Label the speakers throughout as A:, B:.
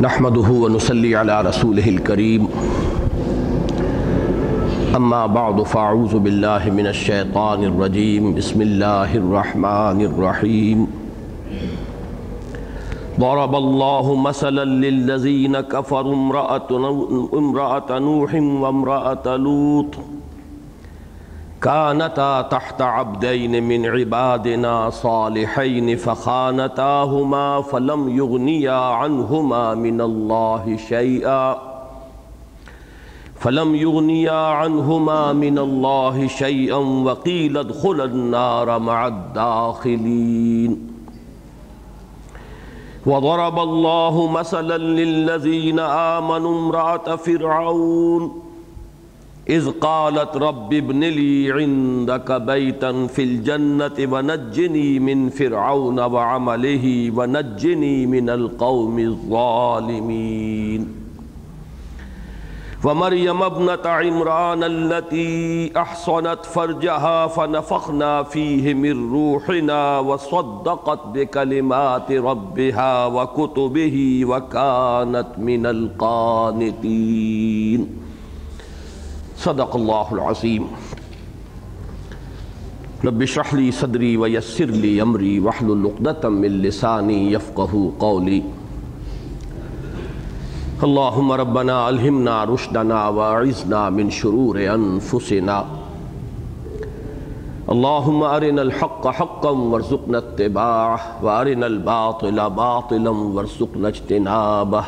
A: نحمده ونصلي على رسوله الكريم. اما بعد فاعوذ بالله من الشيطان الرجيم. بسم الله الرحمن الرحيم. ضرب الله مثلا للذين كفروا امرأة نوح وامرأة لوط. كانتا تحت عبدين من عبادنا صالحين فخانتاهما فلم يغنيا عنهما من الله شيئا. فلم يغنيا عنهما من الله شيئا وقيل ادخلا النار مع الداخلين. وضرب الله مثلا للذين آمنوا امرأة فرعون. إذ قالت رب ابن لي عندك بيتا في الجنة ونجني من فرعون وعمله ونجني من القوم الظالمين. ومريم ابنة عمران التي أحصنت فرجها فنفخنا فيه من روحنا وصدقت بكلمات ربها وكتبه وكانت من القانتين. صدق اللہ العظیم رب اشرح لي صدری ویسر لي امری واحلل عقدة من لسانی يفقهوا قولی اللهم ربنا الہمنا رشدنا واعذنا من شرور انفسنا اللهم ارنا الحق حقا وارزقنا اتباعه وارنا الباطل باطلا وارزقنا اجتنابه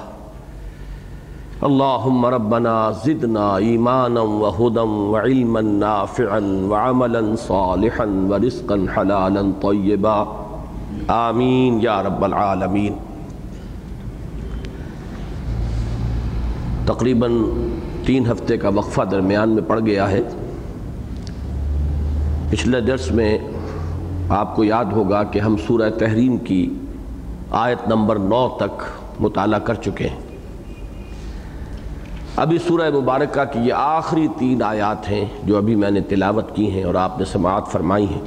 A: اللهم ربنا زدنا ایمانا وهدى وعلما نافعا وعملا صالحا ورزقا حلالا طیبا آمین یا رب العالمین تقریباً تین ہفتے کا وقفہ درمیان میں پڑ گیا ہے۔ پچھلے درس میں آپ کو یاد ہوگا کہ ہم سورہ تحریم کی آیت نمبر نو تک مطالعہ کر چکے ہیں۔ ابھی سورہ مبارکہ کی یہ آخری تین آیات ہیں جو ابھی میں نے تلاوت کی ہیں اور آپ نے سماعت فرمائی ہیں۔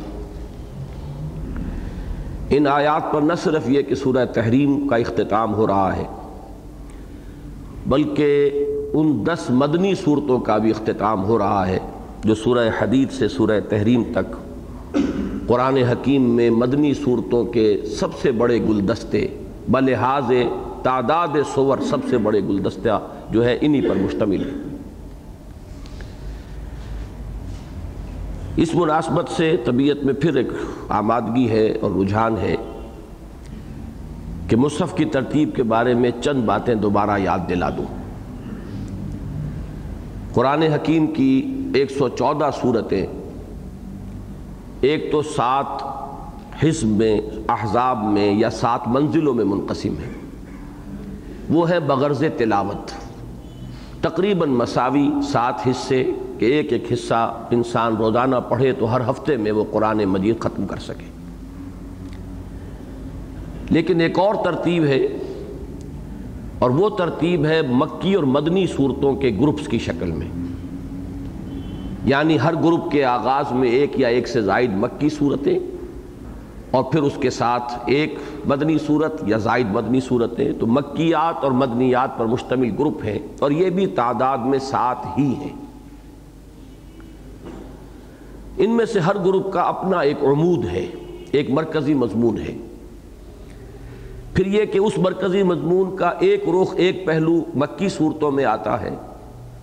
A: ان آیات پر نہ صرف یہ کہ سورہ تحریم کا اختتام ہو رہا ہے، بلکہ ان دس مدنی صورتوں کا بھی اختتام ہو رہا ہے، جو سورہ حدید سے سورہ تحریم تک، قرآن حکیم میں مدنی صورتوں کے سب سے بڑے گلدستے، بلحاظ تعداد سور سب سے بڑے گلدستہ جو ہے انہی پر مشتمل ہے۔ اس مناسبت سے طبیعت میں پھر ایک آمادگی ہے اور رجحان ہے کہ مصحف کی ترتیب کے بارے میں چند باتیں دوبارہ یاد دلا دوں۔ قرآن حکیم کی ایک سو چودہ صورتیں، ایک تو سات حزب میں، احزاب میں یا سات منزلوں میں منقسم ہیں۔ وہ ہے بغرض تلاوت۔ تقریباً مساوی سات حصے کہ ایک ایک حصہ انسان روزانہ پڑھے تو ہر ہفتے میں وہ قرآن مجید ختم کر سکے۔ لیکن ایک اور ترتیب ہے، اور وہ ترتیب ہے مکی اور مدنی صورتوں کے گروپس کی شکل میں۔ یعنی ہر گروپ کے آغاز میں ایک یا ایک سے زائد مکی صورتیں اور پھر اس کے ساتھ ایک مدنی صورت یا زائد مدنی صورتیں تو مکیات اور مدنیات پر مشتمل گروپ ہیں اور یہ بھی تعداد میں سات ہی ہیں۔ ان میں سے ہر گروپ کا اپنا ایک عمود ہے، ایک مرکزی مضمون ہے۔ پھر یہ کہ اس مرکزی مضمون کا ایک رخ ایک پہلو مکی صورتوں میں آتا ہے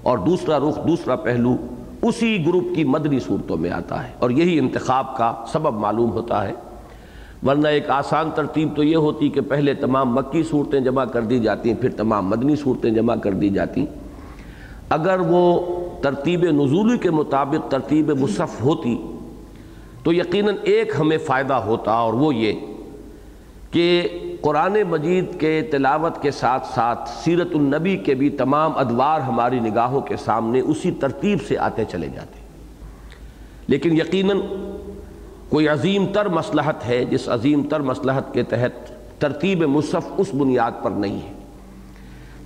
A: اور دوسرا رخ دوسرا پہلو اسی گروپ کی مدنی صورتوں میں آتا ہے اور یہی انتخاب کا سبب معلوم ہوتا ہے۔ ورنہ ایک آسان ترتیب تو یہ ہوتی کہ پہلے تمام مکی صورتیں جمع کر دی جاتی پھر تمام مدنی صورتیں جمع کر دی جاتی اگر وہ ترتیب نزولی کے مطابق ترتیب مصحف ہوتی تو یقیناً ایک ہمیں فائدہ ہوتا اور وہ یہ کہ قرآن مجید کے تلاوت کے ساتھ ساتھ سیرت النبی کے بھی تمام ادوار ہماری نگاہوں کے سامنے اسی ترتیب سے آتے چلے جاتے لیکن یقیناً کوئی عظیم تر مسلحت ہے جس عظیم تر مسلحت کے تحت ترتیب مصحف اس بنیاد پر نہیں ہے۔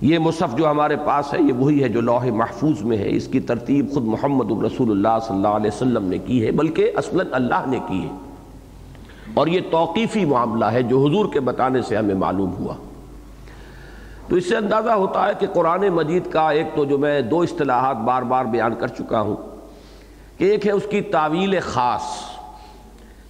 A: یہ مصحف جو ہمارے پاس ہے، یہ وہی ہے جو لوح محفوظ میں ہے۔ اس کی ترتیب خود محمد رسول اللہ صلی اللہ علیہ وسلم نے کی ہے، بلکہ اصلاً اللہ نے کی ہے۔ اور یہ توقیفی معاملہ ہے جو حضور کے بتانے سے ہمیں معلوم ہوا۔ تو اس سے اندازہ ہوتا ہے کہ قرآن مجید کا ایک تو جو میں دو اصطلاحات بار بار بیان کر چکا ہوں، کہ ایک ہے اس کی تعویل خاص۔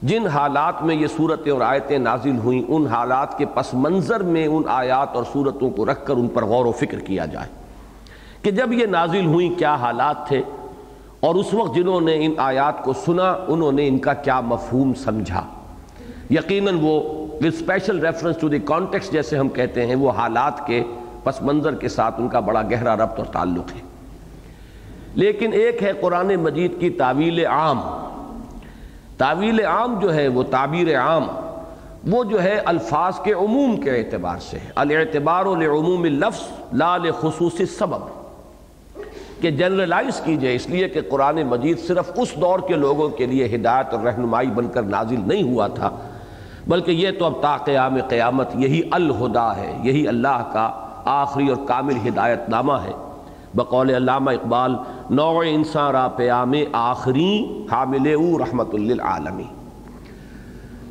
A: جن حالات میں یہ صورتیں اور آیتیں نازل ہوئیں، ان حالات کے پس منظر میں ان آیات اور صورتوں کو رکھ کر ان پر غور و فکر کیا جائے کہ جب یہ نازل ہوئیں کیا حالات تھے اور اس وقت جنہوں نے ان آیات کو سنا، انہوں نے ان کا کیا مفہوم سمجھا۔ یقیناً وہ special reference to the context جیسے ہم کہتے ہیں، وہ حالات کے پس منظر کے ساتھ ان کا بڑا گہرا ربط اور تعلق ہے۔ لیکن ایک ہے قرآن مجید کی تعویل عام۔ تعویل عام جو ہے وہ تعبیر عام، وہ جو ہے الفاظ کے عموم کے اعتبار سے الاعتبار لعموم اللفظ، لا لخصوص سبب کہ جنرلائز کیجیے، اس لیے کہ قرآن مجید صرف اس دور کے لوگوں کے لیے ہدایت اور رہنمائی بن کر نازل نہیں ہوا تھا، بلکہ یہ تو اب تا قیام قیامت یہی الہدا ہے، یہی اللہ کا آخری اور کامل ہدایت نامہ ہے۔ بقول علامہ اقبال، نوع انسان را پیام آخری حامل او رحمت للعالمی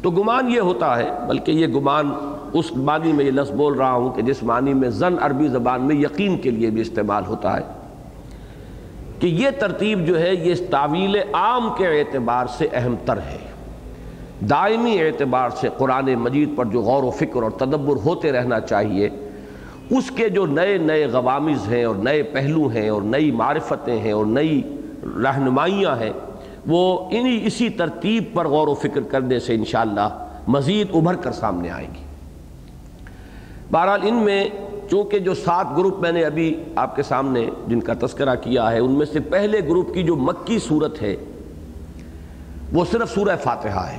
A: تو گمان یہ ہوتا ہے، بلکہ یہ گمان اس معنی میں یہ لفظ بول رہا ہوں کہ جس معنی میں زن عربی زبان میں یقین کے لیے بھی استعمال ہوتا ہے، کہ یہ ترتیب جو ہے، یہ تعویل عام کے اعتبار سے اہم تر ہے۔ دائمی اعتبار سے قرآن مجید پر جو غور و فکر اور تدبر ہوتے رہنا چاہیے اس کے جو نئے نئے غوامز ہیں اور نئے پہلو ہیں اور نئی معرفتیں ہیں اور نئی رہنمائیاں ہیں، وہ انہی اسی ترتیب پر غور و فکر کرنے سے انشاءاللہ مزید ابھر کر سامنے آئے گی۔ بہرحال ان میں چونکہ جو سات گروپ میں نے ابھی آپ کے سامنے جن کا تذکرہ کیا ہے، ان میں سے پہلے گروپ کی جو مکی صورت ہے، وہ صرف سورہ فاتحہ ہے۔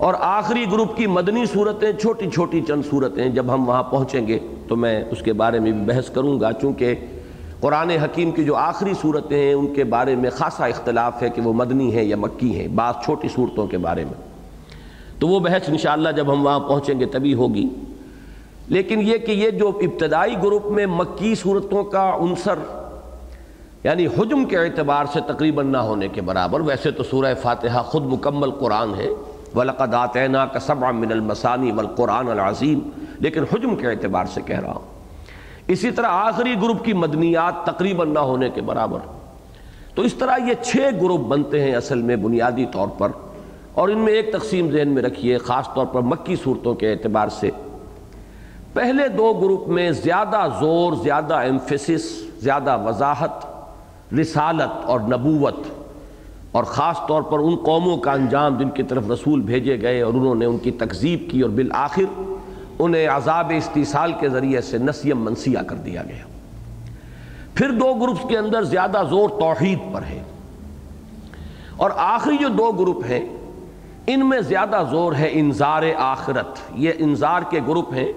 A: اور آخری گروپ کی مدنی صورتیں چھوٹی چھوٹی چند صورتیں جب ہم وہاں پہنچیں گے تو میں اس کے بارے میں بھی بحث کروں گا۔ چونکہ قرآن حکیم کی جو آخری صورتیں ہیں، ان کے بارے میں خاصا اختلاف ہے کہ وہ مدنی ہیں یا مکی ہیں، بعض چھوٹی صورتوں کے بارے میں۔ تو وہ بحث انشاءاللہ جب ہم وہاں پہنچیں گے تبھی ہوگی۔ لیکن یہ کہ یہ جو ابتدائی گروپ میں مکی صورتوں کا عنصر یعنی حجم کے اعتبار سے تقریباً نہ ہونے کے برابر، ویسے تو سورہ فاتحہ خود مکمل قرآن ہے۔ وَلَقَدْ آتَيْنَا كَسَبْعًا مِّنَ الْمَسَانِ وَالْقُرْآنَ الْعَظِيمِ لیکن حجم کے اعتبار سے کہہ رہا ہوں۔ اسی طرح آخری گروپ کی مدنیات تقریباً نہ ہونے کے برابر۔ تو اس طرح یہ چھ گروپ بنتے ہیں اصل میں بنیادی طور پر۔ اور ان میں ایک تقسیم ذہن میں رکھیے، خاص طور پر مکی صورتوں کے اعتبار سے۔ پہلے دو گروپ میں زیادہ زور، زیادہ ایمفیسس زیادہ وضاحت، رسالت اور نبوت۔ اور خاص طور پر ان قوموں کا انجام جن کی طرف رسول بھیجے گئے اور انہوں نے ان کی تکذیب کی اور بالآخر انہیں عذاب استیصال کے ذریعے سے نسیم منسیہ کر دیا گیا۔ پھر دو گروپس کے اندر زیادہ زور توحید پر ہے۔ اور آخری جو دو گروپ ہیں، ان میں زیادہ زور ہے انذار آخرت۔ یہ انذار کے گروپ ہیں۔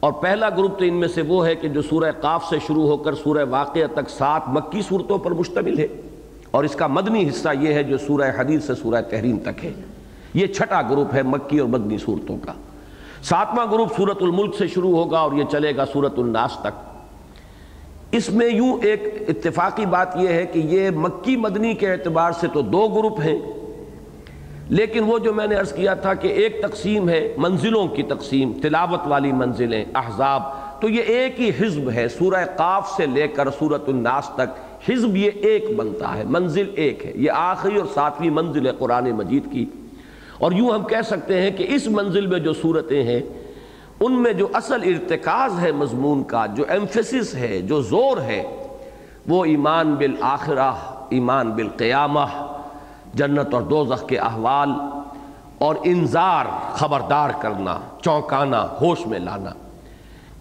A: اور پہلا گروپ تو ان میں سے وہ ہے کہ جو سورہ قاف سے شروع ہو کر سورہ واقعہ تک سات مکی صورتوں پر مشتمل ہے۔ اور اس کا مدنی حصہ یہ ہے جو سورہ حدیث سے سورہ تحریم تک ہے۔ یہ چھٹا گروپ ہے مکی اور مدنی صورتوں کا۔ ساتواں گروپ سورت الملک سے شروع ہوگا اور یہ چلے گا سورت الناس تک۔ اس میں یوں ایک اتفاقی بات یہ ہے کہ یہ مکی مدنی کے اعتبار سے تو دو گروپ ہیں، لیکن وہ جو میں نے عرض کیا تھا کہ ایک تقسیم ہے، منزلوں کی تقسیم، تلاوت والی منزلیں، احزاب، تو یہ ایک ہی حزب ہے۔ سورہ قاف سے لے کر سورت الناس تک حزب یہ ایک بنتا ہے، منزل ایک ہے۔ یہ آخری اور ساتویں منزل ہے قرآن مجید کی۔ اور یوں ہم کہہ سکتے ہیں کہ اس منزل میں جو صورتیں ہیں، ان میں جو اصل ارتکاز ہے مضمون کا، جو ایمفیسس ہے، جو زور ہے، وہ ایمان بالآخرہ، ایمان بالقیامہ، جنت اور دوزخ کے احوال اور انذار، خبردار کرنا، چونکانا، ہوش میں لانا۔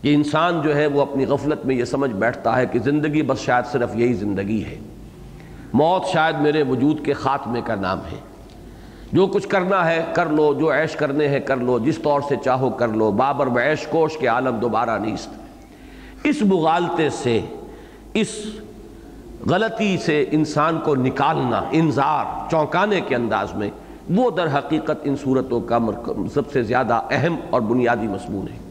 A: کہ انسان جو ہے وہ اپنی غفلت میں یہ سمجھ بیٹھتا ہے کہ زندگی بس شاید صرف یہی زندگی ہے۔ موت شاید میرے وجود کے خاتمے کا نام ہے۔ جو کچھ کرنا ہے کر لو، جو عیش کرنے ہیں کر لو، جس طور سے چاہو کر لو۔ بابر و عیش کوش کے عالم دوبارہ نیست۔ اس مغالطے سے، اس غلطی سے انسان کو نکالنا، انذار چونکانے کے انداز میں، وہ در حقیقت ان صورتوں کا سب سے زیادہ اہم اور بنیادی مضمون ہے۔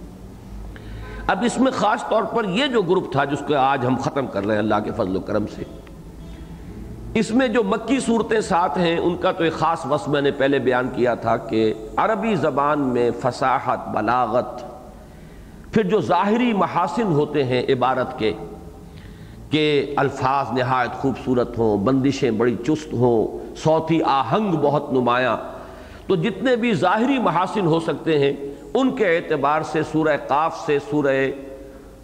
A: اب اس میں خاص طور پر یہ جو گروپ تھا جس کو آج ہم ختم کر رہے ہیں اللہ کے فضل و کرم سے، اس میں جو مکی صورتیں ساتھ ہیں، ان کا تو ایک خاص وصف میں نے پہلے بیان کیا تھا کہ عربی زبان میں فصاحت، بلاغت، پھر جو ظاہری محاسن ہوتے ہیں عبارت کے، کہ الفاظ نہایت خوبصورت ہوں، بندشیں بڑی چست ہوں، صوتی آہنگ بہت نمایاں، تو جتنے بھی ظاہری محاسن ہو سکتے ہیں ان کے اعتبار سے سورہ قاف سے سورہ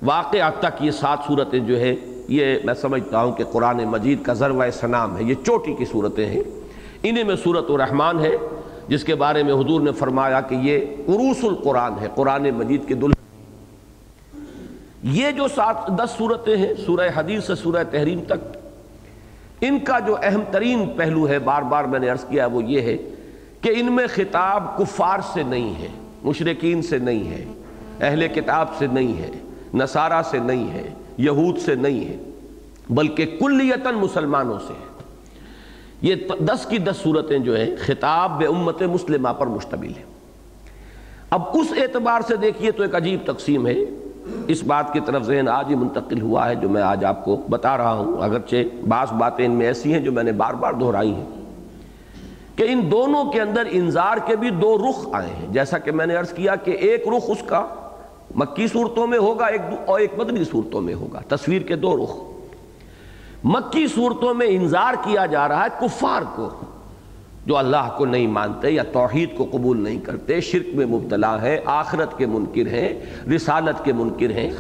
A: واقعہ تک یہ سات صورتیں جو ہے یہ میں سمجھتا ہوں کہ قرآن مجید کا ذروہ سنام ہے یہ چوٹی کی صورتیں ہیں۔ انہیں میں صورت الرحمن ہے، جس کے بارے میں حضور نے فرمایا کہ یہ عروس القرآن ہے، قرآن مجید کے دل یہ جو سات دس صورتیں ہیں، سورہ حدیث سے سورہ تحریم تک، ان کا جو اہم ترین پہلو ہے، بار بار میں نے عرض کیا وہ یہ ہے کہ ان میں خطاب کفار سے نہیں ہے۔ مشرقین سے نہیں ہے، اہل کتاب سے نہیں ہے، نصارہ سے نہیں ہے، یہود سے نہیں ہے، بلکہ کلیتاً مسلمانوں سے ہے۔ یہ دس کی دس صورتیں جو ہیں، خطاب بے امت مسلمہ پر مشتمل ہے اب اس اعتبار سے دیکھیے تو ایک عجیب تقسیم ہے۔ اس بات کی طرف ذہن آج ہی منتقل ہوا ہے، جو میں آج آپ کو بتا رہا ہوں۔ اگرچہ بعض باتیں ان میں ایسی ہیں جو میں نے بار بار دہرائی ہیں۔ کہ ان دونوں کے اندر انذار کے بھی دو رخ آئے ہیں۔ جیسا کہ میں نے عرض کیا کہ ایک رخ اس کا مکی صورتوں میں ہوگا، ایک اور ایک مدنی صورتوں میں ہوگا۔ تصویر کے دو رخ۔ مکی صورتوں میں انذار کیا جا رہا ہے کفار کو، جو اللہ کو نہیں مانتے یا توحید کو قبول نہیں کرتے، شرک میں مبتلا ہے آخرت کے منکر ہیں، رسالت کے منکر ہیں۔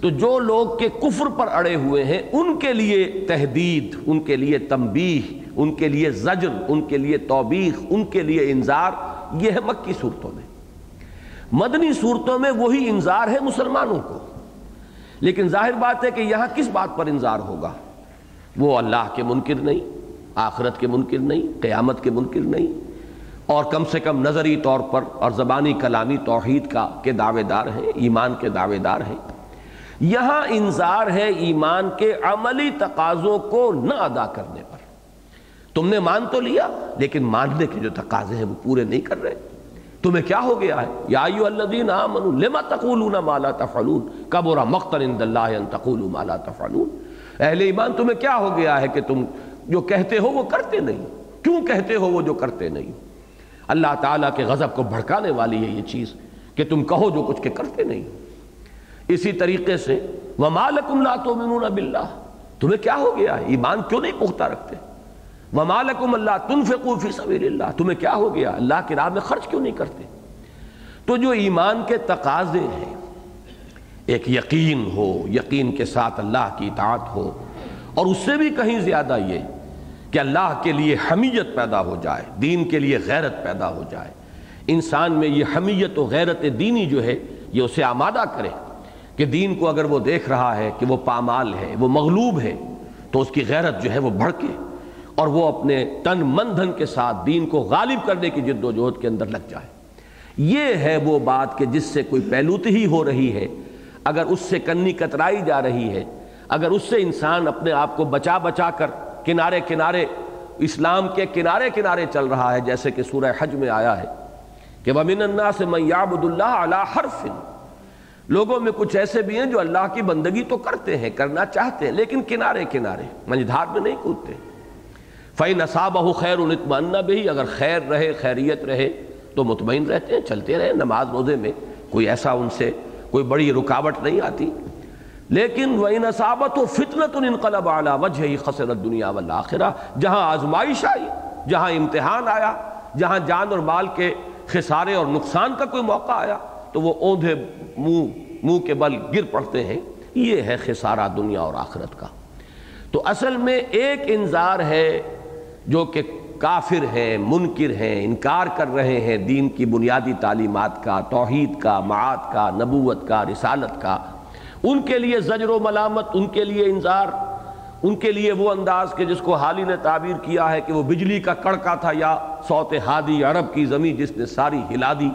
A: تو جو لوگ کے کفر پر اڑے ہوئے ہیں، ان کے لیے تحدید ان کے لیے تنبیہ، ان کے لیے زجر، ان کے لیے توبیخ، ان کے لیے انذار، یہ ہے مکی صورتوں میں۔ مدنی صورتوں میں وہی انذار ہے مسلمانوں کو۔ لیکن ظاہر بات ہے کہ یہاں کس بات پر انذار ہوگا؟ وہ اللہ کے منکر نہیں، آخرت کے منکر نہیں، قیامت کے منکر نہیں، اور کم سے کم نظری طور پر اور زبانی کلامی توحید کا کے دعوے دار ہیں، ایمان کے دعوے دار ہیں۔ یہاں انذار ہے ایمان کے عملی تقاضوں کو نہ ادا کرنے پر۔ تم نے مان تو لیا، لیکن ماننے کے جو تقاضے ہیں وہ پورے نہیں کر رہے۔ تمہیں کیا ہو گیا ہے؟ یا ایو الذین آمنوا لما تقولون ما لا تفعلون؟ کبر مقتن عند اللہ ان تقولوا ما لا تفعلون۔ اہل ایمان، تمہیں کیا ہو گیا ہے کہ تم جو کہتے ہو وہ کرتے نہیں؟ کیوں کہتے ہو وہ جو کرتے نہیں؟ اللہ تعالیٰ کے غضب کو بھڑکانے والی ہے یہ چیز کہ تم کہو جو کچھ کہ کرتے نہیں۔ اسی طریقے سے وَمَا لَكُمْ لَا تُؤْمِنُونَ بِاللَّهِ تمہیں کیا ہو گیا ہے؟ ایمان کیوں نہیں پختہ رکھتے؟ وَمَا لَكُمْ تُنْفِقُوا فِي سَبِيلِ اللَّهِ تمہیں کیا ہو گیا اللہ کی راہ میں خرچ کیوں نہیں کرتے؟ تو جو ایمان کے تقاضے ہیں، ایک یقین ہو، یقین کے ساتھ اللہ کی اطاعت ہو، اور اس سے بھی کہیں زیادہ یہ کہ اللہ کے لیے حمیت پیدا ہو جائے، دین کے لیے غیرت پیدا ہو جائے۔ انسان میں یہ حمیت و غیرت دینی جو ہے، یہ اسے آمادہ کرے۔ کہ دین کو اگر وہ دیکھ رہا ہے کہ وہ پامال ہے، وہ مغلوب ہے، تو اس کی غیرت جو ہے وہ بڑھ کے اور وہ اپنے تن من دھن کے ساتھ دین کو غالب کرنے کی جد و جہد کے اندر لگ جائے۔ یہ ہے وہ بات کہ جس سے کوئی پہلوت ہی ہو رہی ہے، اگر اس سے کنی کترائی جا رہی ہے، اگر اس سے انسان اپنے آپ کو بچا بچا کر کنارے کنارے، اسلام کے کنارے کنارے چل رہا ہے، جیسے کہ سورہ حج میں آیا ہے کہ وَمِنَ النَّاسِ مَنْ يَعْبُدُ اللَّهَ عَلَىٰ حَرْفٍ لوگوں میں کچھ ایسے بھی ہیں جو اللہ کی بندگی تو کرتے ہیں، کرنا چاہتے ہیں، لیکن کنارے کنارے منجدھار میں نہیں کودتے۔ فَإِنْ نصابہ خیر الطمانہ بھی اگر خیر رہے، خیریت رہے، تو مطمئن رہتے ہیں، چلتے رہے، نماز روزے میں۔ کوئی ایسا ان سے، کوئی بڑی رکاوٹ نہیں آتی۔ لیکن وَإِنْ نصابت و فطرت انقلب اعلیٰ وجہ ہی خسرت دنیا والآخرہ جہاں آزمائش آئی، جہاں امتحان آیا، جہاں جان اور مال کے خسارے اور نقصان کا کوئی موقع آیا تو وہ اوندھے منہ منہ کے بل گر پڑتے ہیں۔ یہ ہے خسارہ دنیا اور آخرت کا۔ تو اصل میں ایک انذار ہے جو کہ کافر ہیں، منکر ہیں، انکار کر رہے ہیں دین کی بنیادی تعلیمات کا، توحید کا، معاد کا، نبوت کا، رسالت کا۔ ان کے لیے زجر و ملامت، ان کے لیے انذار، ان کے لیے وہ انداز کہ جس کو حالی نے تعبیر کیا ہے کہ وہ بجلی کا کڑکا تھا یا سوت ہادی عرب کی زمین جس نے ساری ہلا دی۔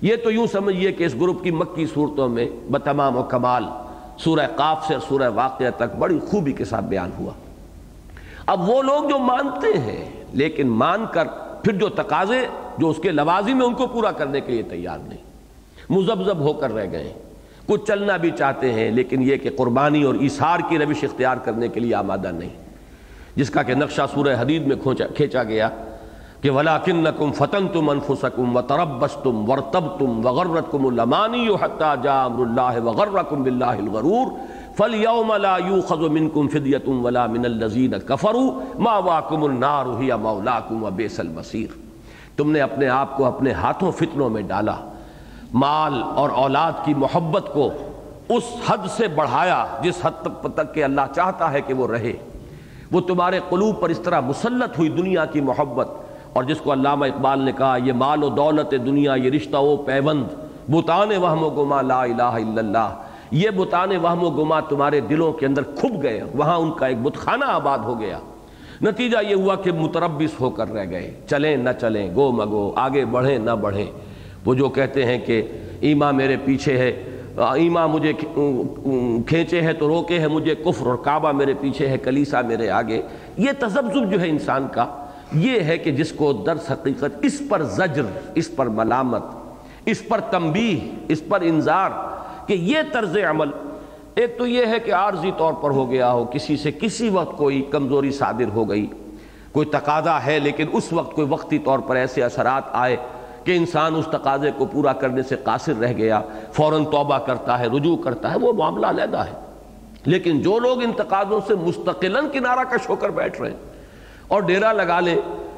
A: یہ تو یوں سمجھیے کہ اس گروپ کی مکی صورتوں میں بتمام و کمال سورہ قاف سے سورہ واقعہ تک بڑی خوبی کے ساتھ بیان ہوا۔ اب وہ لوگ جو مانتے ہیں، لیکن مان کر پھر جو تقاضے، جو اس کے لوازم میں ان کو پورا کرنے کے لیے تیار نہیں۔ مزبزب ہو کر رہ گئے۔ کچھ چلنا بھی چاہتے ہیں، لیکن یہ کہ قربانی اور ایثار کی روش اختیار کرنے کے لیے آمادہ نہیں۔ جس کا کہ نقشہ سورہ حدید میں کھینچا گیا۔ کہ ولاکن کم فتن تم انفسکم و تربس تم ورتب وَلَكِنَّكُمْ فَتَنْتُمْ أَنفُسَكُمْ وَتَرَبَّسْتُمْ وَارْتَبْتُمْ وَغَرَّتْكُمُ الْأَمَانِيُّ حَتَّى جَاءَ أَمْرُ اللَّهِ وَغَرَّكُمْ بِاللَّهِ الْغَرُورُ فَالْيَوْمَ لَا يُؤْخَذُ مِنْكُمْ فِدْيَةٌ وَلَا مِنَ الَّذِينَ كَفَرُوا مَأْوَاكُمُ النَّارُ هِيَ مَوْلَاكُمْ وَبِئْسَ الْمَصِيرُ تم نے اپنے آپ کو اپنے ہاتھوں فتنوں میں ڈالا مال اور اولاد کی محبت کو اس حد سے بڑھایا جس حد تک تک کہ اللہ چاہتا ہے کہ وہ رہے وہ تمہارے قلوب پر اس طرح مسلط ہوئی دنیا کی محبت اور جس کو علامہ اقبال نے کہا، یہ مال و دولت دنیا، یہ رشتہ و پیوند بتان وہم و گما لا الہ الا اللہ۔ یہ بتان وہم و گما تمہارے دلوں کے اندر کھب گئے، وہاں ان کا ایک بتخانہ آباد ہو گیا۔ نتیجہ یہ ہوا کہ متربس ہو کر رہ گئے۔ چلیں نہ چلیں، گو مگو، آگے بڑھیں نہ بڑھیں۔ وہ جو کہتے ہیں کہ ایما میرے پیچھے ہے، ایما مجھے کھینچے ہے تو روکے ہے مجھے، کفر اور کعبہ میرے پیچھے ہے، کلیسا میرے آگے۔ یہ تذبذب جو ہے انسان کا یہ ہے کہ جس کو درس حقیقت، اس پر زجر، اس پر ملامت، اس پر تنبیہ، اس پر انذار کہ یہ طرز عمل، ایک تو یہ ہے کہ عارضی طور پر ہو گیا ہو، کسی سے کسی وقت کوئی کمزوری صادر ہو گئی، کوئی تقاضا ہے لیکن اس وقت کوئی وقتی طور پر ایسے اثرات آئے کہ انسان اس تقاضے کو پورا کرنے سے قاصر رہ گیا، فوراً توبہ کرتا ہے، رجوع کرتا ہے، وہ معاملہ علیحدہ ہے۔ لیکن جو لوگ ان تقاضوں سے مستقلاً کنارہ کش ہو کر بیٹھ رہے ہیں اور ڈیرا لگا لے،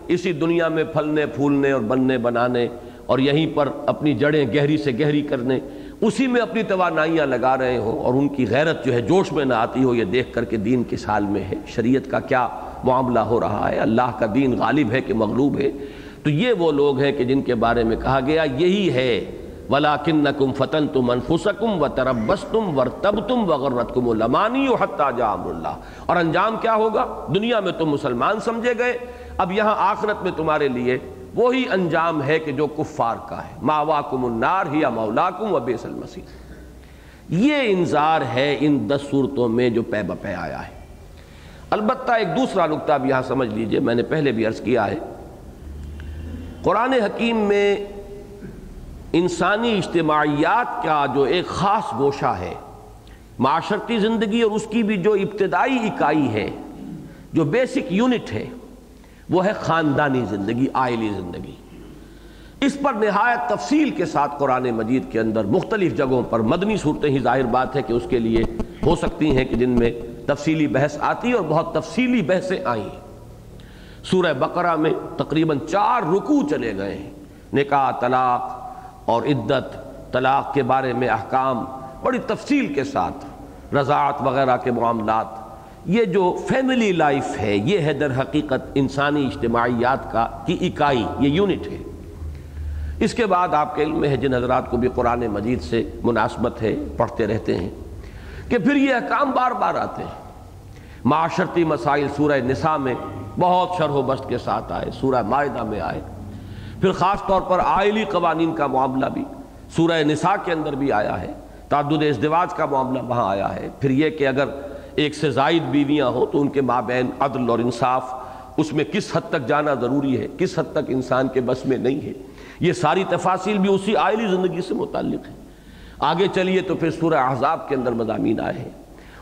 A: اسی دنیا میں پھلنے، پھولنے اور بننے، بنانے اور یہیں پر اپنی جڑیں گہری سے گہری کرنے، اسی میں اپنی توانائیاں لگا رہے ہوں اور ان کی غیرت جو ہے جوش میں نہ آتی ہو، یہ دیکھ کر کے دین کس حال میں ہے۔ شریعت کا کیا معاملہ ہو رہا ہے؟ اللہ کا دین غالب ہے کہ مغلوب ہے؟ تو یہ وہ لوگ ہیں کہ جن کے بارے میں کہا گیا، یہی ہے وَلَكِنَّكُمْ فَتَنْتُمْ أَنفُسَكُمْ وَتَرَبَّسْتُمْ وَارْتَبْتُمْ وَغَرَّتْكُمُ الْأَمَانِيُّ حَتَّى جَاءَ أَمْرُ اللَّهِ۔ اور انجام کیا ہوگا؟ دنیا میں تم مسلمان سمجھے گئے، اب یہاں آخرت میں تمہارے لیے وہی انجام ہے کہ جو کفار کا ہے۔ مَاوَاكُمُ النَّارِ، هِيَ مَوْلَاكُمْ وَبِئْسَ الْمَصِيرُ۔ یہ انذار ہے ان دس صورتوں میں جو پے بپے آیا ہے۔ البتہ ایک دوسرا نقطہ بھی یہاں سمجھ لیجیے، میں نے پہلے بھی عرض کیا ہے۔ قرآن حکیم میں انسانی اجتماعیات کا جو ایک خاص گوشہ ہے، معاشرتی زندگی اور اس کی بھی جو ابتدائی اکائی ہے، جو بیسک یونٹ ہے، وہ ہے خاندانی زندگی، آئلی زندگی۔ اس پر نہایت تفصیل کے ساتھ قرآن مجید کے اندر مختلف جگہوں پر مدنی صورتیں ہی ظاہر بات ہے کہ اس کے لیے ہو سکتی ہیں کہ جن میں تفصیلی بحث آتی اور بہت تفصیلی بحثیں آئیں۔ سورہ بقرہ میں تقریباً چار رکوع چلے گئے ہیں۔ نکاح، طلاق اور عدت، طلاق کے بارے میں احکام بڑی تفصیل کے ساتھ، رضاعت وغیرہ کے معاملات۔ یہ جو فیملی لائف ہے، یہ ہے در حقیقت انسانی اجتماعیات کا کی اکائی، یہ یونٹ ہے۔ اس کے بعد آپ کے علم میں ہے، جن حضرات کو بھی قرآن مجید سے مناسبت ہے، پڑھتے رہتے ہیں کہ پھر یہ احکام بار بار آتے ہیں۔ معاشرتی مسائل سورہ نساء میں بہت شرح و بست کے ساتھ آئے، سورہ معاہدہ میں آئے۔ پھر خاص طور پر آئلی قوانین کا معاملہ بھی سورہ نساء کے اندر بھی آیا ہے، تعدد ازدواج کا معاملہ وہاں آیا ہے۔ پھر یہ کہ اگر ایک سے زائد بیویاں ہوں تو ان کے مابین عدل اور انصاف، اس میں کس حد تک جانا ضروری ہے، کس حد تک انسان کے بس میں نہیں ہے۔ یہ ساری تفاصیل بھی اسی آئلی زندگی سے متعلق ہے۔ آگے چلیے تو پھر سورہ احزاب کے اندر مضامین آئے ہیں۔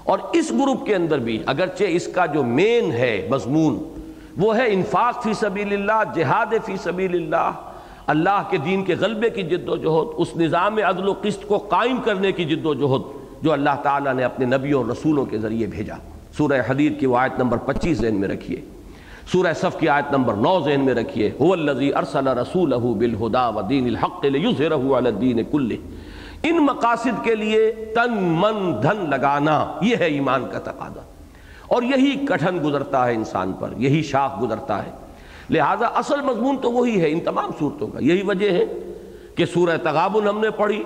A: اور اس گروپ کے اندر بھی اگرچہ اس کا جو مین ہے، مضمون وہ ہے انفاق فی سبیل اللہ، جہاد فی سبیل اللہ۔ اللہ کے دین کے غلبے کی جد و جہد، اس نظام عدل و قسط کو قائم کرنے کی جد و جہد جو اللہ تعالیٰ نے اپنے نبیوں اور رسولوں کے ذریعے بھیجا۔ سورہ حدید کی وہ آیت نمبر پچیس ذہن میں رکھیے۔ سورہ صف کی آیت نمبر نو ذہن میں رکھیے۔ ارسل رسولہ بالہدا و دین الحق لیظہرہ علی الدین کلہ۔ ان مقاصد کے لیے تن من دھن لگانا، یہ ہے ایمان کا تقاضا۔ اور یہی کٹھن گزرتا ہے انسان پر، یہی شاخ گزرتا ہے۔ لہٰذا اصل مضمون تو وہی ہے ان تمام صورتوں کا۔ یہی وجہ ہے کہ سورہ تغابن ہم نے پڑھی،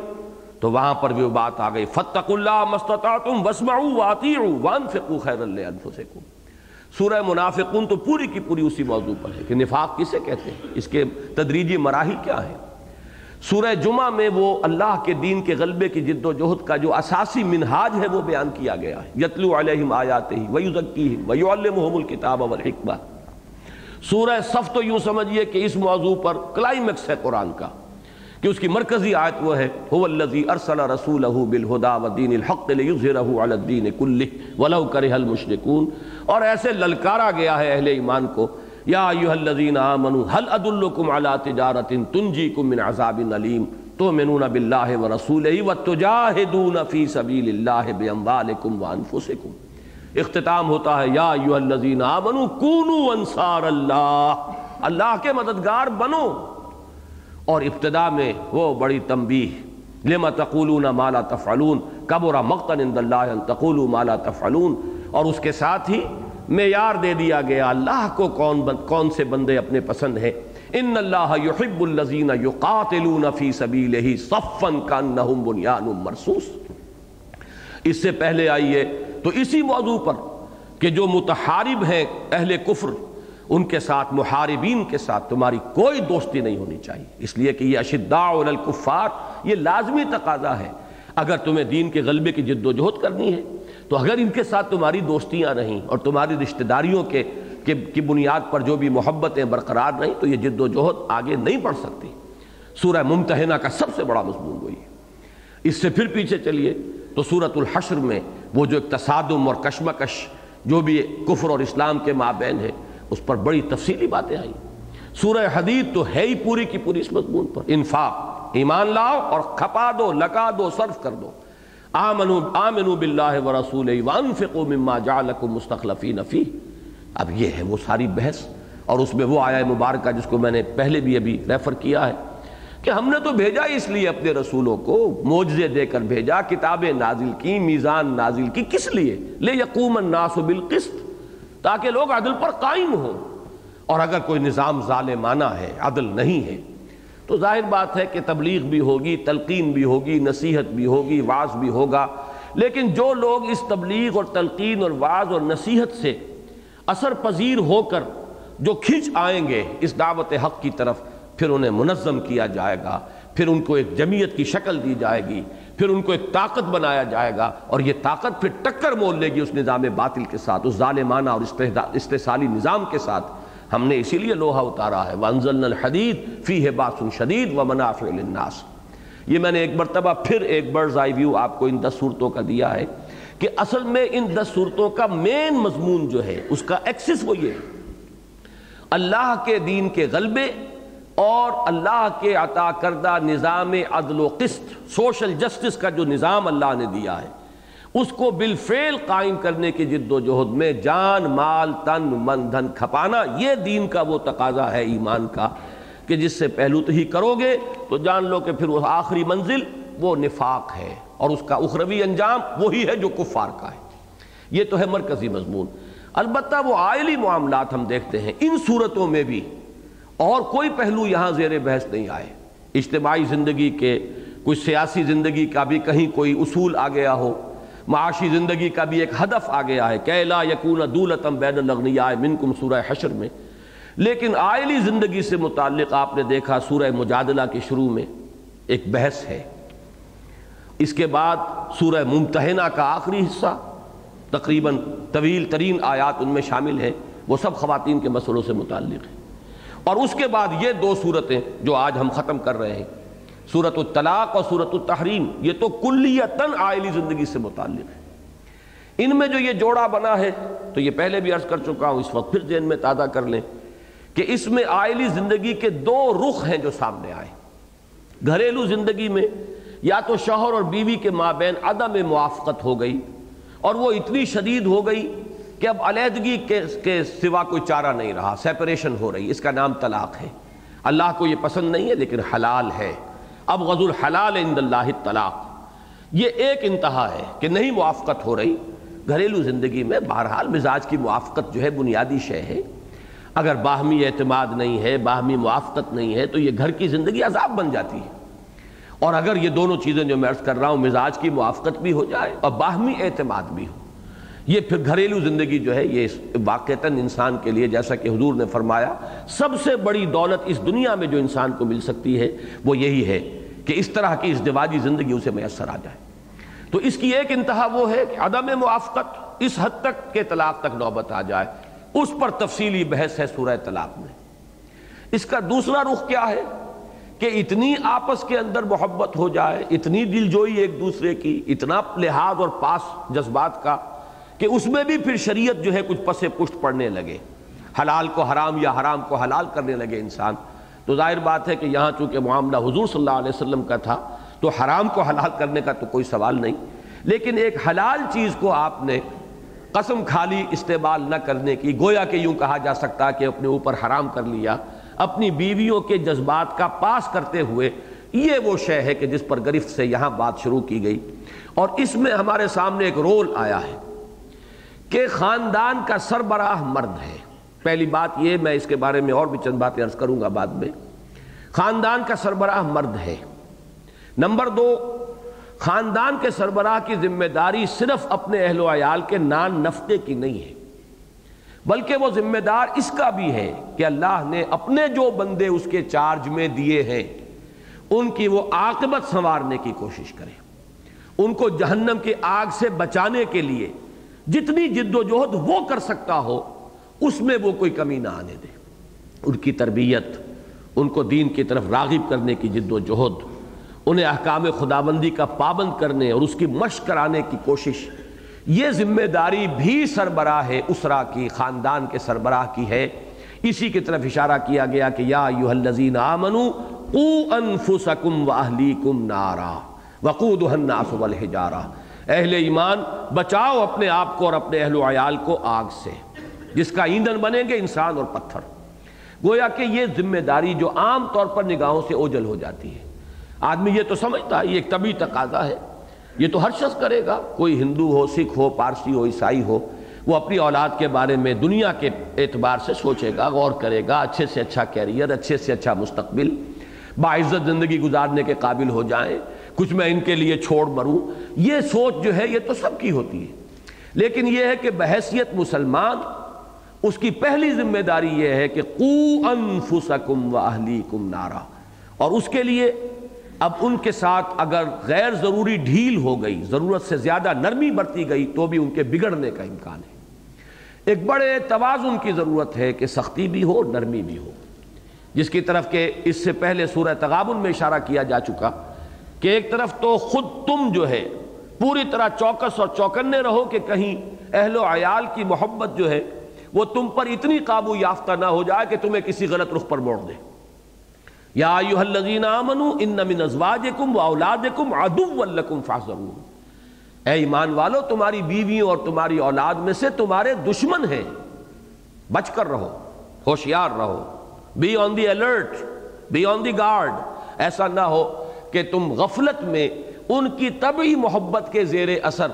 A: تو وہاں پر بھی وہ بات آ گئی فتق اللہ مستطاعتم واسمعوا واطیعوا وانفقوا خیر لانفسکم سورہ منافقون تو پوری کی پوری اسی موضوع پر ہے کہ نفاق کسے کہتے ہیں؟ اس کے تدریجی مراحل کیا ہیں؟ سورہ جمعہ میں وہ اللہ کے دین کے غلبے کی جد و جہد کا جو اساسی منہاج ہے وہ بیان کیا گیا ہے۔ یتلو علیہم آیات ہی ویزکیہم ویعلمہم الکتاب والحکمہ۔ سورہ صف تو یوں سمجھئے کہ اس موضوع پر کلائمیکس ہے قرآن کا کہ اس کی مرکزی آیت وہ ہے۔ هو الذی ارسل رسوله بالهدى ودین الحق لیظهره علی الدین كله ولو کرہ المشركون اور ایسے للکارا گیا ہے اہل ایمان کو یا ایها الذین آمنوا، هل ادلکم علی تجارت تنجیکم من عذاب علیم تؤمنون باللہ ورسولہ وتجاہدون فی سبیل اللہ باموالکم وانفسکم اختتام ہوتا ہے، یا ایها الذین آمنوا، کونوا انصار اللہ۔ اللہ کے مددگار بنو۔ اور ابتدا میں وہ بڑی تنبیہ، لما تقولون ما لا تفعلون۔ کبر مقتا عند اللہ ان تقولوا ما لا تفعلون۔ اور اس کے ساتھ ہی معیار دے دیا گیا۔ اللہ کو کون کون سے بندے اپنے پسند ہیں؟ ان اللہ يحب الذین يقاتلون فی سبیلہ صفا کانہم بنیان مرصوص۔ اس سے پہلے آئیے تو اسی موضوع پر کہ جو متحارب ہیں اہل کفر، ان کے ساتھ محاربین کے ساتھ تمہاری کوئی دوستی نہیں ہونی چاہیے۔ اس لیے کہ یہ اشداء الکفار، یہ لازمی تقاضا ہے۔ اگر تمہیں دین کے غلبے کی جد و جہد کرنی ہے تو اگر ان کے ساتھ تمہاری دوستیاں رہیں اور تمہاری رشتہ داریوں کے کی بنیاد پر جو بھی محبتیں برقرار رہیں، تو یہ جد و جہد آگے نہیں بڑھ سکتی۔ سورہ ممتحنہ کا سب سے بڑا مضمون وہی ہے۔ اس سے پھر پیچھے چلیے تو سورت الحشر میں وہ جو ایک تصادم اور کشمکش، جو بھی کفر اور اسلام کے مابین ہے، اس پر بڑی تفصیلی باتیں آئیں۔ سورہ حدید تو ہے ہی پوری کی پوری اس مضمون پر۔ انفاق، ایمان لاؤ اور کھپا دو، لگا دو، صرف کر دو۔ آمنو آمنو باللہ ورسول وانفقوا مما جعلکم مستخلفین فی اب یہ ہے وہ ساری بحث، اور اس میں وہ آیا مبارکہ جس کو میں نے پہلے بھی ابھی ریفر کیا ہے کہ ہم نے تو بھیجا اس لیے اپنے رسولوں کو موجزے دے کر بھیجا، کتابیں نازل کی، میزان نازل کی، کس لیے؟ لے یقوم الناس بالقسط، تاکہ لوگ عدل پر قائم ہوں۔ اور اگر کوئی نظام ظالمانہ ہے، عدل نہیں ہے تو ظاہر بات ہے کہ تبلیغ بھی ہوگی، تلقین بھی ہوگی، نصیحت بھی ہوگی، واز بھی ہوگا۔ لیکن جو لوگ اس تبلیغ اور تلقین اور واز اور نصیحت سے اثر پذیر ہو کر جو کھنچ آئیں گے اس دعوت حق کی طرف، پھر انہیں منظم کیا جائے گا، پھر ان کو ایک جمعیت کی شکل دی جائے گی، پھر ان کو ایک طاقت بنایا جائے گا اور یہ طاقت پھر ٹکر مول لے گی اس نظام باطل کے ساتھ، اس ظالمانہ اور استحصالی نظام کے ساتھ۔ ہم نے اسی لیے لوہا اتارا ہے، وَأَنزَلْنَا الْحَدِيدِ، فِيهِ بَاسٌ شَدِيدٌ وَمَنَافِعُ لِلنَّاسِ۔ یہ میں نے ایک مرتبہ پھر ایک برز آئی ویو آپ کو ان دس صورتوں کا دیا ہے کہ اصل میں ان دس صورتوں کا مین مضمون جو ہے، اس کا ایکسس وہ یہ اللہ کے دین کے غلبے اور اللہ کے عطا کردہ نظام عدل و قسط سوشل جسٹس کا جو نظام اللہ نے دیا ہے۔ اس کو بالفعل قائم کرنے کی جد و جہد میں جان، مال، تن، من، دھن کھپانا، یہ دین کا وہ تقاضا ہے، ایمان کا، کہ جس سے پہلو تو ہی کرو گے تو جان لو کہ پھر وہ آخری منزل وہ نفاق ہے اور اس کا اخروی انجام وہی ہے جو کفار کا ہے۔ یہ تو ہے مرکزی مضمون۔ البتہ وہ آئلی معاملات ہم دیکھتے ہیں۔ ان صورتوں میں بھی اور کوئی پہلو یہاں زیر بحث نہیں آئے۔ اجتماعی زندگی کے، کوئی سیاسی زندگی کا بھی کہیں کوئی اصول آ گیا ہو۔ معاشی زندگی کا بھی ایک ہدف آ گیا ہے کیلا یقون دولتم بین الغنیاء منکم سورہ حشر میں۔ لیکن آئلی زندگی سے متعلق آپ نے دیکھا سورہ مجادلہ کے شروع میں ایک بحث ہے۔ اس کے بعد سورہ ممتحنہ کا آخری حصہ، تقریباً طویل ترین آیات ان میں شامل ہیں۔ وہ سب خواتین کے مسئلوں سے متعلق ہیں۔ اور اس کے بعد یہ دو صورتیں جو آج ہم ختم کر رہے ہیں۔ صورت الطلاق اور صورت التحریم، یہ تو کلیتاً آئلی زندگی سے متعلق ہے۔ ان میں جو یہ جوڑا بنا ہے، تو یہ پہلے بھی عرض کر چکا ہوں، اس وقت پھر ذہن میں تازہ کر لیں کہ اس میں آئلی زندگی کے دو رخ ہیں جو سامنے آئے۔ گھریلو زندگی میں یا تو شوہر اور بیوی کے مابین عدم موافقت ہو گئی اور وہ اتنی شدید ہو گئی کہ اب علیحدگی کے سوا کوئی چارہ نہیں رہا سیپریشن ہو رہی، اس کا نام طلاق ہے۔ اللہ کو یہ پسند نہیں ہے، لیکن حلال ہے۔ اب غز الحلال عند اللہ طلاق یہ ایک انتہا ہے کہ نہیں موافقت ہو رہی، گھریلو زندگی میں بہرحال مزاج کی موافقت جو ہے بنیادی شے ہے۔ اگر باہمی اعتماد نہیں ہے، باہمی موافقت نہیں ہے، تو یہ گھر کی زندگی عذاب بن جاتی ہے۔ اور اگر یہ دونوں چیزیں جو میں عرض کر رہا ہوں مزاج کی موافقت بھی ہو جائے اور باہمی اعتماد بھی ہو یہ پھر گھریلو زندگی جو ہے یہ واقعتاً انسان کے لیے جیسا کہ حضور نے فرمایا، سب سے بڑی دولت اس دنیا میں جو انسان کو مل سکتی ہے، وہ یہی ہے کہ اس طرح کی اس دواجی زندگی اسے میسر آ جائے۔ تو اس کی ایک انتہا وہ ہے کہ عدم موافقت اس حد تک کہ طلاق تک نوبت آ جائے۔ اس پر تفصیلی بحث ہے سورہ طلاق میں۔ اس کا دوسرا رخ کیا ہے؟ کہ اتنی آپس کے اندر محبت ہو جائے، اتنی دل جوئی ایک دوسرے کی، اتنا لحاظ اور پاس جذبات کا کہ اس میں بھی پھر شریعت جو ہے کچھ پس پشت پڑنے لگے۔ حلال کو حرام یا حرام کو حلال کرنے لگے انسان۔ تو ظاہر بات ہے کہ یہاں چونکہ معاملہ حضور صلی اللہ علیہ وسلم کا تھا، تو حرام کو حلال کرنے کا تو کوئی سوال نہیں۔ لیکن ایک حلال چیز کو آپ نے قسم خالی استعمال نہ کرنے کی، گویا کہ یوں کہا جا سکتا کہ اپنے اوپر حرام کر لیا۔ اپنی بیویوں کے جذبات کا پاس کرتے ہوئے یہ وہ شے ہے کہ جس پر گرفت سے یہاں بات شروع کی گئی۔ اور اس میں ہمارے سامنے ایک رول آیا ہے۔ کہ خاندان کا سربراہ مرد ہے۔ پہلی بات یہ، میں اس کے بارے میں اور بھی چند باتیں عرض کروں گا بعد میں۔ خاندان کا سربراہ مرد ہے۔ نمبر دو، خاندان کے سربراہ کی ذمہ داری صرف اپنے اہل و عیال کے نان نفتے کی نہیں ہے، بلکہ وہ ذمہ دار اس کا بھی ہے کہ اللہ نے اپنے جو بندے اس کے چارج میں دیے ہیں، ان کی وہ عاقبت سنوارنے کی کوشش کرے۔ ان کو جہنم کی آگ سے بچانے کے لیے جتنی جد و جہد وہ کر سکتا ہو، اس میں وہ کوئی کمی نہ آنے دے۔ ان کی تربیت، ان کو دین کی طرف راغب کرنے کی جد و جہد، انہیں احکام خداوندی کا پابند کرنے اور اس کی مشق کرانے کی کوشش۔ یہ ذمہ داری بھی سربراہ ہے اسرا کی، خاندان کے سربراہ کی ہے۔ اسی کی طرف اشارہ کیا گیا کہ یا الذین آمنوا، قو انفسکم و اہلیکم نارا، وقودها الناس والحجارہ۔ اہل ایمان، بچاؤ اپنے آپ کو اور اپنے اہل و عیال کو آگ سے۔ جس کا ایندھن بنیں گے انسان اور پتھر۔ گویا کہ یہ ذمہ داری جو عام طور پر نگاہوں سے اوجل ہو جاتی ہے۔ آدمی یہ تو سمجھتا ہے، یہ ایک طبی تقاضا ہے۔ یہ تو ہر شخص کرے گا۔ کوئی ہندو ہو، سکھ ہو، پارسی ہو، عیسائی ہو، وہ اپنی اولاد کے بارے میں دنیا کے اعتبار سے سوچے گا، غور کرے گا، اچھے سے اچھا کیریئر، اچھے سے اچھا مستقبل، باعزت زندگی گزارنے کے قابل ہو جائیں۔ کچھ میں ان کے لیے چھوڑ مروں، یہ سوچ جو ہے، یہ تو سب کی ہوتی ہے۔ لیکن یہ ہے کہ بحیثیت مسلمان، اس کی پہلی ذمہ داری یہ ہے کہ قو انفسکم و اہلیکم نارا۔ اور اس کے لیے اب ان کے ساتھ اگر غیر ضروری ڈھیل ہو گئی، ضرورت سے زیادہ نرمی برتی گئی، تو بھی ان کے بگڑنے کا امکان ہے۔ ایک بڑے توازن کی ضرورت ہے کہ سختی بھی ہو، نرمی بھی ہو۔ جس کی طرف کہ اس سے پہلے سورہ تغابن میں اشارہ کیا جا چکا کہ ایک طرف تو خود تم جو ہے پوری طرح چوکس اور چوکنے رہو کہ کہیں اہل و عیال کی محبت جو ہے وہ تم پر اتنی قابو یافتہ نہ ہو جائے کہ تمہیں کسی غلط رخ پر موڑ دے۔ یا ایوہ الذین آمنوا ان من ازواجکم و اولادکم عدو لکم فاحذرون۔ اے ایمان والو، تمہاری بیویوں اور تمہاری اولاد میں سے تمہارے دشمن ہیں۔ بچ کر رہو، ہوشیار رہو۔ Be on the alert be on the guard ایسا نہ ہو کہ تم غفلت میں ان کی طبعی محبت کے زیر اثر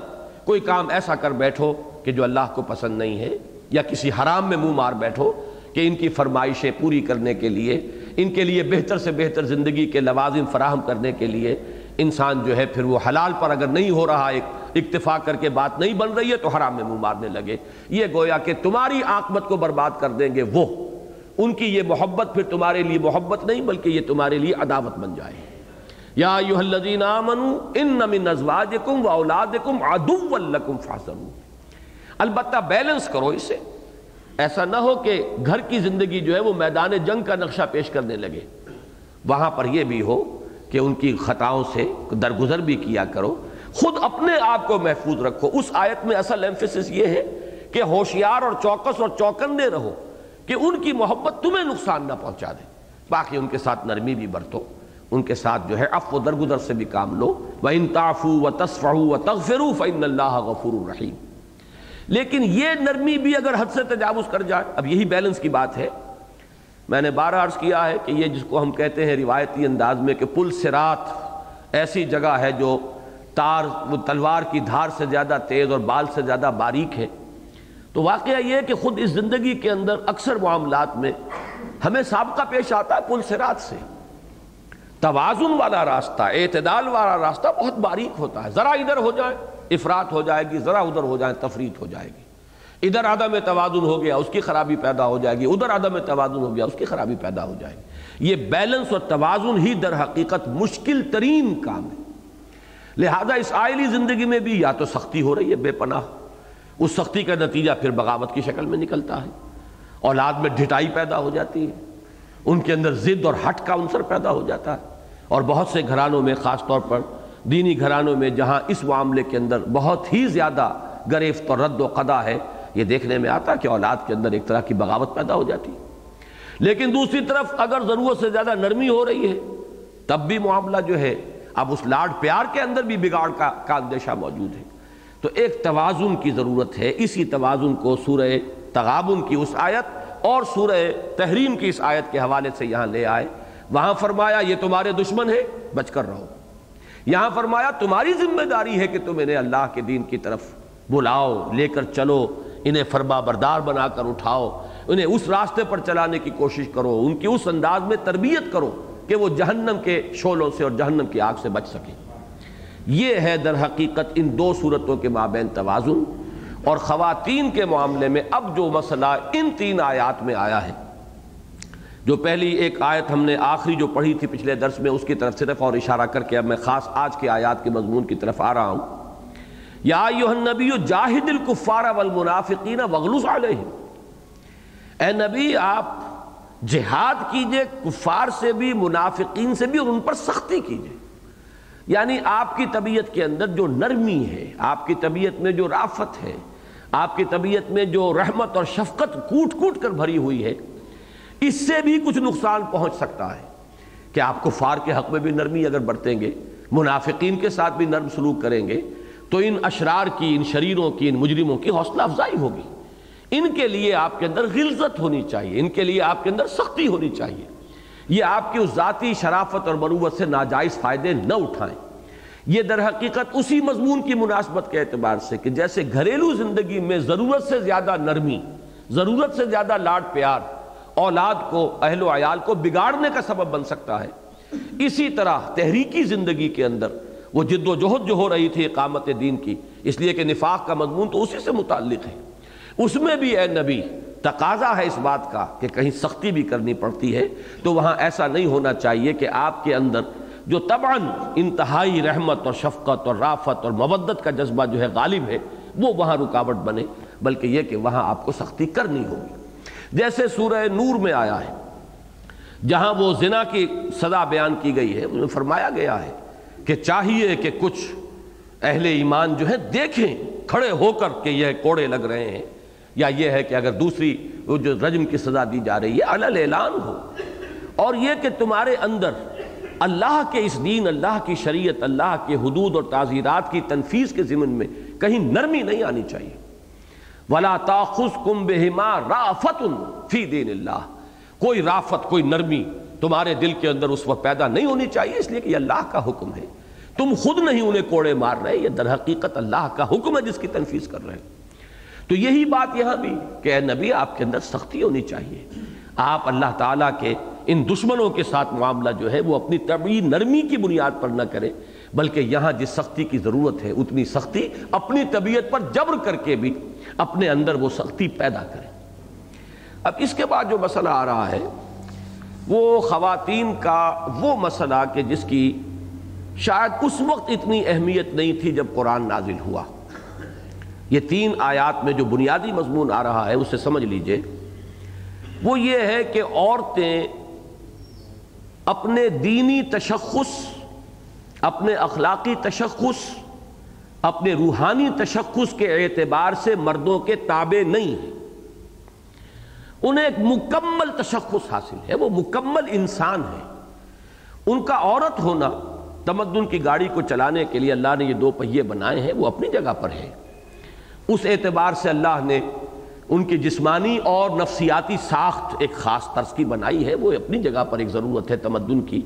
A: کوئی کام ایسا کر بیٹھو کہ جو اللہ کو پسند نہیں ہے یا کسی حرام میں منہ مار بیٹھو کہ ان کی فرمائشیں پوری کرنے کے لیے، ان کے لیے بہتر سے بہتر زندگی کے لوازم فراہم کرنے کے لیے انسان جو ہے پھر وہ حلال پر اگر نہیں ہو رہا، ایک اکتفا کر کے بات نہیں بن رہی ہے تو حرام میں منہ مارنے لگے۔ یہ گویا کہ تمہاری عاقبت کو برباد کر دیں گے وہ۔ ان کی یہ محبت پھر تمہارے لیے محبت نہیں، بلکہ یہ تمہارے لیے عداوت بن جائے۔ یا ایوہ الذین آمنوا ان من ازواجکم و اولادکم عدو لکم فاحذروا البتہ بیلنس کرو اسے۔ ایسا نہ ہو کہ گھر کی زندگی جو ہے وہ میدان جنگ کا نقشہ پیش کرنے لگے۔ وہاں پر یہ بھی ہو کہ ان کی خطاؤں سے درگزر بھی کیا کرو۔ خود اپنے آپ کو محفوظ رکھو۔ اس آیت میں اصل ایمفیسس یہ ہے کہ ہوشیار اور چوکس اور چوکندے رہو کہ ان کی محبت تمہیں نقصان نہ پہنچا دے۔ باقی ان کے ساتھ نرمی بھی برتو۔ ان کے ساتھ جو ہے اف و درگزر سے بھی کام لو۔ وَإِن تَعْفُوا وَتَصْفَحُوا وَتَغْفِرُوا فَإِنَّ اللَّهَ غَفُورٌ رَحِيمٌ۔ لیکن یہ نرمی بھی اگر حد سے تجاوز کر جائے، اب یہی بیلنس کی بات ہے۔ میں نے بارہ عرض کیا ہے کہ یہ جس کو ہم کہتے ہیں روایتی انداز میں کہ پل سرات ایسی جگہ ہے جو تار، وہ تلوار کی دھار سے زیادہ تیز اور بال سے زیادہ باریک ہے۔ تو واقعہ یہ کہ خود اس زندگی کے اندر اکثر معاملات میں ہمیں سابقہ پیش آتا ہے پل سرات سے۔ توازن والا راستہ، اعتدال والا راستہ بہت باریک ہوتا ہے۔ ذرا ادھر ہو جائے افراد ہو جائے گی، ذرا ادھر ہو جائے تفریط ہو جائے گی۔ ادھر عدم توازن ہو گیا، اس کی خرابی پیدا ہو جائے گی۔ ادھر عدم توازن ہو گیا، اس کی خرابی پیدا ہو جائے گی۔ یہ بیلنس اور توازن ہی در حقیقت مشکل ترین کام ہے۔ لہذا اس آئلی زندگی میں بھی یا تو سختی ہو رہی ہے، بے پناہ۔ اس سختی کا نتیجہ پھر بغاوت کی شکل میں نکلتا ہے۔ اولاد میں ڈھٹائی پیدا ہو جاتی ہے۔ ان کے اندر ضد اور ہٹ کا عنصر پیدا ہو جاتا ہے۔ اور بہت سے گھرانوں میں، خاص طور پر دینی گھرانوں میں، جہاں اس معاملے کے اندر بہت ہی زیادہ گرفت اور رد و قدا ہے، یہ دیکھنے میں آتا کہ اولاد کے اندر ایک طرح کی بغاوت پیدا ہو جاتی لیکن دوسری طرف اگر ضرورت سے زیادہ نرمی ہو رہی ہے، تب بھی معاملہ جو ہے، اب اس لاڈ پیار کے اندر بھی بگاڑ کا کا اندیشہ موجود ہے۔ تو ایک توازن کی ضرورت ہے، اسی توازن کو سورہ تغابن کی اس آیت اور سورہ تحریم کی اس آیت کے حوالے سے یہاں لے آئے۔ وہاں فرمایا، یہ تمہارے دشمن ہے بچ کر رہو۔ یہاں فرمایا، تمہاری ذمہ داری ہے کہ تم انہیں اللہ کے دین کی طرف بلاؤ، لے کر چلو، انہیں فرما بردار بنا کر اٹھاؤ، انہیں اس راستے پر چلانے کی کوشش کرو، ان کی اس انداز میں تربیت کرو کہ وہ جہنم کے شولوں سے اور جہنم کی آگ سے بچ سکیں۔ یہ ہے در حقیقت ان دو صورتوں کے مابین توازن۔ اور خواتین کے معاملے میں اب جو مسئلہ ان تین آیات میں آیا ہے، جو پہلی ایک آیت ہم نے آخری جو پڑھی تھی پچھلے درس میں، اس کی طرف صرف اور اشارہ کر کے اب میں خاص آج کے آیات کے مضمون کی طرف آ رہا ہوں۔ یا النبی جاہد الکفار والمنافقین وغلوظ علیہم۔ اے نبی، آپ جہاد کیجیے، کفار سے بھی، منافقین سے بھی، اور ان پر سختی کیجیے۔ یعنی آپ کی طبیعت کے اندر جو نرمی ہے، آپ کی طبیعت میں جو رافت ہے آپ کی طبیعت میں جو رحمت اور شفقت کوٹ کوٹ کر بھری ہوئی ہے، اس سے بھی کچھ نقصان پہنچ سکتا ہے۔ کہ آپ کفار کے حق میں بھی نرمی اگر برتیں گے، منافقین کے ساتھ بھی نرم سلوک کریں گے، تو ان اشرار کی، ان شریروں کی، ان مجرموں کی حوصلہ افزائی ہوگی۔ ان کے لیے آپ کے اندر غلظت ہونی چاہیے، ان کے لیے آپ کے اندر سختی ہونی چاہیے۔ یہ آپ کی اس ذاتی شرافت اور مروت سے ناجائز فائدے نہ اٹھائیں۔ یہ در حقیقت اسی مضمون کی مناسبت کے اعتبار سے کہ جیسے گھریلو زندگی میں ضرورت سے زیادہ نرمی، ضرورت سے زیادہ لاڈ پیار اولاد کو، اہل و عیال کو بگاڑنے کا سبب بن سکتا ہے۔ اسی طرح تحریکی زندگی کے اندر وہ جد و جہد جو ہو رہی تھی اقامت دین کی، اس لیے کہ نفاق کا مضمون تو اسی سے متعلق ہے۔ اس میں بھی اے نبی، تقاضا ہے اس بات کا کہ کہیں سختی بھی کرنی پڑتی ہے، تو وہاں ایسا نہیں ہونا چاہیے کہ آپ کے اندر جو طبعاً انتہائی رحمت اور شفقت اور رافت اور مودت کا جذبہ جو ہے غالب ہے، وہ وہاں رکاوٹ بنے، بلکہ یہ کہ وہاں آپ کو سختی کرنی ہوگی۔ جیسے سورہ نور میں آیا ہے، جہاں وہ زنا کی صدا بیان کی گئی ہے انہیں فرمایا گیا ہے کہ چاہیے کہ کچھ اہل ایمان جو ہے دیکھیں، کھڑے ہو کر کہ یہ کوڑے لگ رہے ہیں۔ یا یہ ہے کہ اگر دوسری وہ جو رجم کی سزا دی جا رہی ہے علل اعلان ہو۔ اور یہ کہ تمہارے اندر اللہ کے اس دین، اللہ کی شریعت، اللہ کے حدود اور تعزیرات کی تنفیذ کے ضمن میں کہیں نرمی نہیں آنی چاہیے۔ ولا تاخذ کم بہما رافت فی دین اللہ کوئی رافت، کوئی نرمی تمہارے دل کے اندر اس وقت پیدا نہیں ہونی چاہیے، اس لیے کہ یہ اللہ کا حکم ہے۔ تم خود نہیں انہیں کوڑے مار رہے، یہ در حقیقت اللہ کا حکم ہے جس کی تنفیذ کر رہے ہیں۔ تو یہی بات یہاں بھی کہ اے نبی، آپ کے اندر سختی ہونی چاہیے۔ آپ اللہ تعالیٰ کے ان دشمنوں کے ساتھ معاملہ جو ہے وہ اپنی طبعی نرمی کی بنیاد پر نہ کرے، بلکہ یہاں جس سختی کی ضرورت ہے، اتنی سختی اپنی طبیعت پر جبر کر کے بھی اپنے اندر وہ سختی پیدا کرے۔ اب اس کے بعد جو مسئلہ آ رہا ہے، وہ خواتین کا وہ مسئلہ کہ جس کی شاید اس وقت اتنی اہمیت نہیں تھی جب قرآن نازل ہوا۔ یہ تین آیات میں جو بنیادی مضمون آ رہا ہے، اسے سمجھ لیجیے۔ وہ یہ ہے کہ عورتیں اپنے دینی تشخص، اپنے اخلاقی تشخص، اپنے روحانی تشخص کے اعتبار سے مردوں کے تابع نہیں ہیں۔ انہیں ایک مکمل تشخص حاصل ہے، وہ مکمل انسان ہے ان کا عورت ہونا تمدن کی گاڑی کو چلانے کے لیے اللہ نے یہ دو پہیے بنائے ہیں، وہ اپنی جگہ پر ہے اس اعتبار سے اللہ نے ان کی جسمانی اور نفسیاتی ساخت ایک خاص طرز کی بنائی ہے، وہ اپنی جگہ پر ایک ضرورت ہے تمدن کی۔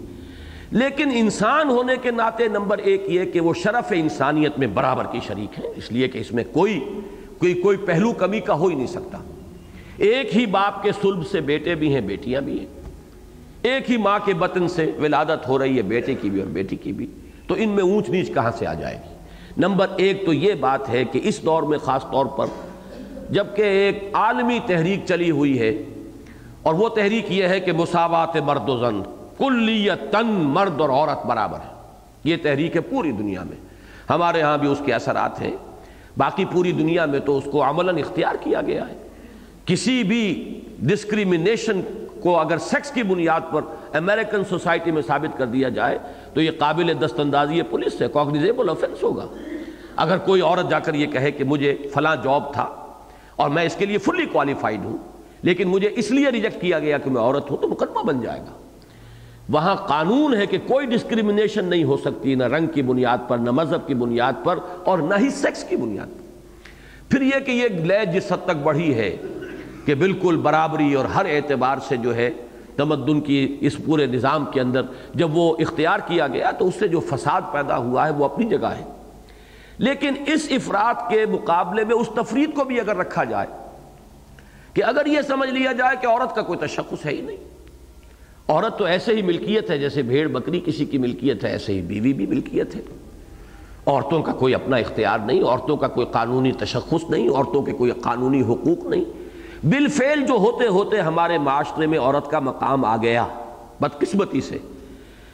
A: لیکن انسان ہونے کے ناطے نمبر ایک یہ کہ وہ شرف انسانیت میں برابر کی شریک ہے اس لیے کہ اس میں کوئی کوئی کوئی پہلو کمی کا ہو ہی نہیں سکتا۔ ایک ہی باپ کے سلب سے بیٹے بھی ہیں، بیٹیاں بھی ہیں۔ ایک ہی ماں کے بطن سے ولادت ہو رہی ہے، بیٹے کی بھی اور بیٹی کی بھی۔ تو ان میں اونچ نیچ کہاں سے آ جائے گی؟ نمبر ایک تو یہ بات ہے کہ اس دور میں خاص طور پر جبکہ ایک عالمی تحریک چلی ہوئی ہے اور وہ تحریک یہ ہے کہ مساوات مرد و زن کلیتن مرد اور عورت برابر ہے یہ تحریک ہے پوری دنیا میں۔ ہمارے ہاں بھی اس کے اثرات ہیں۔ باقی پوری دنیا میں تو اس کو عملاً اختیار کیا گیا ہے۔ کسی بھی ڈسکریمنیشن کو اگر سیکس کی بنیاد پر امریکن سوسائٹی میں ثابت کر دیا جائے، تو یہ قابل دست اندازی پولیس ہے کوگنیزیبل افینس ہوگا۔ اگر کوئی عورت جا کر یہ کہے کہ مجھے فلاں جاب تھا اور میں اس کے لیے فلی کوالیفائڈ ہوں۔ لیکن مجھے اس لیے ریجیکٹ کیا گیا کہ میں عورت ہوں تو مقدمہ بن جائے گا۔ وہاں قانون ہے کہ کوئی ڈسکریمنیشن نہیں ہو سکتی، نہ رنگ کی بنیاد پر، نہ مذہب کی بنیاد پر اور نہ ہی سیکس کی بنیاد پر۔ پھر یہ کہ یہ لے جس حد تک بڑھی ہے کہ بالکل برابری اور ہر اعتبار سے جو ہے تمدن کی اس پورے نظام کے اندر جب وہ اختیار کیا گیا تو اس سے جو فساد پیدا ہوا ہے وہ اپنی جگہ ہے۔ لیکن اس افراد کے مقابلے میں اس تفرید کو بھی اگر رکھا جائے کہ اگر یہ سمجھ لیا جائے کہ عورت کا کوئی تشخص ہے ہی نہیں، عورت تو ایسے ہی ملکیت ہے جیسے بھیڑ بکری کسی کی ملکیت ہے، ایسے ہی بیوی بھی ملکیت ہے۔ عورتوں کا کوئی اپنا اختیار نہیں، عورتوں کا کوئی قانونی تشخص نہیں، عورتوں کے کوئی قانونی حقوق نہیں۔ بالفعل جو ہوتے ہوتے ہمارے معاشرے میں عورت کا مقام آ گیا بدقسمتی سے۔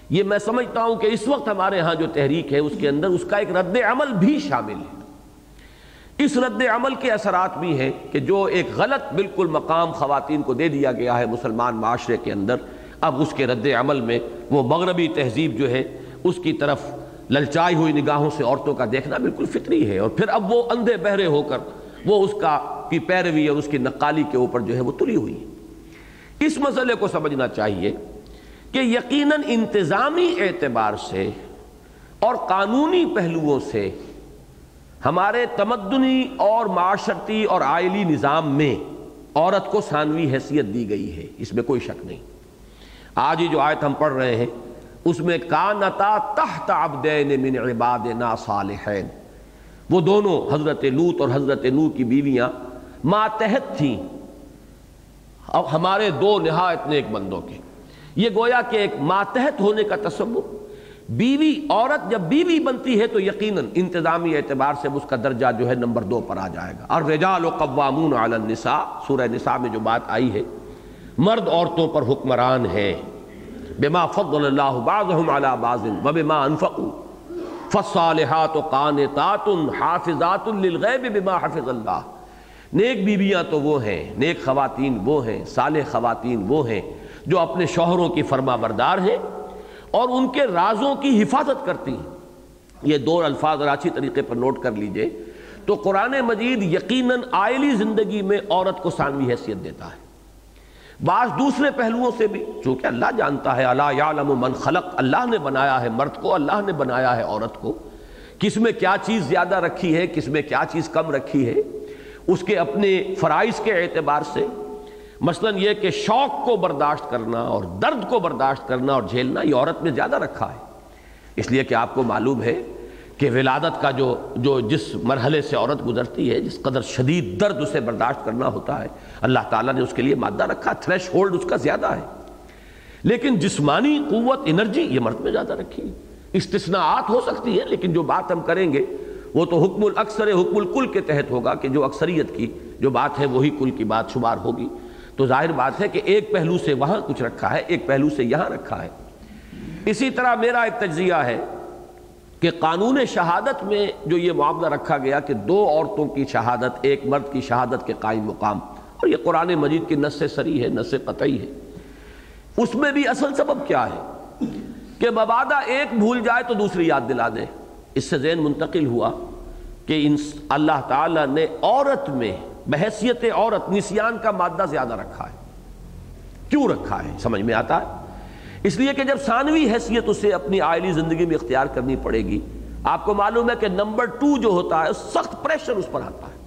A: یہ میں سمجھتا ہوں کہ اس وقت ہمارے ہاں جو تحریک ہے اس کے اندر اس کا ایک رد عمل بھی شامل ہے۔ اس رد عمل کے اثرات بھی ہیں کہ جو ایک غلط بالکل مقام خواتین کو دے دیا گیا ہے مسلمان معاشرے کے اندر، اب اس کے رد عمل میں وہ مغربی تہذیب جو ہے، اس کی طرف للچائی ہوئی نگاہوں سے عورتوں کا دیکھنا بالکل فطری ہے۔ اور پھر اب وہ اندھے بہرے ہو کر وہ اس کا کی پیروی اور اس کی نقالی کے اوپر جو ہے وہ تلی ہوئی ہے۔ اس مسئلے کو سمجھنا چاہیے کہ یقیناً انتظامی اعتبار سے اور قانونی پہلوؤں سے ہمارے تمدنی اور معاشرتی اور آئلی نظام میں عورت کو ثانوی حیثیت دی گئی ہے، اس میں کوئی شک نہیں۔ آج ہی جو آیت ہم پڑھ رہے ہیں، اس میں کانتا تحت عبدین من عبادنا صالحین۔ وہ دونوں، حضرت لوت اور حضرت نو کی بیویاں ماتحت تھیں اب ہمارے دو نہایت نیک بندوں کے۔ یہ گویا کہ ایک ماتحت ہونے کا تصور۔ بیوی عورت جب بیوی بنتی ہے تو یقیناً انتظامی اعتبار سے اس کا درجہ جو ہے نمبر دو پر آ جائے گا۔ اور رجال و قوامون علی النساء، سورہ نساء میں جو بات آئی ہے، مرد عورتوں پر حکمران ہے بما فضل اللہ بعضهم علی بعض وبما انفقوا۔ فالصالحات قانتات حافظات للغیب بما حفظ اللہ۔ نیک بیویاں تو وہ ہیں، نیک خواتین وہ ہیں، صالح خواتین وہ ہیں۔ جو اپنے شوہروں کی فرما بردار ہیں اور ان کے رازوں کی حفاظت کرتی ہیں۔ یہ دو الفاظ راچی طریقے پر نوٹ کر لیجیے۔ تو قرآن مجید یقیناً آئلی زندگی میں عورت کو ثانوی حیثیت دیتا ہے۔ بعض دوسرے پہلوؤں سے بھی، چونکہ اللہ جانتا ہے اللہ یعلم من خلق، اللہ نے بنایا ہے مرد کو، اللہ نے بنایا ہے عورت کو۔ کس میں کیا چیز زیادہ رکھی ہے، کس میں کیا چیز کم رکھی ہے، اس کے اپنے فرائض کے اعتبار سے مثلا یہ کہ شوق کو برداشت کرنا اور درد کو برداشت کرنا اور جھیلنا یہ عورت میں زیادہ رکھا ہے۔ اس لیے کہ آپ کو معلوم ہے کہ ولادت کا جو جو جس مرحلے سے عورت گزرتی ہے، جس قدر شدید درد اسے برداشت کرنا ہوتا ہے، اللہ تعالیٰ نے اس کے لیے مادہ رکھا تھریش ہولڈ اس کا زیادہ ہے۔ لیکن جسمانی قوت، انرجی یہ مرد میں زیادہ رکھی۔ استثناءات ہو سکتی ہے لیکن جو بات ہم کریں گے، وہ تو حکم الاکثر، حکم الکل کے تحت ہوگا کہ جو اکثریت کی جو بات ہے، وہی کل کی بات شمار ہوگی۔ تو ظاہر بات ہے کہ ایک پہلو سے وہاں کچھ رکھا ہے، ایک پہلو سے یہاں رکھا ہے۔ اسی طرح میرا ایک تجزیہ ہے کہ قانون شہادت میں جو یہ معاملہ رکھا گیا کہ دو عورتوں کی شہادت، ایک مرد کی شہادت کے قائم مقام، اور یہ قرآن مجید کی نس سری ہے نس قطعی ہے۔ اس میں بھی اصل سبب کیا ہے؟ کہ مبادہ ایک بھول جائے تو دوسری یاد دلا دے۔ اس سے ذہن منتقل ہوا کہ اللہ تعالیٰ نے عورت میں بحیثیت عورت نسیان کا مادہ زیادہ رکھا ہے۔ کیوں رکھا ہے؟ سمجھ میں آتا ہے؟ اس لیے کہ جب ثانوی حیثیت اسے اپنی آئلی زندگی میں اختیار کرنی پڑے گی، آپ کو معلوم ہے کہ نمبر ٹو جو ہوتا ہے، سخت پریشر اس پر آتا ہے۔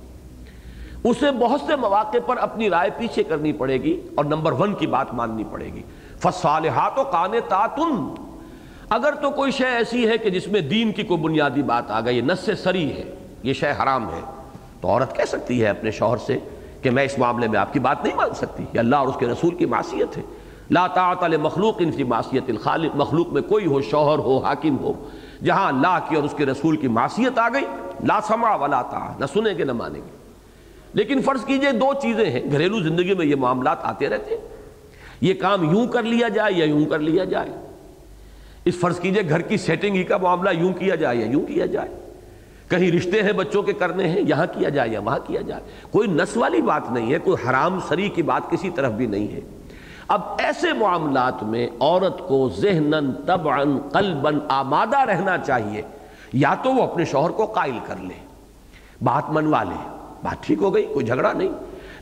A: اسے بہت سے مواقع پر اپنی رائے پیچھے کرنی پڑے گی اور نمبر ون کی بات ماننی پڑے گی۔ فصالحات و کان تاتن اگر تو کوئی شے ایسی ہے کہ جس میں دین کی کوئی بنیادی بات آ گئی، نس سری ہے، یہ شے حرام ہے۔ تو عورت کہہ سکتی ہے اپنے شوہر سے کہ میں اس معاملے میں آپ کی بات نہیں مان سکتی یہ اللہ اور اس کے رسول کی معصیت ہے۔ لا طاعت مخلوق ان کی معصیت الخالق، مخلوق میں کوئی ہو شوہر ہو، حاکم ہو، جہاں اللہ کی اور اس کے رسول کی معصیت آ گئی، لا سما ولا تا نہ سنیں گے، نہ مانیں گے۔ لیکن فرض کیجیے دو چیزیں ہیں، گھریلو زندگی میں یہ معاملات آتے رہتے ہیں۔ یہ کام یوں کر لیا جائے یا یوں کر لیا جائے؟ اس فرض کیجیے گھر کی سیٹنگ ہی کا معاملہ یوں کیا جائے یا یوں کیا جائے؟ کہیں رشتے ہیں بچوں کے کرنے ہیں، یہاں کیا جائے یا وہاں کیا جائے؟ کوئی نس والی بات نہیں ہے، کوئی حرام سری کی بات کسی طرف بھی نہیں ہے۔ اب ایسے معاملات میں عورت کو ذہنن طبعا، قلبا آمادہ رہنا چاہیے، یا تو وہ اپنے شوہر کو قائل کر لے، بات منوا لے۔ بات ٹھیک ہو گئی، کوئی جھگڑا نہیں۔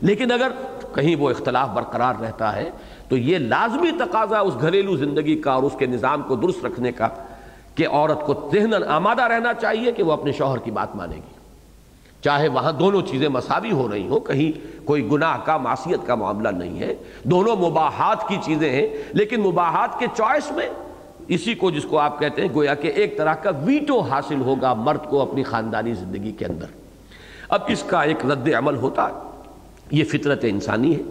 A: لیکن اگر کہیں وہ اختلاف برقرار رہتا ہے، تو یہ لازمی تقاضا اس گھریلو زندگی کا اور اس کے نظام کو درست رکھنے کا کہ عورت کو ذہن آمادہ رہنا چاہیے کہ وہ اپنے شوہر کی بات مانے گی۔ چاہے وہاں دونوں چیزیں مساوی ہو رہی ہوں، کہیں کوئی گناہ کا، معصیت کا معاملہ نہیں ہے۔ دونوں مباحات کی چیزیں ہیں، لیکن مباحات کے چوائس میں اسی کو جس کو آپ کہتے ہیں، گویا کہ ایک طرح کا ویٹو حاصل ہوگا مرد کو اپنی خاندانی زندگی کے اندر۔ اب اس کا ایک رد عمل ہوتا، یہ فطرت انسانی ہے۔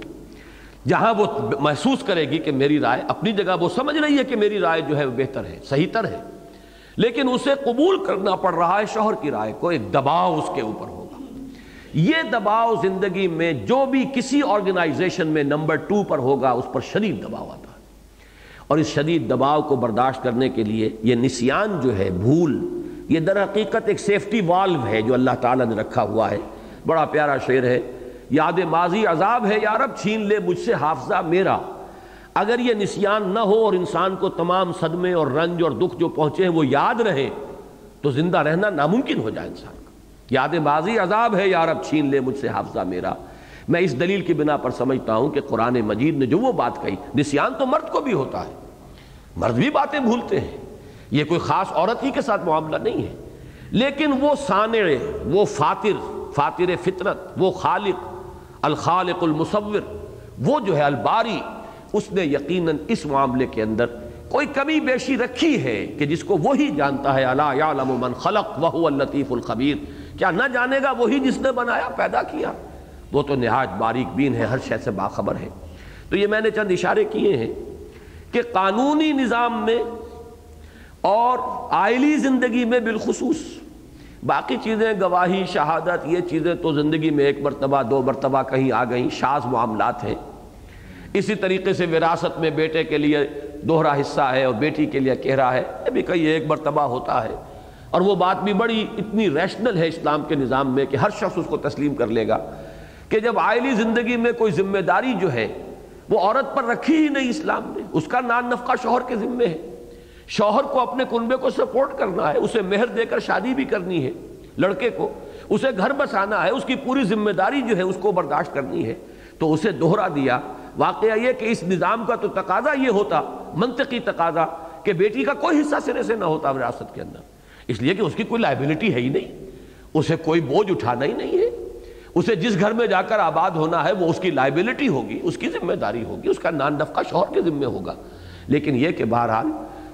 A: جہاں وہ محسوس کرے گی کہ میری رائے اپنی جگہ، وہ سمجھ رہی ہے کہ میری رائے جو ہے وہ بہتر ہے، صحیح تر ہے۔ لیکن اسے قبول کرنا پڑ رہا ہے شوہر کی رائے کو، ایک دباؤ اس کے اوپر ہوگا۔ یہ دباؤ زندگی میں جو بھی کسی آرگنائزیشن میں نمبر ٹو پر ہوگا، اس پر شدید دباؤ آتا ہے۔ اور اس شدید دباؤ کو برداشت کرنے کے لیے یہ نسیان جو ہے، بھول، یہ در حقیقت ایک سیفٹی والو ہے جو اللہ تعالیٰ نے رکھا ہوا ہے۔ بڑا پیارا شعر ہے، یاد ماضی عذاب ہے یارب چھین لے مجھ سے حافظہ میرا۔ اگر یہ نسیان نہ ہو اور انسان کو تمام صدمے اور رنج اور دکھ جو پہنچے ہیں وہ یاد رہے، تو زندہ رہنا ناممکن ہو جائے انسان کا۔ یاد ماضی عذاب ہے یارب چھین لے مجھ سے حافظہ میرا میں اس دلیل کی بنا پر سمجھتا ہوں کہ قرآن مجید نے جو وہ بات کہی، نسیان تو مرد کو بھی ہوتا ہے۔ مرد بھی باتیں بھولتے ہیں۔ یہ کوئی خاص عورت ہی کے ساتھ معاملہ نہیں ہے۔ لیکن وہ سانع وہ فاتر فاتر فطرت، وہ خالق، الخالق المصور، وہ جو ہے الباری اس نے یقیناً اس معاملے کے اندر کوئی کمی بیشی رکھی ہے کہ جس کو وہی جانتا ہے اللہ یعلم من خلق وہو اللطیف الخبیر۔ کیا نہ جانے گا وہی جس نے بنایا، پیدا کیا۔ وہ تو نہایت باریک بین ہے، ہر شے سے باخبر ہے۔ تو یہ میں نے چند اشارے کیے ہیں کہ قانونی نظام میں اور آئلی زندگی میں بالخصوص، باقی چیزیں، گواہی، شہادت، یہ چیزیں تو زندگی میں ایک مرتبہ، دو مرتبہ کہیں آ گئیں شاز معاملات ہیں۔ اسی طریقے سے وراثت میں بیٹے کے لیے دوہرا حصہ ہے اور بیٹی کے لیے کہہ ہے، یہ بھی کئی ایک مرتبہ ہوتا ہے۔ اور وہ بات بھی بڑی اتنی ریشنل ہے اسلام کے نظام میں کہ ہر شخص اس کو تسلیم کر لے گا کہ جب آئلی زندگی میں کوئی ذمہ داری جو ہے، وہ عورت پر رکھی ہی نہیں اسلام نے۔ اس کا نان نفقہ شوہر کے ذمے ہے۔ شوہر کو اپنے کنبے کو سپورٹ کرنا ہے، اسے مہر دے کر شادی بھی کرنی ہے لڑکے کو۔ اسے گھر بسانا ہے، اس کی پوری ذمہ داری جو ہے، اس کو برداشت کرنی ہے۔ تو اسے دوہرا دیا۔ واقعہ یہ کہ اس نظام کا تو تقاضا یہ ہوتا، منطقی تقاضا، کہ بیٹی کا کوئی حصہ سرے سے نہ ہوتا وراثت کے اندر۔ اس لیے کہ اس کی کوئی لائبلٹی ہے ہی نہیں، اسے کوئی بوجھ اٹھانا ہی نہیں ہے۔ اسے جس گھر میں جا کر آباد ہونا ہے، وہ اس کی لائبلٹی ہوگی، اس کی ذمہ داری ہوگی، اس کا نان نفقہ شوہر کے ذمہ ہوگا۔ لیکن یہ کہ بہرحال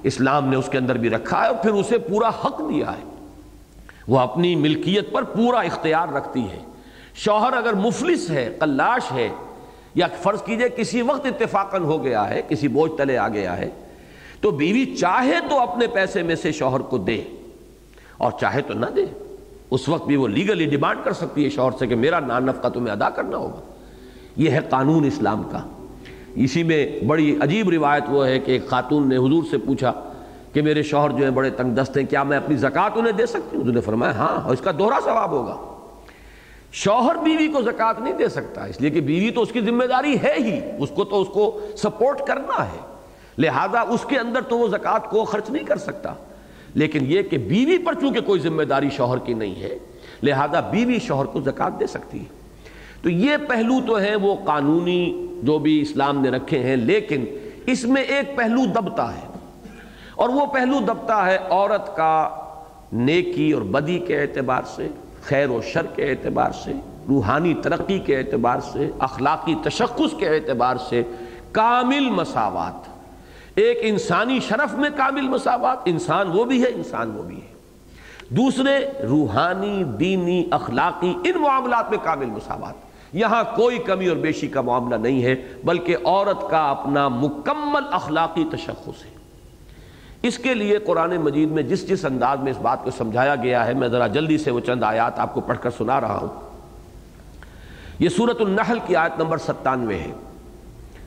A: اسلام نے اس کے اندر بھی رکھا ہے اور پھر اسے پورا حق دیا ہے۔ وہ اپنی ملکیت پر پورا اختیار رکھتی ہے۔ شوہر اگر مفلس ہے، قلاش ہے یا فرض کیجیے کسی وقت اتفاقاً ہو گیا ہے، کسی بوجھ تلے آ گیا ہے، تو بیوی چاہے تو اپنے پیسے میں سے شوہر کو دے اور چاہے تو نہ دے۔ اس وقت بھی وہ لیگلی ڈیمانڈ کر سکتی ہے شوہر سے کہ میرا نانف کا تمہیں ادا کرنا ہوگا۔ یہ ہے قانون اسلام کا۔ اسی میں بڑی عجیب روایت وہ ہے کہ ایک خاتون نے حضور سے پوچھا کہ میرے شوہر جو ہیں بڑے تنگ دست ہیں، کیا میں اپنی زکوٰۃ انہیں دے سکتی ہوں؟ حضور نے فرمایا ہاں اور اس کا دوہرا ثواب ہوگا۔ شوہر بیوی کو زکوٰۃ نہیں دے سکتا، اس لیے کہ بیوی تو اس کی ذمہ داری ہے ہی، اس کو تو اس کو سپورٹ کرنا ہے۔ لہذا اس کے اندر تو وہ زکوٰۃ کو خرچ نہیں کر سکتا۔ لیکن یہ کہ بیوی پر چونکہ کوئی ذمہ داری شوہر کی نہیں ہے، لہذا بیوی شوہر کو زکوٰۃ دے سکتی ہے۔ تو یہ پہلو تو ہے وہ قانونی جو بھی اسلام نے رکھے ہیں، لیکن اس میں ایک پہلو دبتا ہے۔ اور وہ پہلو دبتا ہے عورت کا نیکی اور بدی کے اعتبار سے۔ خیر و شر کے اعتبار سے، روحانی ترقی کے اعتبار سے، اخلاقی تشخص کے اعتبار سے کامل مساوات۔ ایک انسانی شرف میں کامل مساوات، انسان وہ بھی ہے، انسان وہ بھی ہے۔ دوسرے، روحانی، دینی، اخلاقی، ان معاملات میں کامل مساوات۔ یہاں کوئی کمی اور بیشی کا معاملہ نہیں ہے، بلکہ عورت کا اپنا مکمل اخلاقی تشخص ہے۔ اس کے لیے قرآن مجید میں جس جس انداز میں اس بات کو سمجھایا گیا ہے، میں ذرا جلدی سے وہ چند آیات آپ کو پڑھ کر سنا رہا ہوں۔ یہ سورت النحل کی آیت نمبر ستانوے ہے۔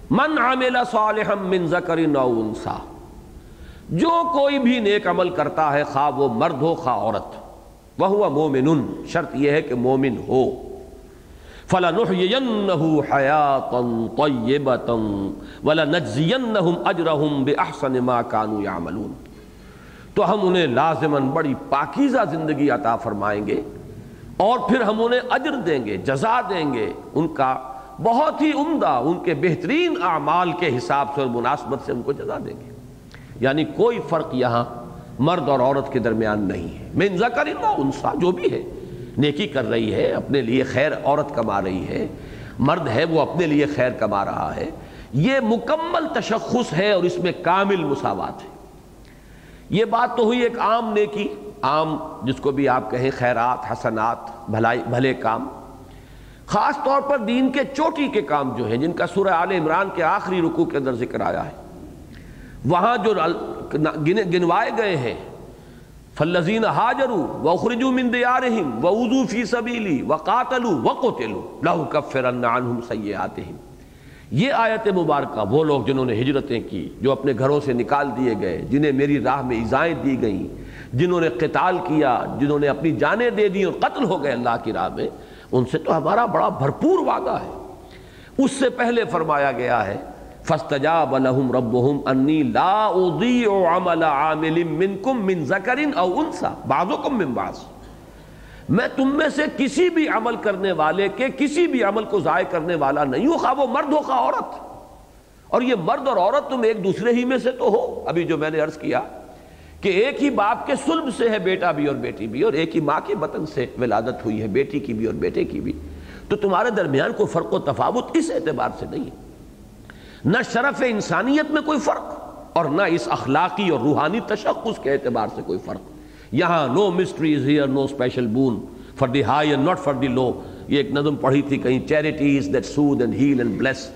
A: من عمل صالحا من ذکر نو انسا۔ جو کوئی بھی نیک عمل کرتا ہے، خواہ وہ مرد ہو، خواہ عورت وہ مومن شرط یہ ہے کہ مومن ہو۔ فَلَنُحْيِيَنَّهُ حَيَاةً طَيِّبَةً وَلَنَجْزِيَنَّهُمْ أَجْرَهُمْ بِأَحْسَنِ مَا كَانُوا يَعْمَلُونَ۔ تو ہم انہیں لازماً بڑی پاکیزہ زندگی عطا فرمائیں گے اور پھر ہم انہیں اجر دیں گے، جزا دیں گے۔ ان کا بہت ہی عمدہ، ان کے بہترین اعمال کے حساب سے اور مناسبت سے ان کو جزا دیں گے۔ یعنی کوئی فرق یہاں مرد اور عورت کے درمیان نہیں ہے۔ من ذکر و انسا، جو بھی ہے۔ نیکی کر رہی ہے، اپنے لیے خیر عورت کما رہی ہے، مرد ہے وہ اپنے لیے خیر کما رہا ہے۔ یہ مکمل تشخص ہے اور اس میں کامل مساوات ہے۔ یہ بات تو ہوئی ایک عام نیکی، عام جس کو بھی آپ کہیں خیرات، حسنات، بھلائی، بھلے کام۔ خاص طور پر دین کے چوٹی کے کام جو ہیں، جن کا سورہ آل عمران کے آخری رکوع کے اندر ذکر آیا ہے۔ وہاں جو گنوائے گئے ہیں فلزین حاجرو وخرجو من دیارہم ووضو فی سبیلی وقاتلو وقتلو لہو کفرن عنہم سیئاتہم۔ یہ آیت مبارکہ وہ لوگ جنہوں نے ہجرتیں کی، جو اپنے گھروں سے نکال دیے گئے، جنہیں میری راہ میں ایزائیں دی گئیں، جنہوں نے قتال کیا، جنہوں نے اپنی جانیں دے دی اور قتل ہو گئے اللہ کی راہ میں، ان سے تو ہمارا بڑا بھرپور وعدہ ہے۔ اس سے پہلے فرمایا گیا ہے فَاسْتَجَابَ لَهُمْ رَبُّهُمْ أَنِّي لَا أُضِيعُ عَمَلَ عَامِلٍ مِّنْكُمْ مِّن ذَكَرٍ أَوْ أُنسَى بَعْضُكُمْ مِّن بَعْضٍ۔ میں تم میں سے کسی بھی عمل کرنے والے کے کسی بھی عمل کو ضائع کرنے والا نہیں ہو خواہ وہ مرد ہو، خواہ عورت۔ اور یہ مرد اور عورت تم ایک دوسرے ہی میں سے تو ہو۔ ابھی جو میں نے عرض کیا کہ ایک ہی باپ کے سلب سے ہے بیٹا بھی اور بیٹی بھی، اور ایک ہی ماں کے بطن سے ولادت ہوئی ہے، بیٹی کی بھی اور بیٹے کی بھی۔ تو تمہارے درمیان کوئی فرق و تفاوت اس اعتبار سے نہیں ہے۔ نہ شرف انسانیت میں کوئی فرق اور نہ اس اخلاقی اور روحانی تشخص کے اعتبار سے کوئی فرق۔ یہاں no mysteries here no special boon for the high and not for the low یہ ایک نظم پڑھی تھی کہیں charities that soothe and heal and bless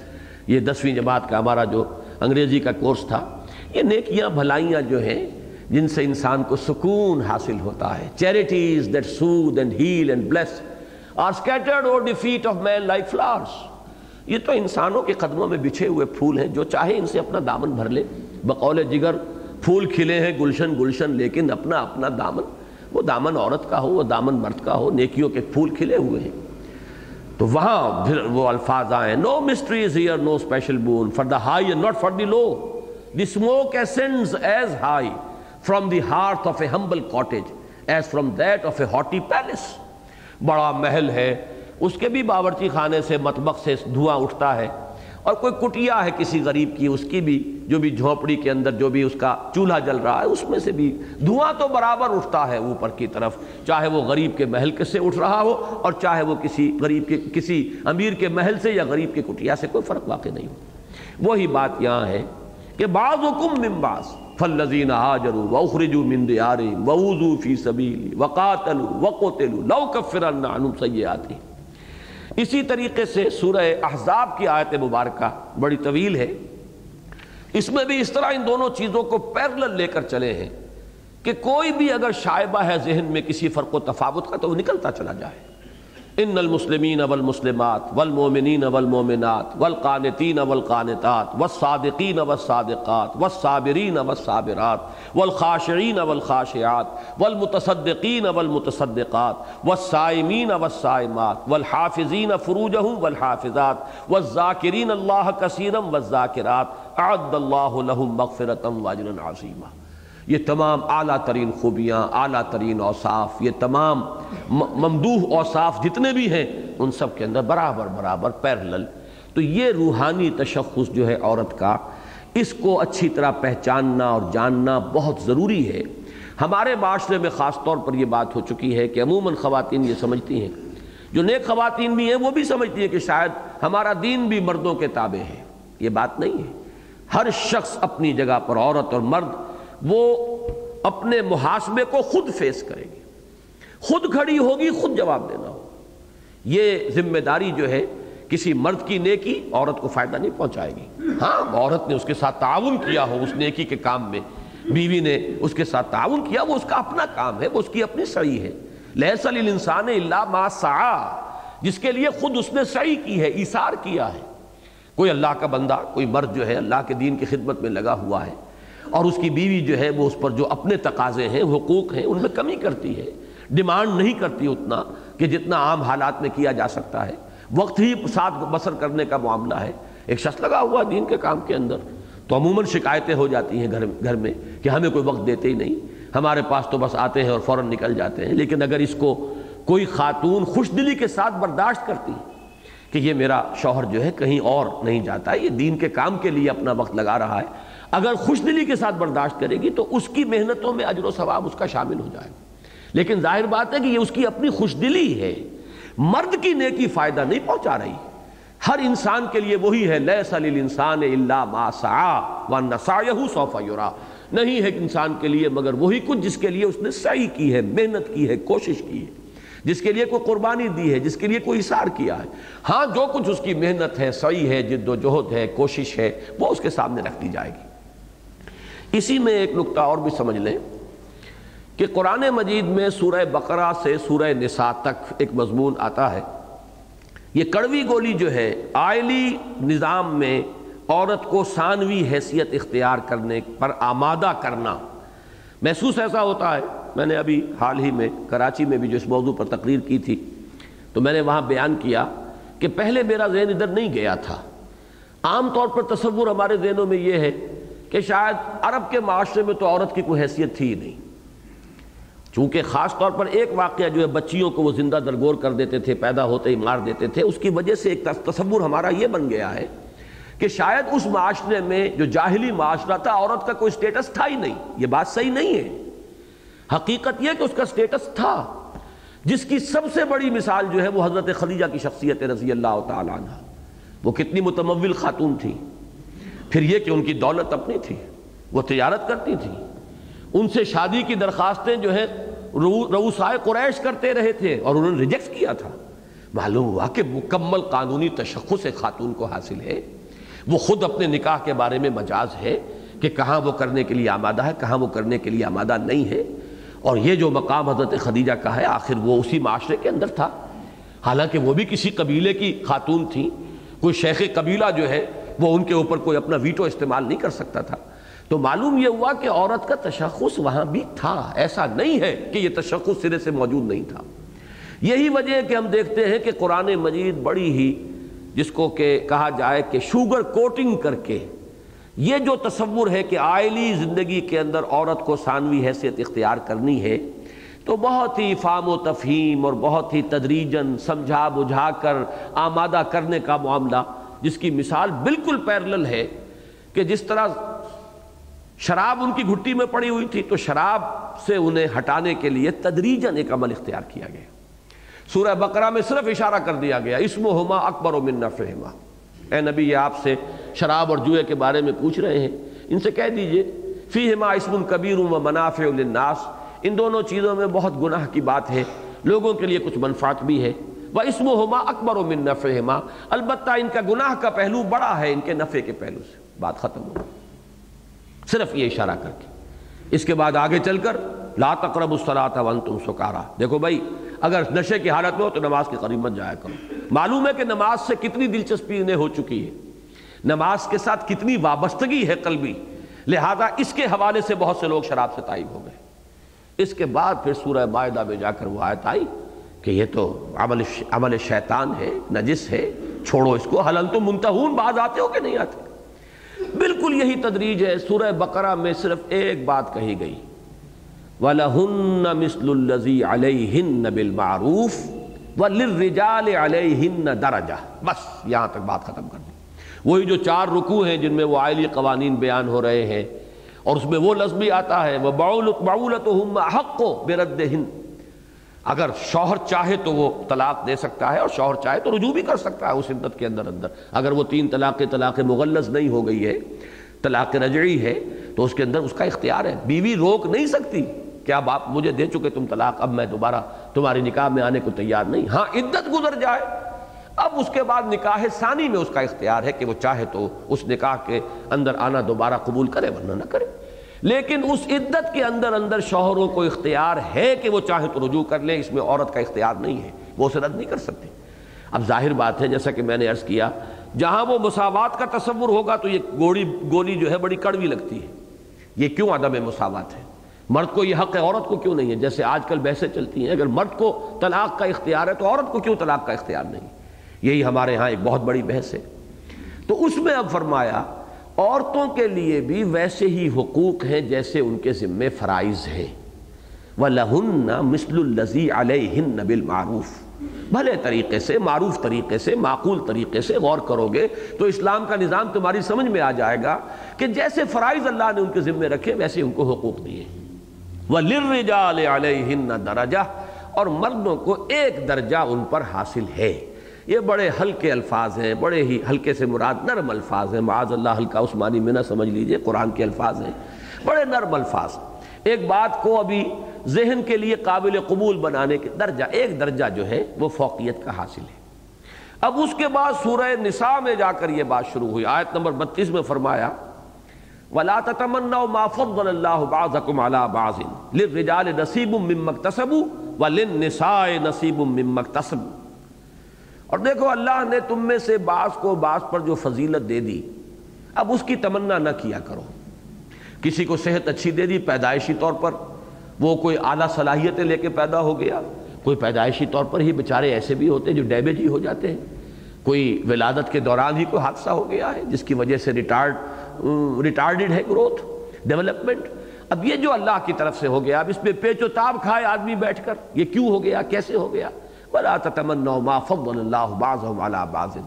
A: یہ دسویں جماعت کا ہمارا جو انگریزی کا کورس تھا۔ یہ نیکیاں بھلائیاں جو ہیں، جن سے انسان کو سکون حاصل ہوتا ہے۔ Charities that soothe and heal and bless are scattered اور the feet of man like flowers یہ تو انسانوں کے قدموں میں بچھے ہوئے پھول ہیں، جو چاہے ان سے اپنا دامن بھر لے۔ بقول جگر، پھول کھلے ہیں گلشن گلشن، لیکن اپنا اپنا دامن، وہ دامن عورت کا ہو، وہ دامن مرد کا ہو، نیکیوں کے پھول کھلے ہوئے ہیں۔ تو وہاں پھر وہ الفاظ آئے no mysteries here no special boon for the high and not for the low the smoke ascends as high from the heart of a humble cottage as from that of a haughty palace بڑا محل ہے اس کے بھی باورچی خانے سے مطبخ سے دھواں اٹھتا ہے اور کوئی کٹیا ہے کسی غریب کی، اس کی بھی، جو بھی جھونپڑی کے اندر جو بھی اس کا چولہا جل رہا ہے، اس میں سے بھی دھواں تو برابر اٹھتا ہے اوپر کی طرف، چاہے وہ غریب کے محل کے سے اٹھ رہا ہو اور چاہے وہ کسی غریب کے، کسی امیر کے محل سے یا غریب کے کٹیا سے، کوئی فرق واقع نہیں ہو وہی بات یہاں ہے کہ بعض حکم ممباز فلزین حاجروا واخرجوا من دیارهم ووضوا فی سبیلی وقاتلوا وقتلوا لو کفرن عنهم سیئاتهم اسی طریقے سے سورہ احزاب کی آیت مبارکہ بڑی طویل ہے۔ اس میں بھی اس طرح ان دونوں چیزوں کو پیرلل لے کر چلے ہیں کہ کوئی بھی اگر شائبہ ہے ذہن میں کسی فرق و تفاوت کا تو وہ نکلتا چلا جائے۔ ان المسلمین والمسلمات والمومنین والمومنات والقانتین والقانتات والصادقین والصادقات والصابرین والصابرات والخاشعین والخاشعات والمتصدقین والمتصدقات والصائمین والصائمات والحافظین فروجهم والحافظات والذاکرین اللہ کثیرا والذاکرات اعد اللہ لهم مغفرتا واجرا عظیما یہ تمام اعلیٰ ترین خوبیاں، اعلیٰ ترین اوصاف، یہ تمام ممدوح اوصاف جتنے بھی ہیں، ان سب کے اندر برابر برابر پیرلل۔ تو یہ روحانی تشخص جو ہے عورت کا، اس کو اچھی طرح پہچاننا اور جاننا بہت ضروری ہے۔ ہمارے معاشرے میں خاص طور پر یہ بات ہو چکی ہے کہ عموماً خواتین یہ سمجھتی ہیں۔ جو نیک خواتین بھی ہیں، وہ بھی سمجھتی ہیں کہ شاید ہمارا دین بھی مردوں کے تابع ہے۔ یہ بات نہیں ہے۔ ہر شخص اپنی جگہ پر عورت اور مرد وہ اپنے محاسبے کو خود فیس کرے گی خود کھڑی ہوگی، خود جواب دینا ہو یہ ذمہ داری جو ہے، کسی مرد کی نیکی عورت کو فائدہ نہیں پہنچائے گی۔ ہاں عورت نے اس کے ساتھ تعاون کیا ہو، اس نیکی کے کام میں۔ بیوی نے اس کے ساتھ تعاون کیا، وہ اس کا اپنا کام ہے، وہ اس کی اپنی سعی ہے۔ لہسل الانسان اللہ ما سعا، جس کے لیے خود اس نے سعی کی ہے، ایثار کیا ہے۔ کوئی اللہ کا بندہ، کوئی مرد جو ہے، اللہ کے دین کی خدمت میں لگا ہوا ہے۔ اور اس کی بیوی جو ہے وہ اس پر جو اپنے تقاضے ہیں، حقوق ہیں، ان میں کمی کرتی ہے۔ ڈیمانڈ نہیں کرتی اتنا کہ جتنا عام حالات میں کیا جا سکتا ہے۔ وقت ہی ساتھ بسر کرنے کا معاملہ ہے۔ ایک شخص لگا ہوا دین کے کام کے اندر۔ تو عموماً شکایتیں ہو جاتی ہیں گھر گھر میں کہ ہمیں کوئی وقت دیتے ہی نہیں۔ ہمارے پاس تو بس آتے ہیں اور فوراً نکل جاتے ہیں۔ لیکن اگر اس کو کوئی خاتون خوش دلی کے ساتھ برداشت کرتی کہ یہ میرا شوہر جو ہے کہیں اور نہیں جاتا، یہ دین کے کام کے لیے اپنا وقت لگا رہا ہے اگر خوش دلی کے ساتھ برداشت کرے گی تو اس کی محنتوں میں اجر و ثواب اس کا شامل ہو جائے گا۔ لیکن ظاہر بات ہے کہ یہ اس کی اپنی خوش دلی ہے۔ مرد کی نیکی فائدہ نہیں پہنچا رہی۔ ہر انسان کے لیے وہی ہے، لیس للانسان الا ما سعا وان سوف یرا۔ نہیں ہے انسان کے لیے، مگر وہی کچھ جس کے لیے اس نے سعی کی ہے، محنت کی ہے، کوشش کی ہے۔ جس کے لیے کوئی قربانی دی ہے، جس کے لیے کوئی اشار کیا ہے۔ ہاں جو کچھ اس کی محنت ہے، سعی ہے، جد و جہد ہے، کوشش ہے، وہ اس کے سامنے رکھ دی جائے گی۔ اسی میں ایک نقطہ اور بھی سمجھ لیں کہ قرآن مجید میں سورہ بقرہ سے سورہ نساء تک ایک مضمون آتا ہے۔ یہ کڑوی گولی جو ہے، آئلی نظام میں عورت کو ثانوی حیثیت اختیار کرنے پر آمادہ کرنا۔ محسوس ایسا ہوتا ہے۔ میں نے ابھی حال ہی میں کراچی میں بھی جو اس موضوع پر تقریر کی تھی، تو میں نے وہاں بیان کیا کہ پہلے میرا ذہن ادھر نہیں گیا تھا۔ عام طور پر تصور ہمارے ذہنوں میں یہ ہے کہ شاید عرب کے معاشرے میں تو عورت کی کوئی حیثیت تھی ہی نہیں۔ چونکہ خاص طور پر ایک واقعہ جو ہے، بچیوں کو وہ زندہ درگور کر دیتے تھے، پیدا ہوتے ہی مار دیتے تھے، اس کی وجہ سے ایک تصور ہمارا یہ بن گیا ہے کہ شاید اس معاشرے میں جو جاہلی معاشرہ تھا، عورت کا کوئی سٹیٹس تھا ہی نہیں۔ یہ بات صحیح نہیں ہے۔ حقیقت یہ کہ اس کا سٹیٹس تھا۔ جس کی سب سے بڑی مثال جو ہے، وہ حضرت خدیجہ کی شخصیت رضی اللہ تعالیٰ عنہ۔ وہ کتنی متمول خاتون تھی۔ پھر یہ کہ ان کی دولت اپنی تھی، وہ تجارت کرتی تھی۔ ان سے شادی کی درخواستیں جو ہے روسائے قریش کرتے رہے تھے اور انہوں نے ریجیکٹ کیا تھا۔ معلوم ہوا کہ مکمل قانونی تشخص خاتون کو حاصل ہے۔ وہ خود اپنے نکاح کے بارے میں مجاز ہے کہ کہاں وہ کرنے کے لیے آمادہ ہے، کہاں وہ کرنے کے لیے آمادہ نہیں ہے۔ اور یہ جو مقام حضرت خدیجہ کا ہے، آخر وہ اسی معاشرے کے اندر تھا۔ حالانکہ وہ بھی کسی قبیلے کی خاتون تھی کوئی شیخ قبیلہ جو ہے وہ ان کے اوپر کوئی اپنا ویٹو استعمال نہیں کر سکتا تھا۔ تو معلوم یہ ہوا کہ عورت کا تشخص وہاں بھی تھا۔ ایسا نہیں ہے کہ یہ تشخص سرے سے موجود نہیں تھا۔ یہی وجہ ہے کہ ہم دیکھتے ہیں کہ قرآن مجید بڑی ہی، جس کو کہ کہا جائے کہ شوگر کوٹنگ کر کے، یہ جو تصور ہے کہ آئلی زندگی کے اندر عورت کو ثانوی حیثیت اختیار کرنی ہے، تو بہت ہی فام و تفہیم اور بہت ہی تدریجن سمجھا بجھا کر آمادہ کرنے کا معاملہ جس کی مثال بالکل پیرلل ہے کہ جس طرح شراب ان کی گھٹی میں پڑی ہوئی تھی، تو شراب سے انہیں ہٹانے کے لیے تدریجن ایک عمل اختیار کیا گیا۔ سورہ بقرہ میں صرف اشارہ کر دیا گیا اسم و ہما اکبر و من فہما اے نبی، یہ آپ سے شراب اور جوئے کے بارے میں پوچھ رہے ہیں۔ ان سے کہہ دیجیے فی ہما اسم کبیر و منافع للناس۔ ان دونوں چیزوں میں بہت گناہ کی بات ہے، لوگوں کے لیے کچھ منفعت بھی ہے۔ وہ اسم و ہما اکبر و من فہما البتہ ان کا گناہ کا پہلو بڑا ہے، ان کے نفع کے پہلو سے۔ بات ختم ہو صرف یہ اشارہ کر کے۔ اس کے بعد آگے چل کر، لا تقرب الصلاۃ وانتم سکارا۔ دیکھو بھائی، اگر نشے کی حالت میں ہو تو نماز کے قریب مت جایا کرو۔ معلوم ہے کہ نماز سے کتنی دلچسپی انہیں ہو چکی ہے۔ نماز کے ساتھ کتنی وابستگی ہے قلبی۔ لہذا اس کے حوالے سے بہت سے لوگ شراب سے تائب ہو گئے۔ اس کے بعد پھر سورہ معدہ میں جا کر وہ آیت آئی۔ کہ یہ تو عمل عمل شیطان ہے، نجس ہے، چھوڑو اس کو۔ حلن تو منتہون بعض آتے ہو کہ نہیں آتے؟ بالکل یہی تدریج ہے۔ سورہ بقرہ میں صرف ایک بات کہی گئی۔ وَلَهُنَّ مِثْلُ الَّذِي عَلَيْهِنَّ بِالْمَعْرُوفِ وَلِلرِّجَالِ عَلَيْهِنَّ دَرَجَةً۔ بس، یہاں تک بات ختم کر دی۔ وہی جو چار رکوع ہیں جن میں وہ آئلی قوانین بیان ہو رہے ہیں، اور اس میں وہ لفظ بھی آتا ہے۔ وَبَعُولَتُهُمَّ حَقُّ بِرَدِّهِنَّ۔ اگر شوہر چاہے تو وہ طلاق دے سکتا ہے اور شوہر چاہے تو رجوع بھی کر سکتا ہے اس عدت کے اندر اندر۔ اگر وہ تین طلاق طلاق مغلظ نہیں ہو گئی ہے، طلاق رجعی ہے، تو اس کے اندر اس کا اختیار ہے۔ بیوی روک نہیں سکتی کیا باپ مجھے دے چکے تم طلاق، اب میں دوبارہ تمہاری نکاح میں آنے کو تیار نہیں۔ ہاں عدت گزر جائے۔ اب اس کے بعد نکاح ثانی میں اس کا اختیار ہے کہ وہ چاہے تو اس نکاح کے اندر آنا دوبارہ قبول کرے، ورنہ نہ کرے۔ لیکن اس عدت کے اندر اندر شوہروں کو اختیار ہے کہ وہ چاہے تو رجوع کر لے اس میں عورت کا اختیار نہیں ہے، وہ اسے رد نہیں کر سکتے۔ اب ظاہر بات ہے، جیسا کہ میں نے عرض کیا، جہاں وہ مساوات کا تصور ہوگا تو یہ گوڑی، گولی جو ہے بڑی کڑوی لگتی ہے۔ یہ کیوں عدم مساوات ہے؟ مرد کو یہ حق ہے، عورت کو کیوں نہیں ہے؟ جیسے آج کل بحثیں چلتی ہیں، اگر مرد کو طلاق کا اختیار ہے تو عورت کو کیوں طلاق کا اختیار نہیں؟ یہی ہمارے ہاں ایک بہت بڑی بحث ہے۔ تو اس میں اب فرمایا عورتوں کے لیے بھی ویسے ہی حقوق ہیں جیسے ان کے ذمے فرائض ہیں۔ وَلَهُنَّ مِثْلُ الَّذِي عَلَيْهِنَّ بِالْمَعْرُوفِ۔ بھلے طریقے سے، معروف طریقے سے، معقول طریقے سے غور کرو گے تو اسلام کا نظام تمہاری سمجھ میں آ جائے گا کہ جیسے فرائض اللہ نے ان کے ذمے رکھے، ویسے ان کو حقوق دیے۔ وَلِلْرِجَالِ عَلَيْهِنَّ دَرَجَةً اور مردوں کو ایک درجہ ان پر حاصل ہے۔ یہ بڑے ہلکے الفاظ ہیں، بڑے ہی ہلکے سے مراد نرم الفاظ ہیں۔ معاذ اللہ ہلکا عثمانی میں نہ سمجھ لیجیے، قرآن کے الفاظ ہیں۔ بڑے نرم الفاظ۔ ایک بات کو ابھی ذہن کے لیے قابل قبول بنانے کے درجہ، ایک درجہ جو ہے وہ فوقیت کا حاصل ہے۔ اب اس کے بعد سورہ نساء میں جا کر یہ بات شروع ہوئی۔ آیت نمبر بتیس میں فرمایا، وَلَا تَتَمَنَّوْ مَا فَضَّلَ اللَّهُ بَعْضَكُمْ عَلَى بَعْضٍ لِلرِّجَالِ نَصِيبٌ مِّمَّا اكْتَسَبُوا نَصِيبٌ مِّمَّا اور دیکھو اللہ نے تم میں سے بعض کو بعض پر جو فضیلت دے دی، اب اس کی تمنا نہ کیا کرو۔ کسی کو صحت اچھی دے دی پیدائشی طور پر، وہ کوئی اعلیٰ صلاحیتیں لے کے پیدا ہو گیا۔ کوئی پیدائشی طور پر ہی بیچارے ایسے بھی ہوتے ہیں جو ڈیمیج ہی ہو جاتے ہیں۔ کوئی ولادت کے دوران ہی کوئی حادثہ ہو گیا ہے، جس کی وجہ سے ریٹارڈ ریٹارڈڈ ہے گروتھ ڈیولپمنٹ اب یہ جو اللہ کی طرف سے ہو گیا، اب اس پہ پیچ و تاب کھائے آدمی بیٹھ کر، یہ کیوں ہو گیا، کیسے ہو گیا؟ بلا تمنا ما فضل اللہ بعضهم على بعض.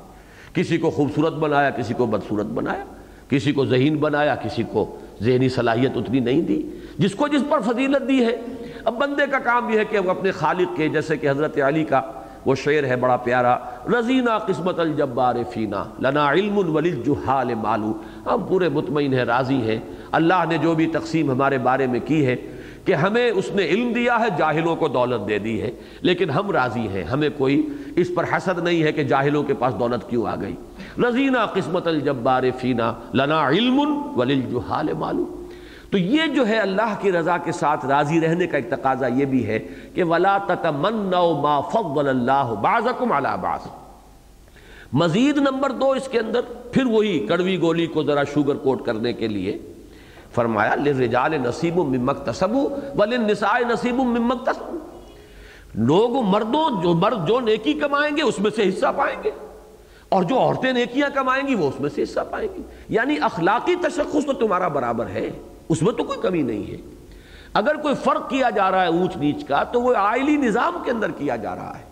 A: کسی کو خوبصورت بنایا، کسی کو بدصورت بنایا، کسی کو ذہین بنایا، کسی کو ذہنی صلاحیت اتنی نہیں دی، جس کو جس پر فضیلت دی ہے۔ اب بندے کا کام یہ ہے کہ وہ اپنے خالق کے، جیسے کہ حضرت علی کا وہ شعر ہے بڑا پیارا رضینہ قسمت الجبار فینا، لنا علم وللجحال مالو۔ ہم پورے مطمئن ہیں، راضی ہیں۔ اللہ نے جو بھی تقسیم ہمارے بارے میں کی ہے کہ ہمیں اس نے علم دیا ہے، جاہلوں کو دولت دے دی ہے۔ لیکن ہم راضی ہیں، ہمیں کوئی اس پر حسد نہیں ہے کہ جاہلوں کے پاس دولت کیوں آ گئی۔ رضینہ قسمت الجبار فینا لنا علم وللجحال مالو تو یہ جو ہے اللہ کی رضا کے ساتھ راضی رہنے کا ایک تقاضا یہ بھی ہے کہ ولا تتمنوا ما فضل اللہ بعضکم علی بعض۔ مزید نمبر دو اس کے اندر، پھر وہی کڑوی گولی کو ذرا شوگر کوٹ کرنے کے لیے۔ فرمایا، للرجال نصیب مما اکتسبوا وللنساء نصیب مما اکتسبوا لوگ مردوں جو مرد جو نیکی کمائیں گے اس میں سے حصہ پائیں گے۔ اور جو عورتیں نیکیاں کمائیں گی وہ اس میں سے حصہ پائیں گی۔ یعنی اخلاقی تشخص تو تمہارا برابر ہے، اس میں تو کوئی کمی نہیں ہے۔ اگر کوئی فرق کیا جا رہا ہے اونچ نیچ کا، تو وہ آئلی نظام کے اندر کیا جا رہا ہے۔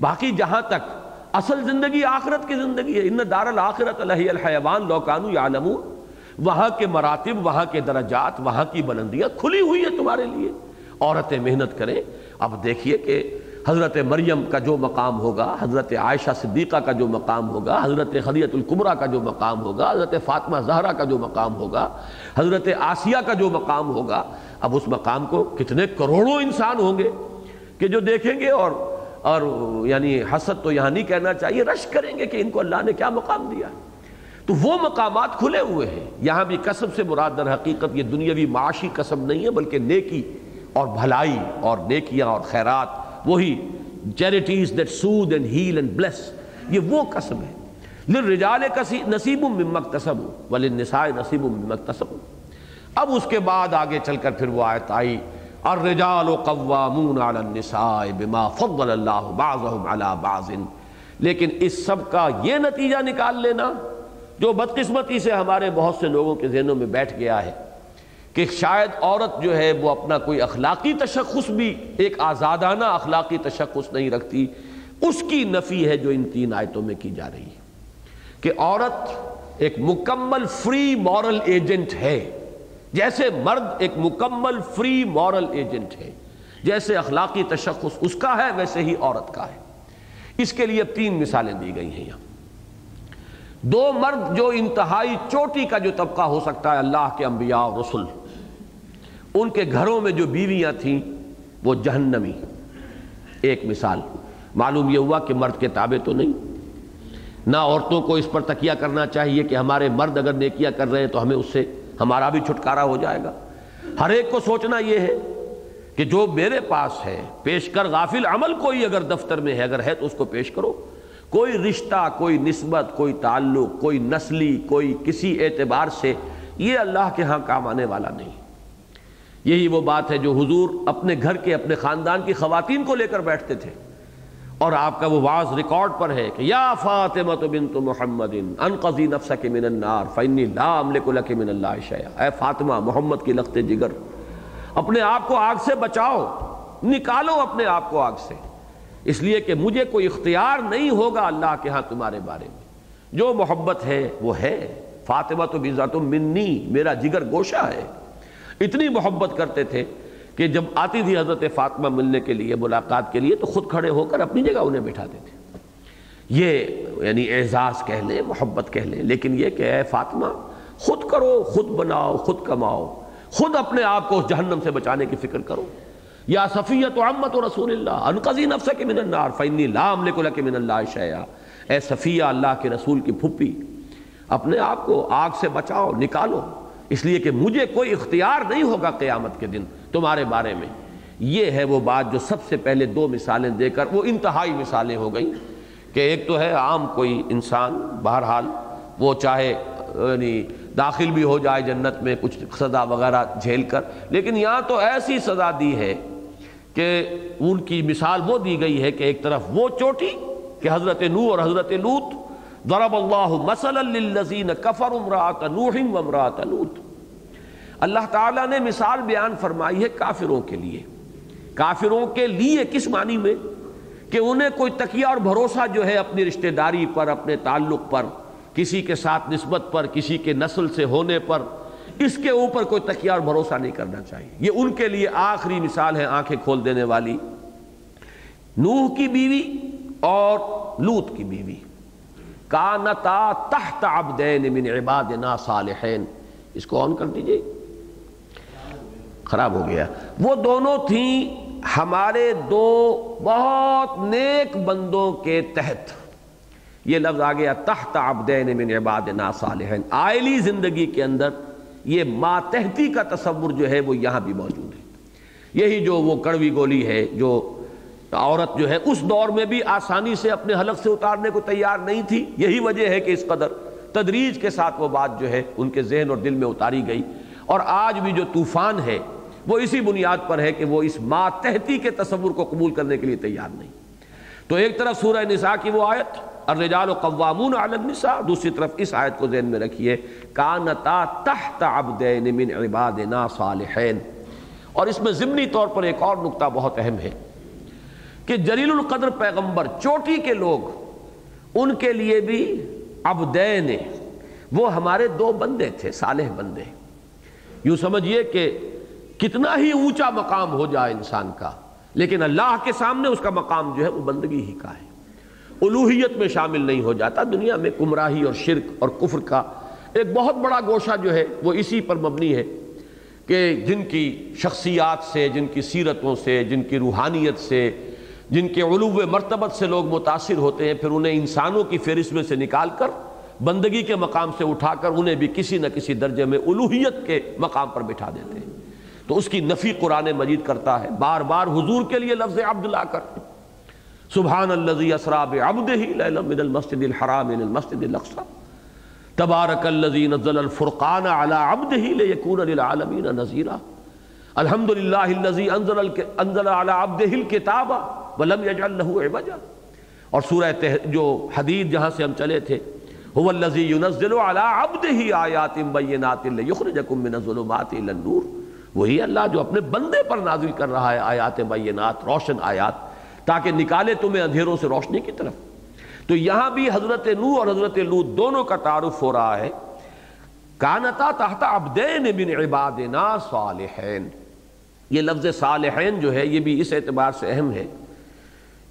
A: باقی جہاں تک اصل زندگی آخرت کی زندگی ہے، ان دار الآخرت علیہ الحیوان لوکانو یعلمون۔ وہاں کے مراتب، وہاں کے درجات، وہاں کی بلندیاں کھلی ہوئی ہے تمہارے لیے۔ عورتیں محنت کریں۔ اب دیکھیے کہ حضرت مریم کا جو مقام ہوگا، حضرت عائشہ صدیقہ کا جو مقام ہوگا، حضرت خدیت القبرہ کا جو مقام ہوگا، حضرت فاطمہ زہرہ کا جو مقام ہوگا، حضرت آسیہ کا جو مقام ہوگا، اب اس مقام کو کتنے کروڑوں انسان ہوں گے کہ جو دیکھیں گے اور اور یعنی حسد تو یہاں نہیں کہنا چاہیے، رش کریں گے کہ ان کو اللہ نے کیا مقام دیا ہے۔ تو وہ مقامات کھلے ہوئے ہیں۔ یہاں بھی قسم سے مراد در حقیقت یہ دنیاوی معاشی قسم نہیں ہے، بلکہ نیکی اور بھلائی اور نیکیاں اور خیرات، وہی charities that soothe and heal and bless یہ وہ قسم ہے۔ للرجال نصیب ممک تصب وللنساء نصیب ممک تصب اب اس کے بعد آگے چل کر پھر وہ آیت آئی، الرجال قوامون علی النساء بما فضل اللہ بعضهم علی بعض۔ لیکن اس سب کا یہ نتیجہ نکال لینا جو بدقسمتی سے ہمارے بہت سے لوگوں کے ذہنوں میں بیٹھ گیا ہے کہ شاید عورت جو ہے وہ اپنا کوئی اخلاقی تشخص بھی ایک آزادانہ اخلاقی تشخص نہیں رکھتی، اس کی نفی ہے جو ان تین آیتوں میں کی جا رہی ہے کہ عورت ایک مکمل فری مورل ایجنٹ ہے، جیسے مرد ایک مکمل فری مورل ایجنٹ ہے، جیسے اخلاقی تشخص اس کا ہے، ویسے ہی عورت کا ہے۔ اس کے لیے تین مثالیں دی گئی ہیں یہاں۔ دو مرد جو انتہائی چوٹی کا جو طبقہ ہو سکتا ہے، اللہ کے انبیاء اور رسول۔ ان کے گھروں میں جو بیویاں تھیں، وہ جہنمی۔ ایک مثال۔ معلوم یہ ہوا کہ مرد کے تابع تو نہیں۔ نہ عورتوں کو اس پر تکیہ کرنا چاہیے کہ ہمارے مرد اگر نیکیاں کر رہے ہیں تو ہمیں اس سے ہمارا بھی چھٹکارا ہو جائے گا۔ ہر ایک کو سوچنا یہ ہے کہ جو میرے پاس ہے، پیش کر غافل عمل کوئی اگر دفتر میں ہے، اگر ہے تو اس کو پیش کرو۔ کوئی رشتہ، کوئی نسبت، کوئی تعلق، کوئی نسلی، کوئی کسی اعتبار سے یہ اللہ کے ہاں کام آنے والا نہیں۔ یہی وہ بات ہے جو حضور اپنے گھر کے، اپنے خاندان کی خواتین کو لے کر بیٹھتے تھے۔ اور آپ کا وہ واز ریکارڈ پر ہے کہ یا فاطمہ بنت محمد انقضی نفسک من النار، فانی لا املک لک من اللہ شیئا۔ اے فاطمہ، محمد کی لخت جگر۔ اپنے آپ کو آگ سے بچاؤ، نکالو اپنے آپ کو آگ سے۔ اس لیے کہ مجھے کوئی اختیار نہیں ہوگا اللہ کے ہاں تمہارے بارے میں۔ جو محبت ہے، وہ ہے۔ فاطمہ تو بزا تو منی، میرا جگر گوشہ ہے۔ اتنی محبت کرتے تھے کہ جب آتی تھی حضرت فاطمہ ملنے کے لیے، ملاقات کے لیے، تو خود کھڑے ہو کر اپنی جگہ انہیں بٹھاتے تھے۔ یہ یعنی اعزاز کہہ لیں، محبت کہہ لیں، لیکن یہ کہ اے فاطمہ، خود کرو، خود بناؤ، خود کماؤ۔ خود اپنے آپ کو اس جہنم سے بچانے کی فکر کرو۔ یا صفیت و عمت و رسول اللہ، انقضی نفس کے من النار فینی لام لکو لک من اللہ شیعہ اے صفیہ، اللہ کے رسول کی پھپی اپنے آپ کو آگ سے بچاؤ، نکالو۔ اس لیے کہ مجھے کوئی اختیار نہیں ہوگا قیامت کے دن تمہارے بارے میں۔ یہ ہے وہ بات جو سب سے پہلے دو مثالیں دے کر وہ انتہائی مثالیں ہو گئیں کہ ایک تو ہے عام کوئی انسان بہرحال وہ چاہے یعنی داخل بھی ہو جائے جنت میں کچھ سزا وغیرہ جھیل کر، لیکن یہاں تو ایسی سزا دی ہے کہ ان کی مثال وہ دی گئی ہے کہ ایک طرف وہ چوٹی کہ حضرت نو اور حضرت لوت ضرب اللہ مثلا للذین کفر امراۃ نوح و امراۃ لوط۔ اللہ تعالیٰ نے مثال بیان فرمائی ہے کافروں کے لیے۔ کافروں کے لیے کس معنی میں؟ کہ انہیں کوئی تکیہ اور بھروسہ جو ہے اپنی رشتہ داری پر، اپنے تعلق پر، کسی کے ساتھ نسبت پر، کسی کے نسل سے ہونے پر اس کے اوپر کوئی تکیہ اور بھروسہ نہیں کرنا چاہیے۔ یہ ان کے لیے آخری مثال ہے آنکھیں کھول دینے والی۔ نوح کی بیوی اور لوت کی بیوی۔ کانتا تحت عبدین من عبادنا صالحین۔ اس کو آن کر دیجیے۔ خراب ہو گیا۔ وہ دونوں تھیں ہمارے دو بہت نیک بندوں کے تحت۔ یہ لفظ آ گیا تحت عبدین من عبادنا صالحین۔ آئلی زندگی کے اندر یہ ماتحتی کا تصور جو ہے وہ یہاں بھی موجود ہے۔ یہی جو وہ کڑوی گولی ہے، جو عورت جو ہے، اس دور میں بھی آسانی سے اپنے حلق سے اتارنے کو تیار نہیں تھی۔ یہی وجہ ہے کہ اس قدر تدریج کے ساتھ وہ بات جو ہے ان کے ذہن اور دل میں اتاری گئی۔ اور آج بھی جو طوفان ہے، وہ اسی بنیاد پر ہے کہ وہ اس ماتحتی کے تصور کو قبول کرنے کے لیے تیار نہیں۔ تو ایک طرف سورہ نساء کی وہ آیت الرجال قوامون علی النساء۔ دوسری طرف اس آیت کو ذہن میں رکھیے، کانتا تحت عبدین من عبادنا صالحین۔ اور اس میں ضمنی طور پر ایک اور نقطہ بہت اہم ہے کہ جلیل القدر پیغمبر چوٹی کے لوگ، ان کے لیے بھی عبدین وہ ہمارے دو بندے تھے، صالح بندے۔ یوں سمجھئے کہ کتنا ہی اونچا مقام ہو جائے انسان کا، لیکن اللہ کے سامنے اس کا مقام جو ہے، وہ بندگی ہی کا ہے۔ الوحیت میں شامل نہیں ہو جاتا۔ دنیا میں کمراہی اور شرک اور کفر کا ایک بہت بڑا گوشہ جو ہے وہ اسی پر مبنی ہے کہ جن کی شخصیات سے، جن کی سیرتوں سے، جن کی روحانیت سے، جن کے علو مرتبت سے لوگ متاثر ہوتے ہیں، پھر انہیں انسانوں کی فہرست میں سے نکال کر، بندگی کے مقام سے اٹھا کر انہیں بھی کسی نہ کسی درجے میں الوحیت کے مقام پر بٹھا دیتے ہیں۔ تو اس کی نفی قرآن مجید کرتا ہے۔ بار بار حضور کے لیے لفظ عبد لا کر۔ سبحان الذي اسرا بعبده ليلا من المسجد الحرام الى المسجد الاقصى تبارك الذي نزل الفرقان على عبده ليكون للعالمين نذيرا الحمد لله الذي انزل انزل على عبده الكتاب ولم يجعل له عوجا. اور سورہ جو حدید جہاں سے ہم چلے تھے، هو الذي ينزل على عبده آیات بینات ليخرجكم من الظلمات الى النور. وہی اللہ جو اپنے بندے پر نازل کر رہا ہے آیات بینات، روشن آیات. تاکہ نکالے تمہیں اندھیروں سے روشنی کی طرف۔ تو یہاں بھی حضرت نو اور حضرت لو دونوں کا تعارف ہو رہا ہے۔ کانتا تحت عبدین من عبادنا صالحین۔ یہ لفظ صالحین جو ہے، یہ بھی اس اعتبار سے اہم ہے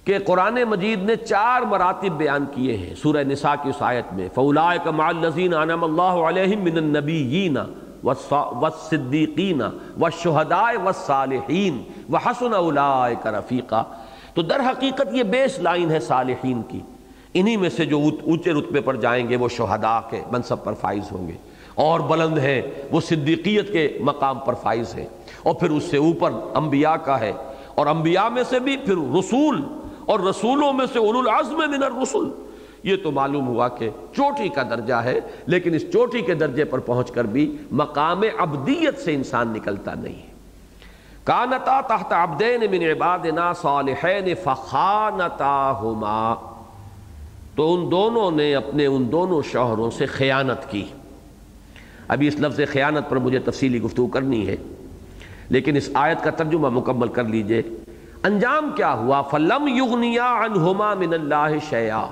A: کہ قرآن مجید نے چار مراتب بیان کیے ہیں سورہ نساء کی اس آیت میں۔ فَأُولَائِكَ مَعَ الَّذِينَ عَنَمَ اللَّهُ عَلَيْهِمْ مِنَ النَّبِيِّينَ وَالصِّدِّقِينَ وَالشُّهَدَاءِ وَالصَّالِحِينَ وَحَسُنَ أُولَائِكَ رَفِيقًا تو در حقیقت یہ بیس لائن ہے صالحین کی۔ انہی میں سے جو اونچے رتبے پر جائیں گے وہ شہداء کے منصب پر فائز ہوں گے۔ اور بلند ہیں وہ صدیقیت کے مقام پر فائز ہیں اور پھر اس سے اوپر انبیاء کا ہے۔ اور انبیاء میں سے بھی پھر رسول، اور رسولوں میں سے اولو العزم من الرسول یہ تو معلوم ہوا کہ چوٹی کا درجہ ہے، لیکن اس چوٹی کے درجے پر پہنچ کر بھی مقام عبدیت سے انسان نکلتا نہیں۔ ہے کانتا تحت عبدین من عبادنا صالحین فخانتاہما۔ تو ان دونوں نے اپنے ان دونوں شوہروں سے خیانت کی۔ ابھی اس لفظ خیانت پر مجھے تفصیلی گفتگو کرنی ہے، لیکن اس آیت کا ترجمہ مکمل کر لیجیے۔ انجام کیا ہوا؟ فلم یغنیا عنہما من اللہ شیعہ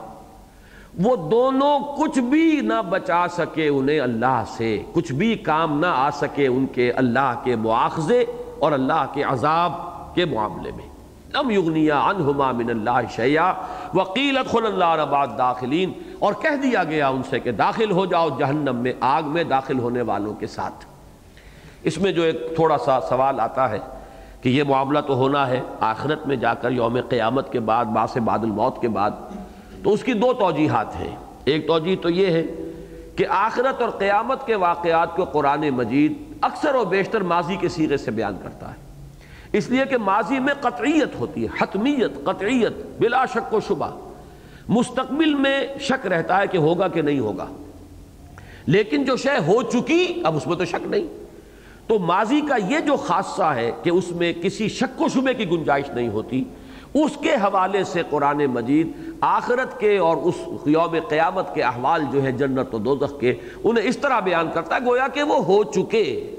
A: وہ دونوں کچھ بھی نہ بچا سکے انہیں اللہ سے، کچھ بھی کام نہ آ سکے ان کے اللہ کے مواخذے اور اللہ کے عذاب کے معاملے میں۔ لم یغنیا عنہما من اللہ شیعہ وقیل ادخل اللہ رباد داخلین اور کہہ دیا گیا ان سے کہ داخل ہو جاؤ جہنم میں، آگ میں داخل ہونے والوں کے ساتھ۔ اس میں جو ایک تھوڑا سا سوال آتا ہے کہ یہ معاملہ تو ہونا ہے آخرت میں جا کر، یوم قیامت کے بعد باس بعد الموت کے بعد، تو اس کی دو توجیحات ہیں۔ ایک توجیح تو یہ ہے کہ آخرت اور قیامت کے واقعات کو قرآن مجید اکثر و بیشتر ماضی کے سیغے سے بیان کرتا ہے۔ اس لیے کہ ماضی میں قطعیت ہوتی ہے، حتمیت، قطعیت، بلا شک و شبہ۔ مستقبل میں شک رہتا ہے کہ ہوگا کہ نہیں ہوگا۔ لیکن جو شے ہو چکی، اب اس میں تو شک نہیں۔ تو ماضی کا یہ جو خاصہ ہے کہ اس میں کسی شک و شبے کی گنجائش نہیں ہوتی اس کے حوالے سے قرآن مجید آخرت کے اور اس یوم قیامت کے احوال جو ہے جنت و دوزخ کے، انہیں اس طرح بیان کرتا ہے، گویا کہ وہ ہو چکے۔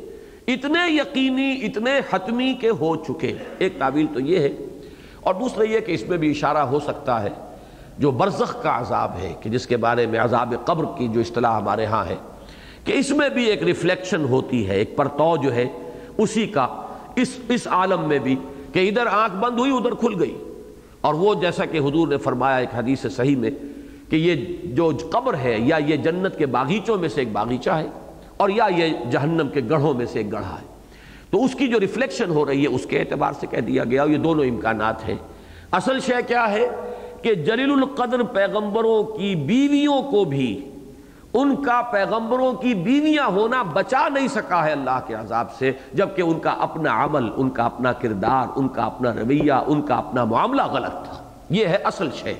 A: اتنے یقینی، اتنے حتمی کے ہو چکے۔ ایک تعبیل تو یہ ہے۔ اور دوسرا یہ کہ اس میں بھی اشارہ ہو سکتا ہے جو برزخ کا عذاب ہے، کہ جس کے بارے میں عذاب قبر کی جو اصطلاح ہمارے ہاں ہے، کہ اس میں بھی ایک ریفلیکشن ہوتی ہے، ایک پرتو جو ہے، اسی کا، اس اس عالم میں بھی، کہ ادھر آنکھ بند ہوئی، ادھر کھل گئی۔ اور وہ جیسا کہ حضور نے فرمایا ایک حدیث صحیح میں کہ یہ جو قبر ہے، یا یہ جنت کے باغیچوں میں سے ایک باغیچہ ہے، اور یا یہ جہنم کے گڑھوں میں سے ایک گڑھا ہے۔ تو اس کی جو ریفلیکشن ہو رہی ہے، اس کے اعتبار سے کہہ دیا گیا، یہ دونوں امکانات ہیں۔ اصل شے کیا ہے کہ جلیل القدر پیغمبروں کی بیویوں کو بھی ان کا پیغمبروں کی بیویاں ہونا بچا نہیں سکا ہے اللہ کے عذاب سے، جبکہ ان کا اپنا عمل، ان کا اپنا کردار، ان کا اپنا رویہ، ان کا اپنا معاملہ غلط تھا۔ یہ ہے اصل شے۔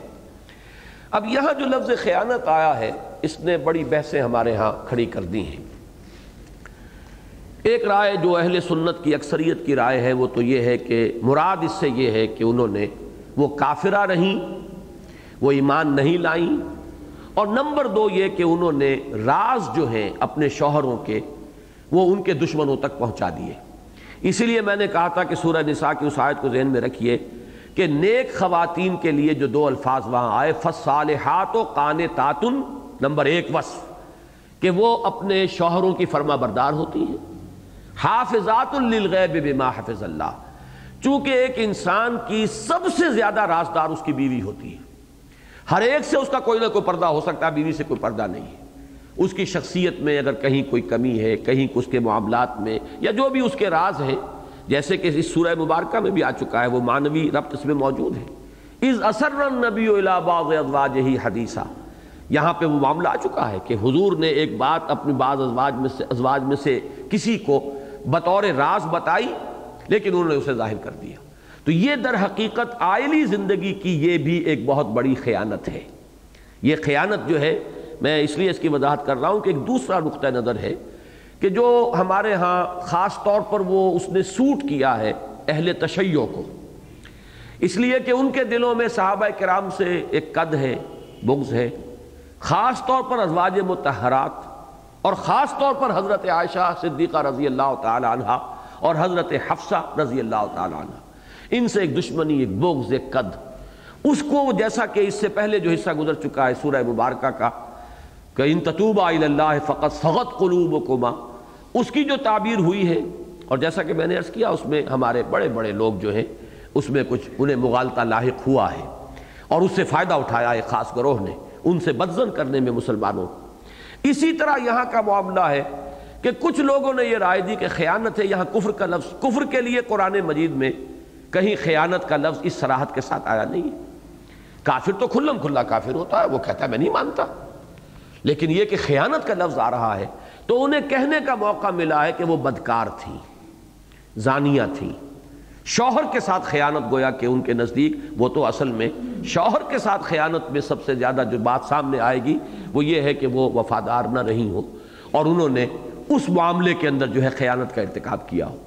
A: اب یہاں جو لفظ خیانت آیا ہے، اس نے بڑی بحثیں ہمارے ہاں کھڑی کر دی ہیں۔ ایک رائے جو اہل سنت کی اکثریت کی رائے ہے، وہ تو یہ ہے کہ مراد اس سے یہ ہے کہ انہوں نے وہ کافرہ رہیں، وہ ایمان نہیں لائیں اور نمبر دو یہ کہ انہوں نے راز جو ہیں اپنے شوہروں کے، وہ ان کے دشمنوں تک پہنچا دیے۔ اسی لیے میں نے کہا تھا کہ سورہ نساء کی اس آیت کو ذہن میں رکھیے کہ نیک خواتین کے لیے جو دو الفاظ وہاں آئے فصالحات و قان تاتن نمبر ایک وصف، کہ وہ اپنے شوہروں کی فرما بردار ہوتی ہیں۔ حافظات للغیب بما حفظ اللہ، چونکہ ایک انسان کی سب سے زیادہ رازدار اس کی بیوی ہوتی ہے۔ ہر ایک سے اس کا کوئی نہ کوئی پردہ ہو سکتا ہے، بیوی سے کوئی پردہ نہیں ہے۔ اس کی شخصیت میں اگر کہیں کوئی کمی ہے، کہیں اس کے معاملات میں یا جو بھی اس کے راز ہیں، جیسے کہ اس سورہ مبارکہ میں بھی آ چکا ہے، وہ مانوی ربط اس میں موجود ہے۔ از اثر نبی ازواج ہی حدیثہ یہاں پہ وہ معاملہ آ چکا ہے کہ حضور نے ایک بات اپنی بعض ازواج میں سے، ازواج میں سے کسی کو بطور راز بتائی، لیکن انہوں نے اسے ظاہر کر دیا۔ تو یہ در حقیقت آئلی زندگی کی یہ بھی ایک بہت بڑی خیانت ہے۔ یہ خیانت جو ہے، میں اس لیے اس کی وضاحت کر رہا ہوں کہ ایک دوسرا نقطہ نظر ہے کہ جو ہمارے ہاں خاص طور پر وہ اس نے سوٹ کیا ہے اہل تشیع کو۔ اس لیے کہ ان کے دلوں میں صحابہ کرام سے ایک قد ہے، بغض ہے۔ خاص طور پر ازواج متحرات اور خاص طور پر حضرت عائشہ صدیقہ رضی اللہ تعالی عنہ اور حضرت حفصہ رضی اللہ تعالی عنہ۔ ان سے ایک دشمنی، ایک بغض، ایک قد۔ اس کو جیسا کہ اس سے پہلے جو حصہ گزر چکا ہے سورہ مبارکہ کا، کہ ان تتوبہ اللہ فقط سغت قلوبکما۔ اس کی جو تعبیر ہوئی ہے، اور جیسا کہ میں نے عرض کیا، اس میں ہمارے بڑے بڑے لوگ جو ہیں، اس میں کچھ انہیں مغالطہ لاحق ہوا ہے۔ اور اس سے فائدہ اٹھایا ایک خاص گروہ نے، ان سے بدزن کرنے میں مسلمانوں۔ اسی طرح یہاں کا معاملہ ہے کہ کچھ لوگوں نے یہ رائے دی کہ خیانت ہے، یہاں کفر کا لفظ، کفر کے لیے قرآن مجید میں کہیں خیانت کا لفظ اس سراحت کے ساتھ آیا نہیں کافر تو کھلم کھلا کافر ہوتا ہے، وہ کہتا ہے میں نہیں مانتا۔ لیکن یہ کہ خیانت کا لفظ آ رہا ہے تو انہیں کہنے کا موقع ملا ہے کہ وہ بدکار تھی، زانیہ تھی۔ شوہر کے ساتھ خیانت گویا کہ ان کے نزدیک وہ تو اصل میں شوہر کے ساتھ خیانت میں سب سے زیادہ جو بات سامنے آئے گی وہ یہ ہے کہ وہ وفادار نہ رہی ہو اور انہوں نے اس معاملے کے اندر جو ہے خیانت کا ارتکاب کیا ہو۔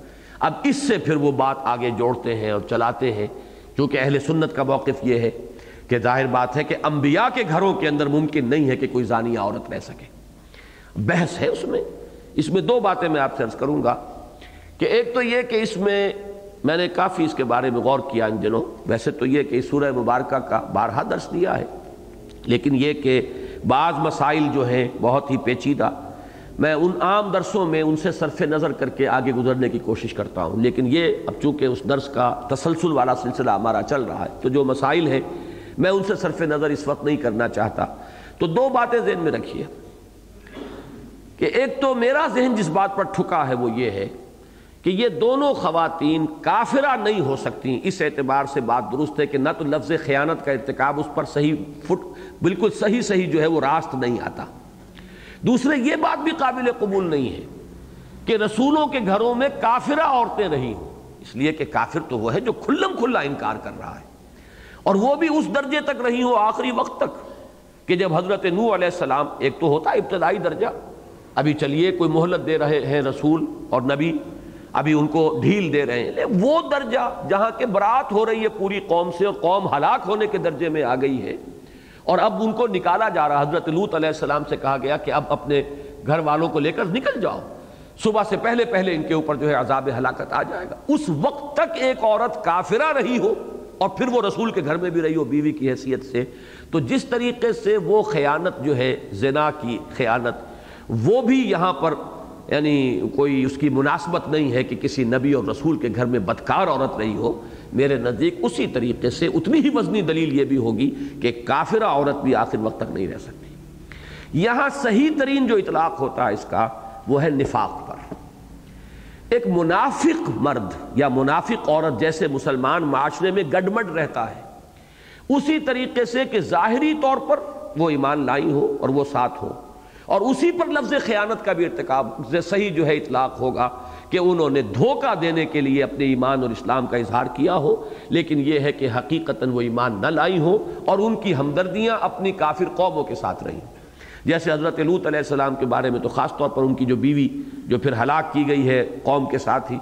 A: اب اس سے پھر وہ بات آگے جوڑتے ہیں اور چلاتے ہیں کیونکہ اہل سنت کا موقف یہ ہے کہ ظاہر بات ہے کہ انبیاء کے گھروں کے اندر ممکن نہیں ہے کہ کوئی زانی عورت رہ سکے۔ بحث ہے اس میں۔ اس میں دو باتیں میں آپ سے عرض کروں گا کہ ایک تو یہ کہ اس میں میں نے کافی اس کے بارے میں غور کیا ان دنوں۔ ویسے تو یہ کہ اس سورہ مبارکہ کا بارہا درس دیا ہے، لیکن یہ کہ بعض مسائل جو ہیں بہت ہی پیچیدہ میں ان عام درسوں میں ان سے صرف نظر کر کے آگے گزرنے کی کوشش کرتا ہوں۔ لیکن یہ اب چونکہ اس درس کا تسلسل والا سلسلہ ہمارا چل رہا ہے، تو جو مسائل ہیں، میں ان سے صرف نظر اس وقت نہیں کرنا چاہتا۔ تو دو باتیں ذہن میں رکھیے۔ کہ ایک تو میرا ذہن جس بات پر ٹھکا ہے وہ یہ ہے کہ یہ دونوں خواتین کافرہ نہیں ہو سکتی اس اعتبار سے بات درست ہے کہ نہ تو لفظ خیانت کا ارتکاب اس پر صحیح فٹ، بالکل صحیح صحیح جو ہے وہ راست نہیں آتا۔ دوسرے، یہ بات بھی قابل قبول نہیں ہے کہ رسولوں کے گھروں میں کافرہ عورتیں رہی ہوں۔ اس لیے کہ کافر تو وہ ہے جو کھلم کھلا انکار کر رہا ہے۔ اور وہ بھی اس درجے تک رہی ہو آخری وقت تک، کہ جب حضرت نو علیہ السلام، ایک تو ہوتا ابتدائی درجہ، ابھی چلیے، کوئی مہلت دے رہے ہیں رسول اور نبی، ابھی ان کو ڈھیل دے رہے ہیں۔ وہ درجہ جہاں کے برات ہو رہی ہے پوری قوم سے، اور قوم ہلاک ہونے کے درجے میں آ گئی ہے اور اب ان کو نکالا جا رہا حضرت لوت علیہ السلام سے کہا گیا کہ اب اپنے گھر والوں کو لے کر نکل جاؤ۔ صبح سے پہلے پہلے ان کے اوپر جو ہے عذاب ہلاکت آ جائے گا۔ اس وقت تک ایک عورت کافرہ رہی ہو اور پھر وہ رسول کے گھر میں بھی رہی ہو بیوی کی حیثیت سے۔ تو جس طریقے سے وہ خیانت جو ہے، زنا کی خیانت، وہ بھی یہاں پر یعنی کوئی اس کی مناسبت نہیں ہے کہ کسی نبی اور رسول کے گھر میں بدکار عورت رہی ہو۔ میرے نزدیک اسی طریقے سے اتنی ہی وزنی دلیل یہ بھی ہوگی کہ کافرہ عورت بھی آخر وقت تک نہیں رہ سکتی۔ یہاں صحیح ترین جو اطلاق ہوتا ہے اس کا، وہ ہے نفاق پر۔ ایک منافق مرد یا منافق عورت جیسے مسلمان معاشرے میں گڈمڈ رہتا ہے، اسی طریقے سے کہ ظاہری طور پر وہ ایمان لائی ہو اور وہ ساتھ ہو، اور اسی پر لفظ خیانت کا بھی ارتکاب، صحیح جو ہے اطلاق ہوگا۔ کہ انہوں نے دھوکہ دینے کے لیے اپنے ایمان اور اسلام کا اظہار کیا ہو، لیکن یہ ہے کہ حقیقتاً وہ ایمان نہ لائی ہو اور ان کی ہمدردیاں اپنی کافر قوموں کے ساتھ رہیں۔ جیسے حضرت لوت علیہ السلام کے بارے میں تو خاص طور پر ان کی جو بیوی جو پھر ہلاک کی گئی ہے قوم کے ساتھ ہی،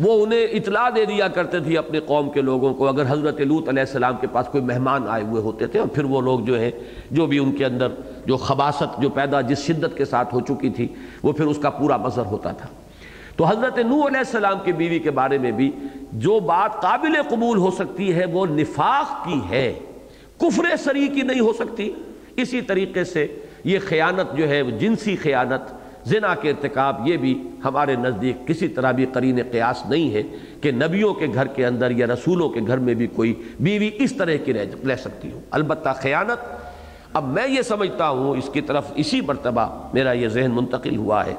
A: وہ انہیں اطلاع دے دیا کرتے تھے اپنے قوم کے لوگوں کو۔ اگر حضرت لوت علیہ السلام کے پاس کوئی مہمان آئے ہوئے ہوتے تھے اور پھر وہ لوگ جو ہے جو بھی ان کے اندر جو خباست جو پیدا جس شدت کے ساتھ ہو چکی تھی، وہ پھر اس کا پورا مظہر ہوتا تھا۔ تو حضرت نو علیہ السلام کی بیوی کے بارے میں بھی جو بات قابل قبول ہو سکتی ہے وہ نفاق کی ہے۔ کفر سری کی نہیں ہو سکتی۔ اسی طریقے سے یہ خیانت جو ہے، جنسی خیانت، زنا کے ارتکاب، یہ بھی ہمارے نزدیک کسی طرح بھی قرین قیاس نہیں ہے کہ نبیوں کے گھر کے اندر یا رسولوں کے گھر میں بھی کوئی بیوی اس طرح کی رہ سکتی ہو۔ البتہ خیانت، اب میں یہ سمجھتا ہوں، اس کی طرف اسی مرتبہ میرا یہ ذہن منتقل ہوا ہے۔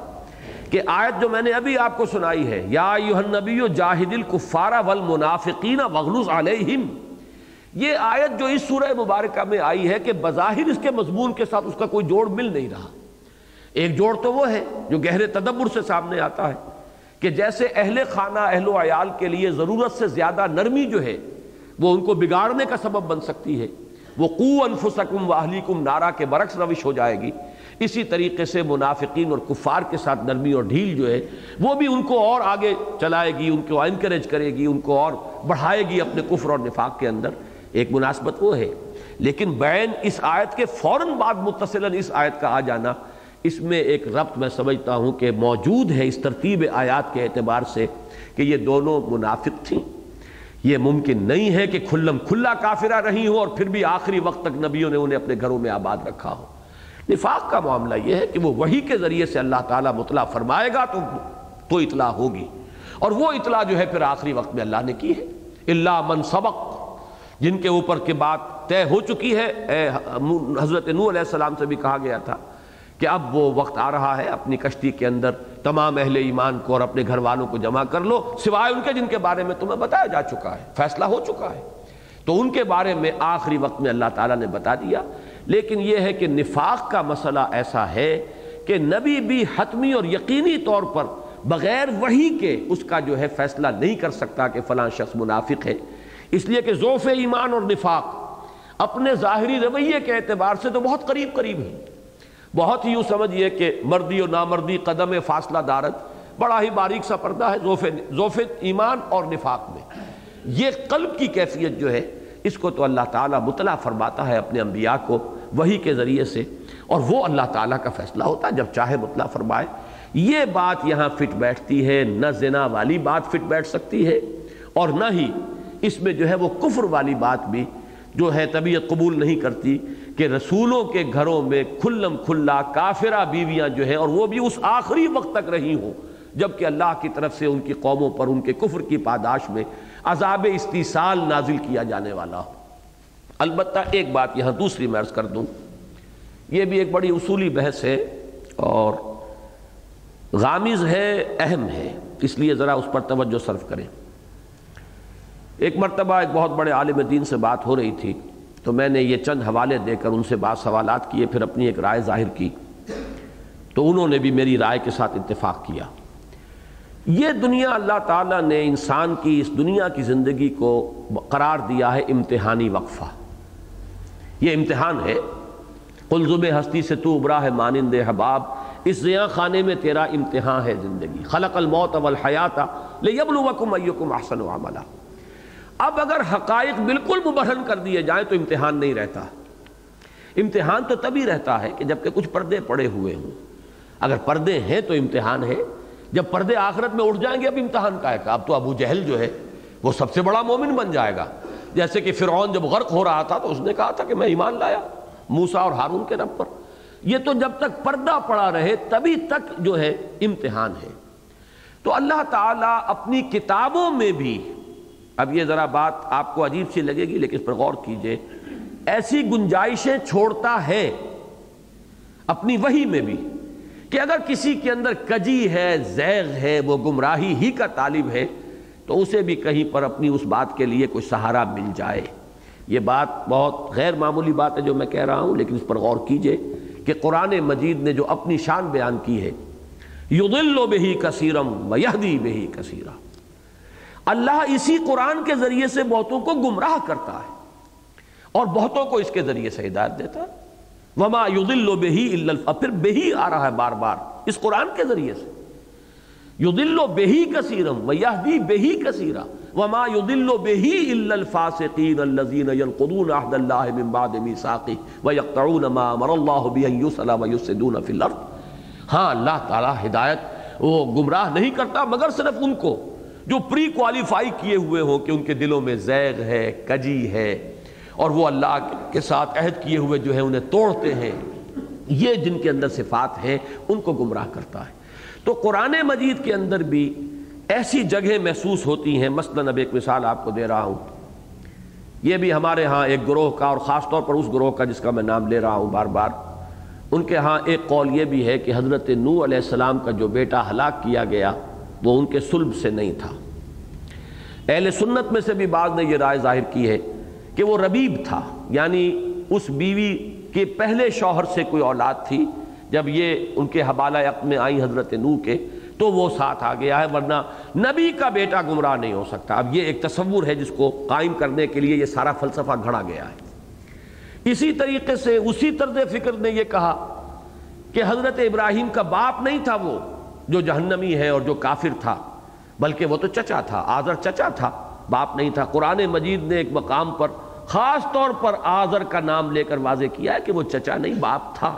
A: کہ آیت جو میں نے ابھی آپ کو سنائی ہے، یا النبی جاہد الکفارہ والمنافقین وغلظ علیہم۔ یہ آیت جو اس سورہ مبارکہ میں آئی ہے کہ بظاہر اس کے مضمون کے ساتھ اس کا کوئی جوڑ مل نہیں رہا۔ ایک جوڑ تو وہ ہے جو گہرے تدبر سے سامنے آتا ہے کہ جیسے اہل خانہ، اہل و عیال کے لیے ضرورت سے زیادہ نرمی جو ہے، وہ ان کو بگاڑنے کا سبب بن سکتی ہے۔ وہ قو انفسکم و اہلیکم، نارا کے برعکس روش ہو جائے گی۔ اسی طریقے سے منافقین اور کفار کے ساتھ نرمی اور ڈھیل جو ہے، وہ بھی ان کو اور آگے چلائے گی، ان کو انکریج کرے گی، ان کو اور بڑھائے گی اپنے کفر اور نفاق کے اندر۔ ایک مناسبت وہ ہے۔ لیکن بین اس آیت کے فوراً بعد متصلاً اس آیت کا آ جانا، اس میں ایک ربط میں سمجھتا ہوں کہ موجود ہے اس ترتیب آیات کے اعتبار سے کہ یہ دونوں منافق تھیں۔ یہ ممکن نہیں ہے کہ کھلم کھلا کافرہ رہی ہو اور پھر بھی آخری وقت تک نبیوں نے انہیں اپنے گھروں میں آباد رکھا ہو۔ نفاق کا معاملہ یہ ہے کہ وہ وہی کے ذریعے سے اللہ تعالیٰ مطلع فرمائے گا تو تو اطلاع ہوگی۔ اور وہ اطلاع جو ہے پھر آخری وقت میں اللہ نے کی ہے۔ اللہ من سبق۔ جن کے اوپر کے بات طے ہو چکی ہے۔ اے حضرت نو علیہ السلام سے بھی کہا گیا تھا کہ اب وہ وقت آ رہا ہے، اپنی کشتی کے اندر تمام اہل ایمان کو اور اپنے گھر والوں کو جمع کر لو۔ سوائے ان کے جن کے بارے میں تمہیں بتایا جا چکا ہے، فیصلہ ہو چکا ہے۔ تو ان کے بارے میں آخری وقت میں اللہ تعالیٰ نے بتا دیا لیکن یہ ہے کہ نفاق کا مسئلہ ایسا ہے کہ نبی بھی حتمی اور یقینی طور پر بغیر وہی کے اس کا جو ہے فیصلہ نہیں کر سکتا کہ فلاں شخص منافق ہے۔ اس لیے کہ ذوف ایمان اور نفاق اپنے ظاہری رویے کے اعتبار سے تو بہت قریب قریب ہیں۔ بہت ہی یوں سمجھئے کہ مردی اور نامردی قدم فاصلہ دارت بڑا ہی باریک سا پردہ ہے ذوف ایمان اور نفاق میں۔ یہ قلب کی کیفیت جو ہے اس کو تو اللہ تعالیٰ مطلع فرماتا ہے اپنے انبیاء کو وہی کے ذریعے سے اور وہ اللہ تعالیٰ کا فیصلہ ہوتا ہے جب چاہے مطلع فرمائے یہ بات یہاں فٹ بیٹھتی ہے، نہ زنا والی بات فٹ بیٹھ سکتی ہے اور نہ ہی اس میں جو ہے وہ کفر والی بات بھی جو ہے طبیعت قبول نہیں کرتی کہ رسولوں کے گھروں میں کھلم کھلا کافرہ بیویاں جو ہیں اور وہ بھی اس آخری وقت تک رہی ہوں، جبکہ اللہ کی طرف سے ان کی قوموں پر، ان کے کفر کی پاداش میں عذاب استیصال نازل کیا جانے والا ہو۔ البتہ ایک بات یہاں دوسری میں عرض کر دوں۔ یہ بھی ایک بڑی اصولی بحث ہے اور غامز ہے، اہم ہے۔ اس لیے ذرا اس پر توجہ صرف کریں۔ ایک مرتبہ ایک بہت بڑے عالم دین سے بات ہو رہی تھی، تو میں نے یہ چند حوالے دے کر ان سے بات سوالات کیے، پھر اپنی ایک رائے ظاہر کی۔ تو انہوں نے بھی میری رائے کے ساتھ اتفاق کیا۔ یہ دنیا اللہ تعالیٰ نے انسان کی اس دنیا کی زندگی کو قرار دیا ہے امتحانی وقفہ۔ یہ امتحان ہے۔ قلزب ہستی سے تو ابرا ہے مانند حباب۔ اس زیاں خانے میں تیرا امتحان ہے زندگی۔ خلق الموت والحیات لیبلوکم ایکم احسن عملہ اب اگر حقائق بالکل مبرہن کر دیے جائیں تو امتحان نہیں رہتا۔ امتحان تو تبھی رہتا ہے کہ جبکہ کچھ پردے پڑے ہوئے ہوں۔ اگر پردے ہیں تو امتحان ہے۔ جب پردے آخرت میں اٹھ جائیں گے، اب امتحان کا ہے۔ کہ اب تو ابو جہل جو ہے، وہ سب سے بڑا مومن بن جائے گا۔ جیسے کہ فرعون جب غرق ہو رہا تھا تو اس نے کہا تھا کہ میں ایمان لایا موسا اور ہارون کے رب پر۔ یہ تو جب تک پردہ پڑا رہے، تبھی تک جو ہے امتحان ہے۔ تو اللہ تعالیٰ اپنی کتابوں میں بھی، اب یہ ذرا بات آپ کو عجیب سی لگے گی، لیکن اس پر غور کیجیے، ایسی گنجائشیں چھوڑتا ہے اپنی وہی میں بھی۔ کہ اگر کسی کے اندر کجی ہے، زیغ ہے، وہ گمراہی ہی کا طالب ہے، تو اسے بھی کہیں پر اپنی اس بات کے لیے کوئی سہارا مل جائے۔ یہ بات بہت غیر معمولی بات ہے جو میں کہہ رہا ہوں، لیکن اس پر غور کیجیے کہ قرآن مجید نے جو اپنی شان بیان کی ہے، یضل بہی کثیرم ویہدی بہی کثیرہ اللہ اسی قرآن کے ذریعے سے بہتوں کو گمراہ کرتا ہے اور بہتوں کو اس کے ذریعے سے ہدایت دیتا ہے۔ وما یضل بہی الا پھر بہی آ رہا ہے بار بار، اس قرآن کے ذریعے سے۔ یضل بہی کثیرم ویہدی بہی کثیرہ وما يضل به الا الفاسقين الذين ينقضون عهد الله من بعد ميثاقه ويقطعون ما امر الله به ان يصل ويفسدون في الارض ہاں اللہ تعالی ہدایت وہ گمراہ نہیں کرتا، مگر صرف ان کو جو پری کوالیفائی کیے ہوئے ہوں کہ ان کے دلوں میں زیغ ہے، کجی ہے۔ اور وہ اللہ کے ساتھ عہد کیے ہوئے جو ہے انہیں توڑتے ہیں۔ یہ جن کے اندر صفات ہیں، ان کو گمراہ کرتا ہے۔ تو قرآن مجید کے اندر بھی ایسی جگہیں محسوس ہوتی ہیں۔ مثلا اب ایک مثال آپ کو دے رہا ہوں۔ یہ بھی ہمارے ہاں ایک گروہ کا اور خاص طور پر اس گروہ کا جس کا میں نام لے رہا ہوں بار بار۔ ان کے ہاں ایک قول یہ بھی ہے کہ حضرت نو علیہ السلام کا جو بیٹا ہلاک کیا گیا، وہ ان کے سلب سے نہیں تھا۔ اہل سنت میں سے بھی بعض نے یہ رائے ظاہر کی ہے کہ وہ ربیب تھا یعنی اس بیوی کے پہلے شوہر سے کوئی اولاد تھی، جب یہ ان کے حوالہ عقد میں آئی حضرت نو کے، تو وہ ساتھ آ گیا ہے، ورنہ نبی کا بیٹا گمراہ نہیں ہو سکتا۔ اب یہ ایک تصور ہے جس کو قائم کرنے کے لیے یہ سارا فلسفہ گھڑا گیا ہے۔ اسی طریقے سے اسی طرز فکر نے یہ کہا کہ حضرت ابراہیم کا باپ نہیں تھا وہ، جو جہنمی ہے اور جو کافر تھا، بلکہ وہ تو چچا تھا، آذر چچا تھا، باپ نہیں تھا۔ قرآن مجید نے ایک مقام پر خاص طور پر آذر کا نام لے کر واضح کیا ہے کہ وہ چچا نہیں، باپ تھا۔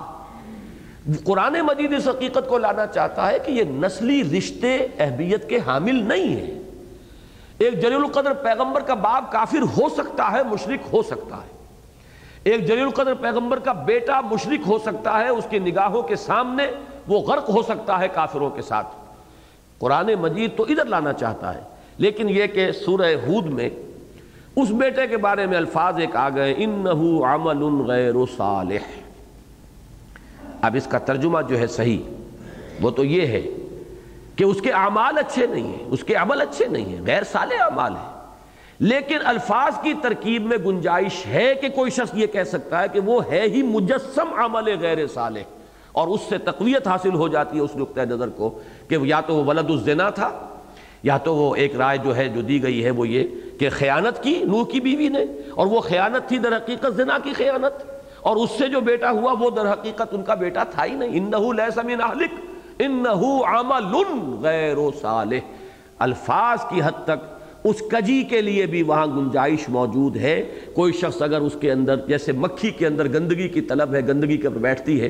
A: قرآن مجید اس حقیقت کو لانا چاہتا ہے کہ یہ نسلی رشتے اہمیت کے حامل نہیں ہیں۔ ایک جلیل القدر پیغمبر کا باپ کافر ہو سکتا ہے، مشرک ہو سکتا ہے۔ ایک جلیل القدر پیغمبر کا بیٹا مشرک ہو سکتا ہے، اس کی نگاہوں کے سامنے وہ غرق ہو سکتا ہے کافروں کے ساتھ۔ قرآن مجید تو ادھر لانا چاہتا ہے، لیکن یہ کہ سورہ ہود میں اس بیٹے کے بارے میں الفاظ ایک آ گئے، انہو عمل غیر صالح۔ اب اس کا ترجمہ جو ہے صحیح، وہ تو یہ ہے کہ اس کے اعمال اچھے نہیں ہیں، اس کے عمل اچھے نہیں ہیں، غیر صالح اعمال ہیں۔ لیکن الفاظ کی ترکیب میں گنجائش ہے کہ کوئی شخص یہ کہہ سکتا ہے کہ وہ ہے ہی مجسم عمل غیر صالح، اور اس سے تقویت حاصل ہو جاتی ہے اس نقطۂ نظر کو کہ یا تو وہ ولد الزنا تھا یا تو وہ ایک رائے جو ہے جو دی گئی ہے وہ یہ کہ خیانت کی، نوح کی بیوی نے، اور وہ خیانت تھی در حقیقت زنا کی خیانت، اور اس سے جو بیٹا ہوا وہ در حقیقت ان کا بیٹا تھا ہی نہیں۔ انہو لیس من اہلک، انہو عمل غیر صالح۔ الفاظ کی حد تک اس کجی کے لیے بھی وہاں گنجائش موجود ہے۔ کوئی شخص اگر اس کے اندر، جیسے مکھی کے اندر گندگی کی طلب ہے، گندگی کے پر بیٹھتی ہے،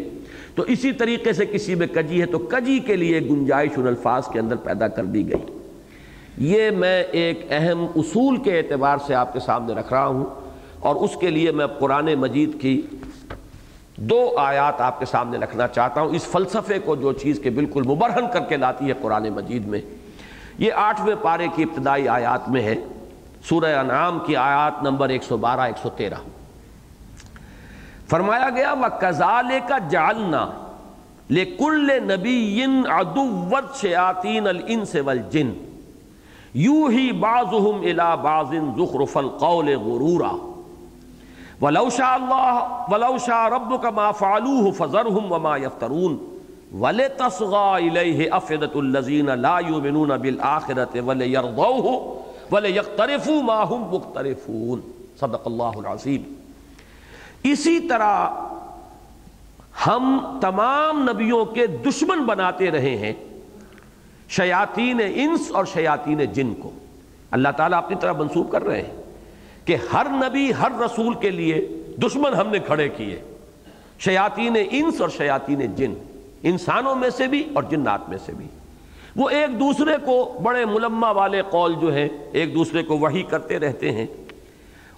A: تو اسی طریقے سے کسی میں کجی ہے، تو کجی کے لیے گنجائش ان الفاظ کے اندر پیدا کر دی گئی۔ یہ میں ایک اہم اصول کے اعتبار سے آپ کے سامنے رکھ رہا ہوں اور اس کے لیے میں قرآن مجید کی دو آیات آپ کے سامنے رکھنا چاہتا ہوں۔ اس فلسفے کو جو چیز کے بالکل مبرہن کر کے لاتی ہے قرآن مجید میں، یہ آٹھویں پارے کی ابتدائی آیات میں ہے۔ سورہ انعام کی آیات نمبر ایک سو بارہ، ایک سو تیرہ۔ فرمایا گیا وہ کزال کا جالنا لے کل نبی ادوت شیاتین الانس والجن۔ یو ہی بازہم الا بازن زخرف القول غرورا. ولو شاء اللہ ولو شاء ربک ما فعلوه فذرهم وما یفترون. وَلِ تَصْغَى إِلَيْهِ أَفِدَةُ الَّذِينَ لَا يُؤْمِنُونَ بِالْآخِرَةِ وَلِيَرْضَوْهُ وَلِيَقْتَرِفُوا مَا هُمْ مُقْتَرِفُونَ. صدق اللہ العظیم. اسی طرح ہم تمام نبیوں کے دشمن بناتے رہے ہیں شیاطین انس اور شیاطین جن کو۔ اللہ تعالیٰ اپنی طرح منسوخ کر رہے ہیں کہ ہر نبی، ہر رسول کے لیے دشمن ہم نے کھڑے کیے۔ شیاطین انس اور شیاطین جن۔ انسانوں میں سے بھی اور جنات میں سے بھی۔ وہ ایک دوسرے کو بڑے ملمہ والے قول جو ہے ایک دوسرے کو وہی کرتے رہتے ہیں۔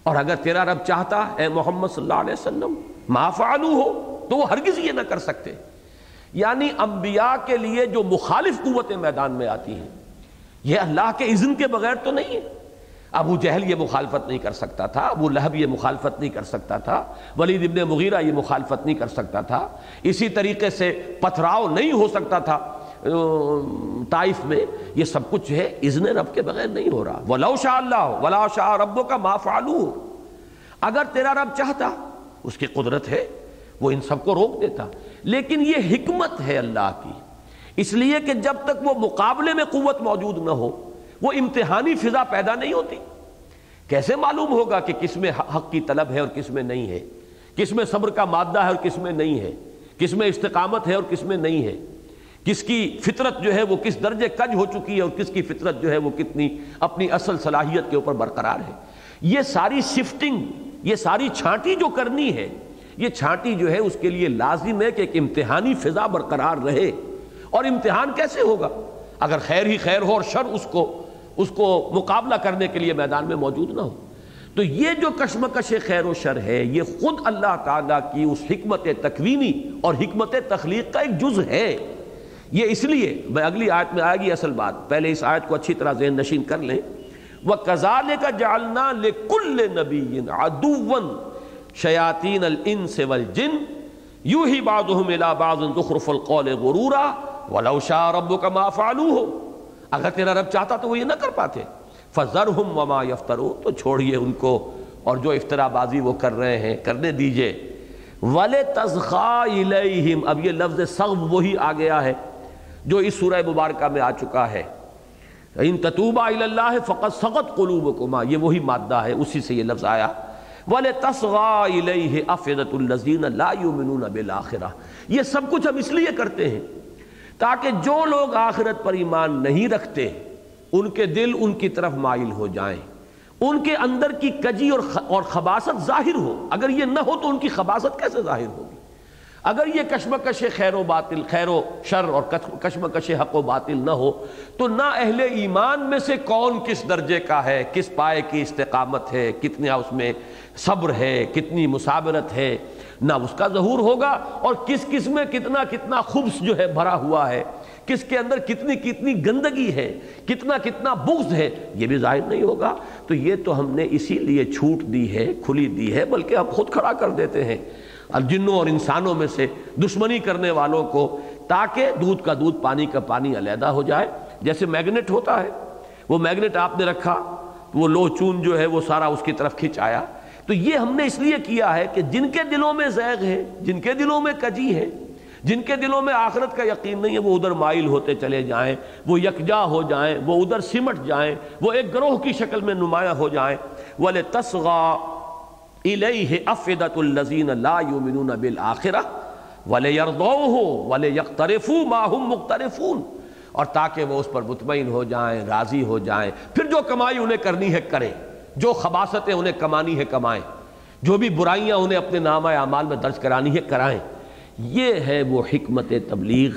A: اور اگر تیرا رب چاہتا اے محمد صلی اللہ علیہ وسلم، ما فعلو ہو تو وہ ہرگز یہ نہ کر سکتے۔ یعنی انبیاء کے لیے جو مخالف قوتیں میدان میں آتی ہیں۔ یہ اللہ کے اذن کے بغیر تو نہیں ہے۔ ابو جہل یہ مخالفت نہیں کر سکتا تھا، ابو لہب یہ مخالفت نہیں کر سکتا تھا، ولید ابن مغیرہ یہ مخالفت نہیں کر سکتا تھا۔ اسی طریقے سے پتھراؤ نہیں ہو سکتا تھا طائف میں۔ یہ سب کچھ ہے اذن رب کے بغیر نہیں ہو رہا۔ ولو شاء اللہ ولا شاء ربو کا ما فعلو اگر تیرا رب چاہتا، اس کی قدرت ہے، وہ ان سب کو روک دیتا۔ لیکن یہ حکمت ہے اللہ کی۔ اس لیے کہ جب تک وہ مقابلے میں قوت موجود نہ ہو، وہ امتحانی فضا پیدا نہیں ہوتی۔ کیسے معلوم ہوگا کہ کس میں حق کی طلب ہے اور کس میں نہیں ہے؟ کس میں صبر کا مادہ ہے اور کس میں نہیں ہے؟ کس میں استقامت ہے اور کس میں نہیں ہے؟ کس کی فطرت جو ہے وہ کس درجے کج ہو چکی ہے اور کس کی فطرت جو ہے وہ کتنی اپنی اصل صلاحیت کے اوپر برقرار ہے؟ یہ ساری شفٹنگ یہ ساری چھانٹی جو کرنی ہے یہ چھانٹی جو ہے اس کے لیے لازم ہے کہ ایک امتحانی فضا برقرار رہے اور امتحان کیسے ہوگا؟ اگر خیر ہی خیر ہو اور شر اس کو اس کو مقابلہ کرنے کے لیے میدان میں موجود نہ ہو۔ تو یہ جو کشمکش خیر و شر ہے، یہ خود اللہ تعالیٰ کی اس حکمت تکوینی اور حکمت تخلیق کا ایک جز ہے۔ یہ اس لیے، میں اگلی آیت میں آئے گی اصل بات۔ پہلے اس آیت کو اچھی طرح ذہن نشین کر لیں۔ وہ کزال کا جالنا لے کل نبی شیاتین الانس والجن یوں ہی بعضهم الى بعض زخرف القول غرورا ولو شاء ربك ما فعلوه اگر تیرا رب چاہتا تو وہ یہ نہ کر پاتے۔ فضرہم وما یفترو تو چھوڑیے ان کو اور جو افطرا بازی وہ کر رہے ہیں، کرنے دیجیے۔ وَلِ تَزْخَا إِلَيْهِمْ، اب یہ لفظ سغب وہی آ گیا ہے جو اس سورہ مبارکہ میں آ چکا ہے۔ ان تتوبہ اللہ فقط سغت قلوبکما یہ وہی مادہ ہے، اسی سے یہ لفظ آیا۔ وَلِتَصْغَا إِلَيْهِ أَفِدَةُ الَّذِينَ لَا يُؤْمِنُونَ بِالْآخِرَةِ۔ یہ سب کچھ ہم اس لیے کرتے ہیں تاکہ جو لوگ آخرت پر ایمان نہیں رکھتے، ان کے دل ان کی طرف مائل ہو جائیں۔ ان کے اندر کی کجی اور خباست ظاہر ہو۔ اگر یہ نہ ہو تو ان کی خباست کیسے ظاہر ہوگی؟ اگر یہ کشمکش خیر و باطل، خیر و شر اور کشمکش حق و باطل نہ ہو، تو نہ اہل ایمان میں سے کون کس درجے کا ہے؟ کس پائے کی استقامت ہے؟ کتنا اس میں صبر ہے؟ کتنی مسابرت ہے؟ نہ اس کا ظہور ہوگا اور کس کس میں کتنا کتنا خبص جو ہے بھرا ہوا ہے؟ کس کے اندر کتنی کتنی گندگی ہے؟ کتنا کتنا بغض ہے؟ یہ بھی ظاہر نہیں ہوگا۔ تو یہ تو ہم نے اسی لیے چھوٹ دی ہے، کھلی دی ہے، بلکہ ہم خود کھڑا کر دیتے ہیں۔ جنوں اور انسانوں میں سے دشمنی کرنے والوں کو تاکہ دودھ کا دودھ، پانی کا پانی علیحدہ ہو جائے۔ جیسے میگنیٹ ہوتا ہے، وہ میگنیٹ آپ نے رکھا، وہ لو چون جو ہے، وہ سارا اس کی طرف کھچ آیا تو یہ ہم نے اس لیے کیا ہے کہ جن کے دلوں میں زیغ ہے، جن کے دلوں میں کجی ہے، جن کے دلوں میں آخرت کا یقین نہیں ہے، وہ ادھر مائل ہوتے چلے جائیں، وہ یکجا ہو جائیں، وہ ادھر سمٹ جائیں، وہ ایک گروہ کی شکل میں نمایاں ہو جائیں۔ وَلِ تَصْغَى إِلَيْهِ أَفِدَةُ الَّذِينَ لَا يُؤْمِنُونَ بِالْآخِرَةِ ولے یردو ہو ولے یکترف ماہم مختلفون اور تاکہ وہ اس پر مطمئن ہو جائیں، راضی ہو جائیں۔ پھر جو کمائی انہیں کرنی ہے کریں، جو خباستیں انہیں کمانی ہے کمائیں، جو بھی برائیاں انہیں اپنے نام اعمال میں درج کرانی ہے کرائیں۔ یہ ہے وہ حکمت تبلیغ،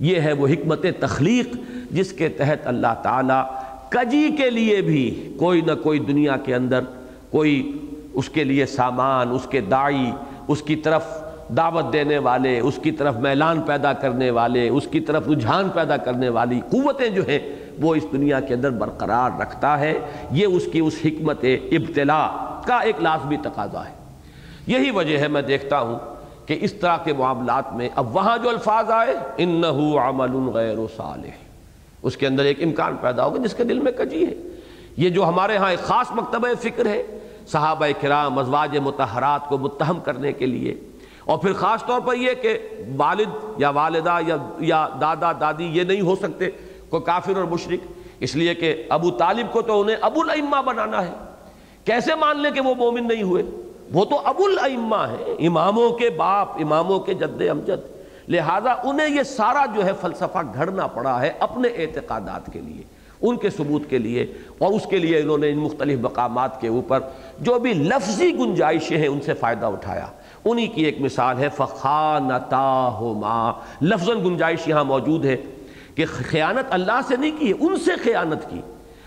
A: یہ ہے وہ حکمت تخلیق، جس کے تحت اللہ تعالیٰ کجی کے لیے بھی کوئی نہ کوئی دنیا کے اندر کوئی اس کے لیے سامان، اس کے دائی، اس کی طرف دعوت دینے والے، اس کی طرف میلان پیدا کرنے والے، اس کی طرف رجحان پیدا کرنے والی قوتیں جو ہیں، وہ اس دنیا کے اندر برقرار رکھتا ہے۔ یہ اس کی اس حکمت ابتلا کا ایک لازمی تقاضا ہے۔ یہی وجہ ہے میں دیکھتا ہوں کہ اس طرح کے معاملات میں اب وہاں جو الفاظ آئے، انہو عمل غیر صالح۔ اس کے اندر ایک امکان پیدا ہوگا جس کے دل میں کجی ہے۔ یہ جو ہمارے ہاں ایک خاص مکتبہ فکر ہے صحابہ کرام ازواج متحرات کو متہم کرنے کے لیے۔ اور پھر خاص طور پر یہ کہ والد یا والدہ یا یا دادا دادی یہ نہیں ہو سکتے کوئی کافر اور مشرق اس لیے کہ ابو طالب کو تو انہیں ابو الائمہ بنانا ہے۔ کیسے مان لیں کہ وہ مومن نہیں ہوئے؟ وہ تو ابو الائمہ ہیں۔ اماموں کے باپ، اماموں کے جد امجد۔ لہذا انہیں یہ سارا جو ہے فلسفہ گھڑنا پڑا ہے اپنے اعتقادات کے لیے۔ ان کے ثبوت کے لیے اور اس کے لیے انہوں نے ان مختلف مقامات کے اوپر جو بھی لفظی گنجائشیں ہیں ان سے فائدہ اٹھایا۔ انہی کی ایک مثال ہے فخانتاہما لفظ گنجائش یہاں موجود ہے کہ خیانت اللہ سے نہیں کی ہے ان سے خیانت کی۔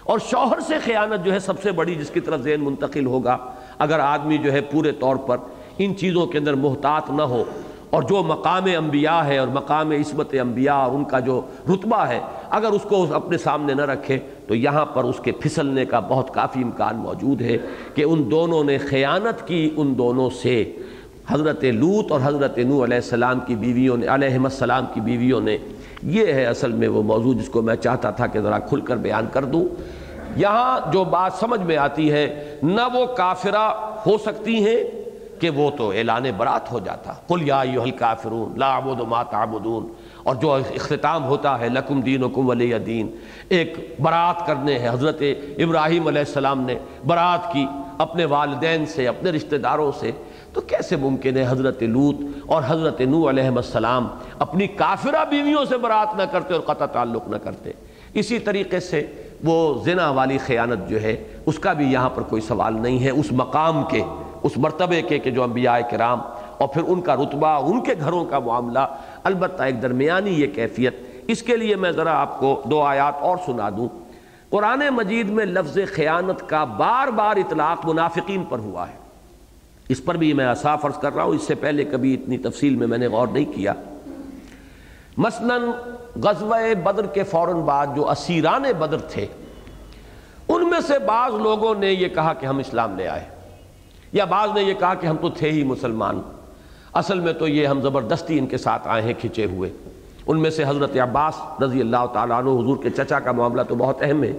A: اور شوہر سے خیانت جو ہے سب سے بڑی، جس کی طرف ذہن منتقل ہوگا۔ اگر آدمی جو ہے پورے طور پر ان چیزوں کے اندر محتاط نہ ہو اور جو مقام انبیاء ہے اور مقام عصمت انبیاء اور ان کا جو رتبہ ہے، اگر اس کو اپنے سامنے نہ رکھے، تو یہاں پر اس کے پھسلنے کا بہت کافی امکان موجود ہے کہ ان دونوں نے خیانت کی ان دونوں سے۔ حضرت لوت اور حضرت نو علیہ السلام کی بیویوں نے علیہ السلام کی بیویوں نے، یہ ہے اصل میں وہ موضوع جس کو میں چاہتا تھا کہ ذرا کھل کر بیان کر دوں۔ یہاں جو بات سمجھ میں آتی ہے، نہ وہ کافرہ ہو سکتی ہیں کہ وہ تو اعلان برات ہو جاتا۔ قل یا ایوہ الکافرون، لا عبود ما تعبدون۔ اور جو اختتام ہوتا ہے، لکم دینکم ولی دین۔ ایک برات کرنے ہیں، حضرت ابراہیم علیہ السلام نے برات کی اپنے والدین سے، اپنے رشتہ داروں سے۔ تو کیسے ممکن ہے حضرت لوت اور حضرت نو علیہ السلام اپنی کافرہ بیویوں سے برات نہ کرتے اور قطع تعلق نہ کرتے؟ اسی طریقے سے وہ زنا والی خیانت جو ہے، اس کا بھی یہاں پر کوئی سوال نہیں ہے۔ اس مقام کے اس مرتبے کے کہ جو انبیاء کرام اور پھر ان کا رتبہ، ان کے گھروں کا معاملہ، البتہ ایک درمیانی یہ کیفیت۔ اس کے لیے میں ذرا آپ کو دو آیات اور سنا دوں۔ قرآن مجید میں لفظ خیانت کا بار بار اطلاق منافقین پر ہوا ہے۔ اس پر بھی میں اصاف عرض کر رہا ہوں، اس سے پہلے کبھی اتنی تفصیل میں میں نے غور نہیں کیا۔ مثلا غزوہ بدر کے فوراً بعد جو اسیران بدر تھے، ان میں سے بعض لوگوں نے یہ کہا کہ ہم اسلام لے آئے۔ یا بعض نے یہ کہا کہ ہم تو تھے ہی مسلمان۔ اصل میں تو یہ ہم زبردستی ان کے ساتھ آئے ہیں کھچے ہوئے۔ ان میں سے حضرت عباس رضی اللہ تعالیٰ عنہ حضور کے چچا کا معاملہ تو بہت اہم ہے۔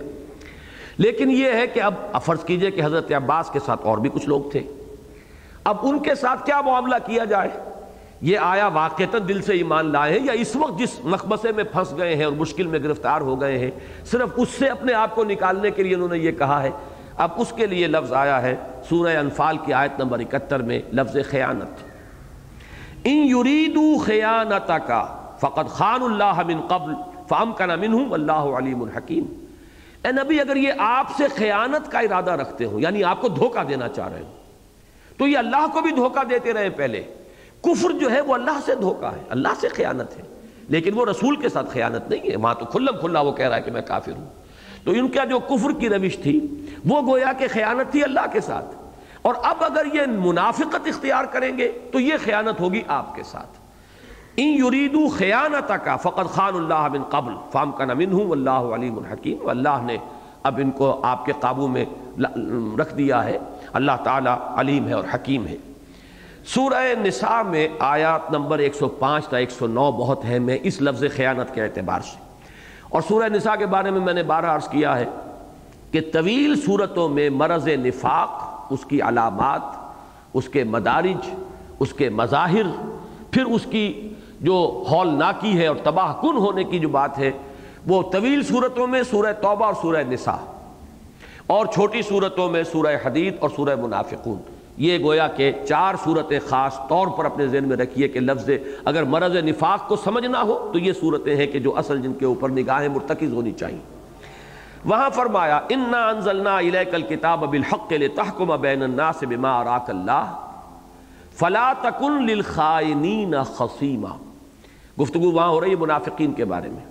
A: لیکن یہ ہے کہ اب فرض کیجیے کہ حضرت عباس کے ساتھ اور بھی کچھ لوگ تھے۔ اب ان کے ساتھ کیا معاملہ کیا جائے؟ یہ آیا واقعتا دل سے ایمان لائے ہیں یا اس وقت جس مقبسے میں پھنس گئے ہیں اور مشکل میں گرفتار ہو گئے ہیں، صرف اس سے اپنے آپ کو نکالنے کے لیے انہوں نے یہ کہا ہے اب اس کے لیے لفظ آیا ہے سورہ انفال کی آیت نمبر اکہتر میں لفظ خیانت۔ ان یریدو خیانتا کا فقط خان اللہ من قبل فام کا منہم اللہ علیم الحکیم اے نبی، اگر یہ آپ سے خیانت کا ارادہ رکھتے ہو یعنی آپ کو دھوکہ دینا چاہ رہے ہو، تو یہ اللہ کو بھی دھوکہ دیتے رہے پہلے۔ کفر جو ہے وہ اللہ سے دھوکہ ہے، اللہ سے خیانت ہے، لیکن وہ رسول کے ساتھ خیانت نہیں ہے۔ وہاں تو کھلم کھلا وہ کہہ رہا ہے کہ میں کافر ہوں۔ تو ان کا جو کفر کی روش تھی، وہ گویا کہ خیانت تھی اللہ کے ساتھ۔ اور اب اگر یہ منافقت اختیار کریں گے، تو یہ خیانت ہوگی آپ کے ساتھ۔ ان یریدو خیانت کا فقط خان اللہ من قبل، فام کا نمن ہوں اللہ علیم الحکیم اللہ نے اب ان کو آپ کے قابو میں رکھ دیا ہے۔ اللہ تعالیٰ علیم ہے اور حکیم ہے۔ سورہ نساء میں آیات نمبر 105 تا 109 بہت ہے۔ میں اس لفظ خیانت کے اعتبار سے۔ اور سورہ نساء کے بارے میں میں نے بارہ عرض کیا ہے کہ طویل صورتوں میں مرض نفاق، اس کی علامات، اس کے مدارج، اس کے مظاہر، پھر اس کی جو ہول ناکی ہے اور تباہ کن ہونے کی جو بات ہے، وہ طویل صورتوں میں سورہ توبہ اور سورہ نساء اور چھوٹی صورتوں میں سورہ حدید اور سورہ منافقون۔ یہ گویا کہ چار صورتیں خاص طور پر اپنے ذہن میں رکھیے کہ لفظ اگر مرض نفاق کو سمجھنا ہو تو یہ صورتیں ہیں کہ جو اصل جن کے اوپر نگاہیں مرتکز ہونی چاہیے۔ وہاں فرمایا، انا انزلنا الیک الکتاب بالحق لتحکم بین الناس بما اراک اللہ فلا تکن للخائنین خصیما گفتگو وہاں ہو رہی ہے منافقین کے بارے میں۔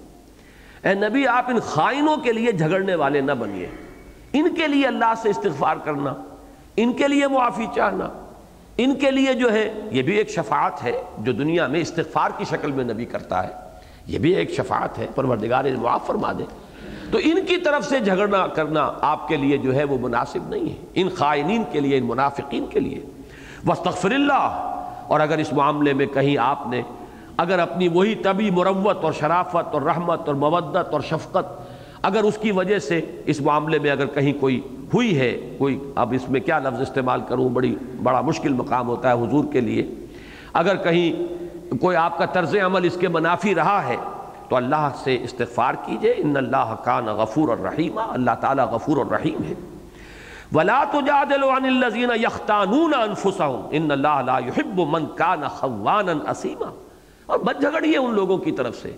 A: اے نبی، آپ ان خائنوں کے لیے جھگڑنے والے نہ بنیے۔ ان کے لیے اللہ سے استغفار کرنا۔ ان کے لیے معافی چاہنا، ان کے لیے جو ہے، یہ بھی ایک شفاعت ہے جو دنیا میں استغفار کی شکل میں نبی کرتا ہے۔ یہ بھی ایک شفاعت ہے، پروردگار معاف فرما دے۔ تو ان کی طرف سے جھگڑنا کرنا آپ کے لیے جو ہے وہ مناسب نہیں ہے۔ ان خائنین کے لیے، ان منافقین کے لیے۔ وسطر اللہ اور اگر اس معاملے میں کہیں آپ نے، اگر اپنی وہی طبی مروت اور شرافت اور رحمت اور مودت اور شفقت، اگر اس کی وجہ سے اس معاملے میں اگر کہیں کوئی ہوئی ہے کوئی، اب اس میں کیا لفظ استعمال کروں؟ بڑی، بڑا مشکل مقام ہوتا ہے حضور کے لیے۔ اگر کہیں کوئی آپ کا طرز عمل اس کے منافی رہا ہے، تو اللہ سے استغفار کیجیے۔ ان اللہ کان غفور الرحیم۔ اللہ تعالیٰ غفور الرحیم ہے۔ ولا تجادلوا عن الذين يختانون انفسهم ان الله لا يحب من كان خوانا اسيما اور مت جھگڑیے ان لوگوں کی طرف سے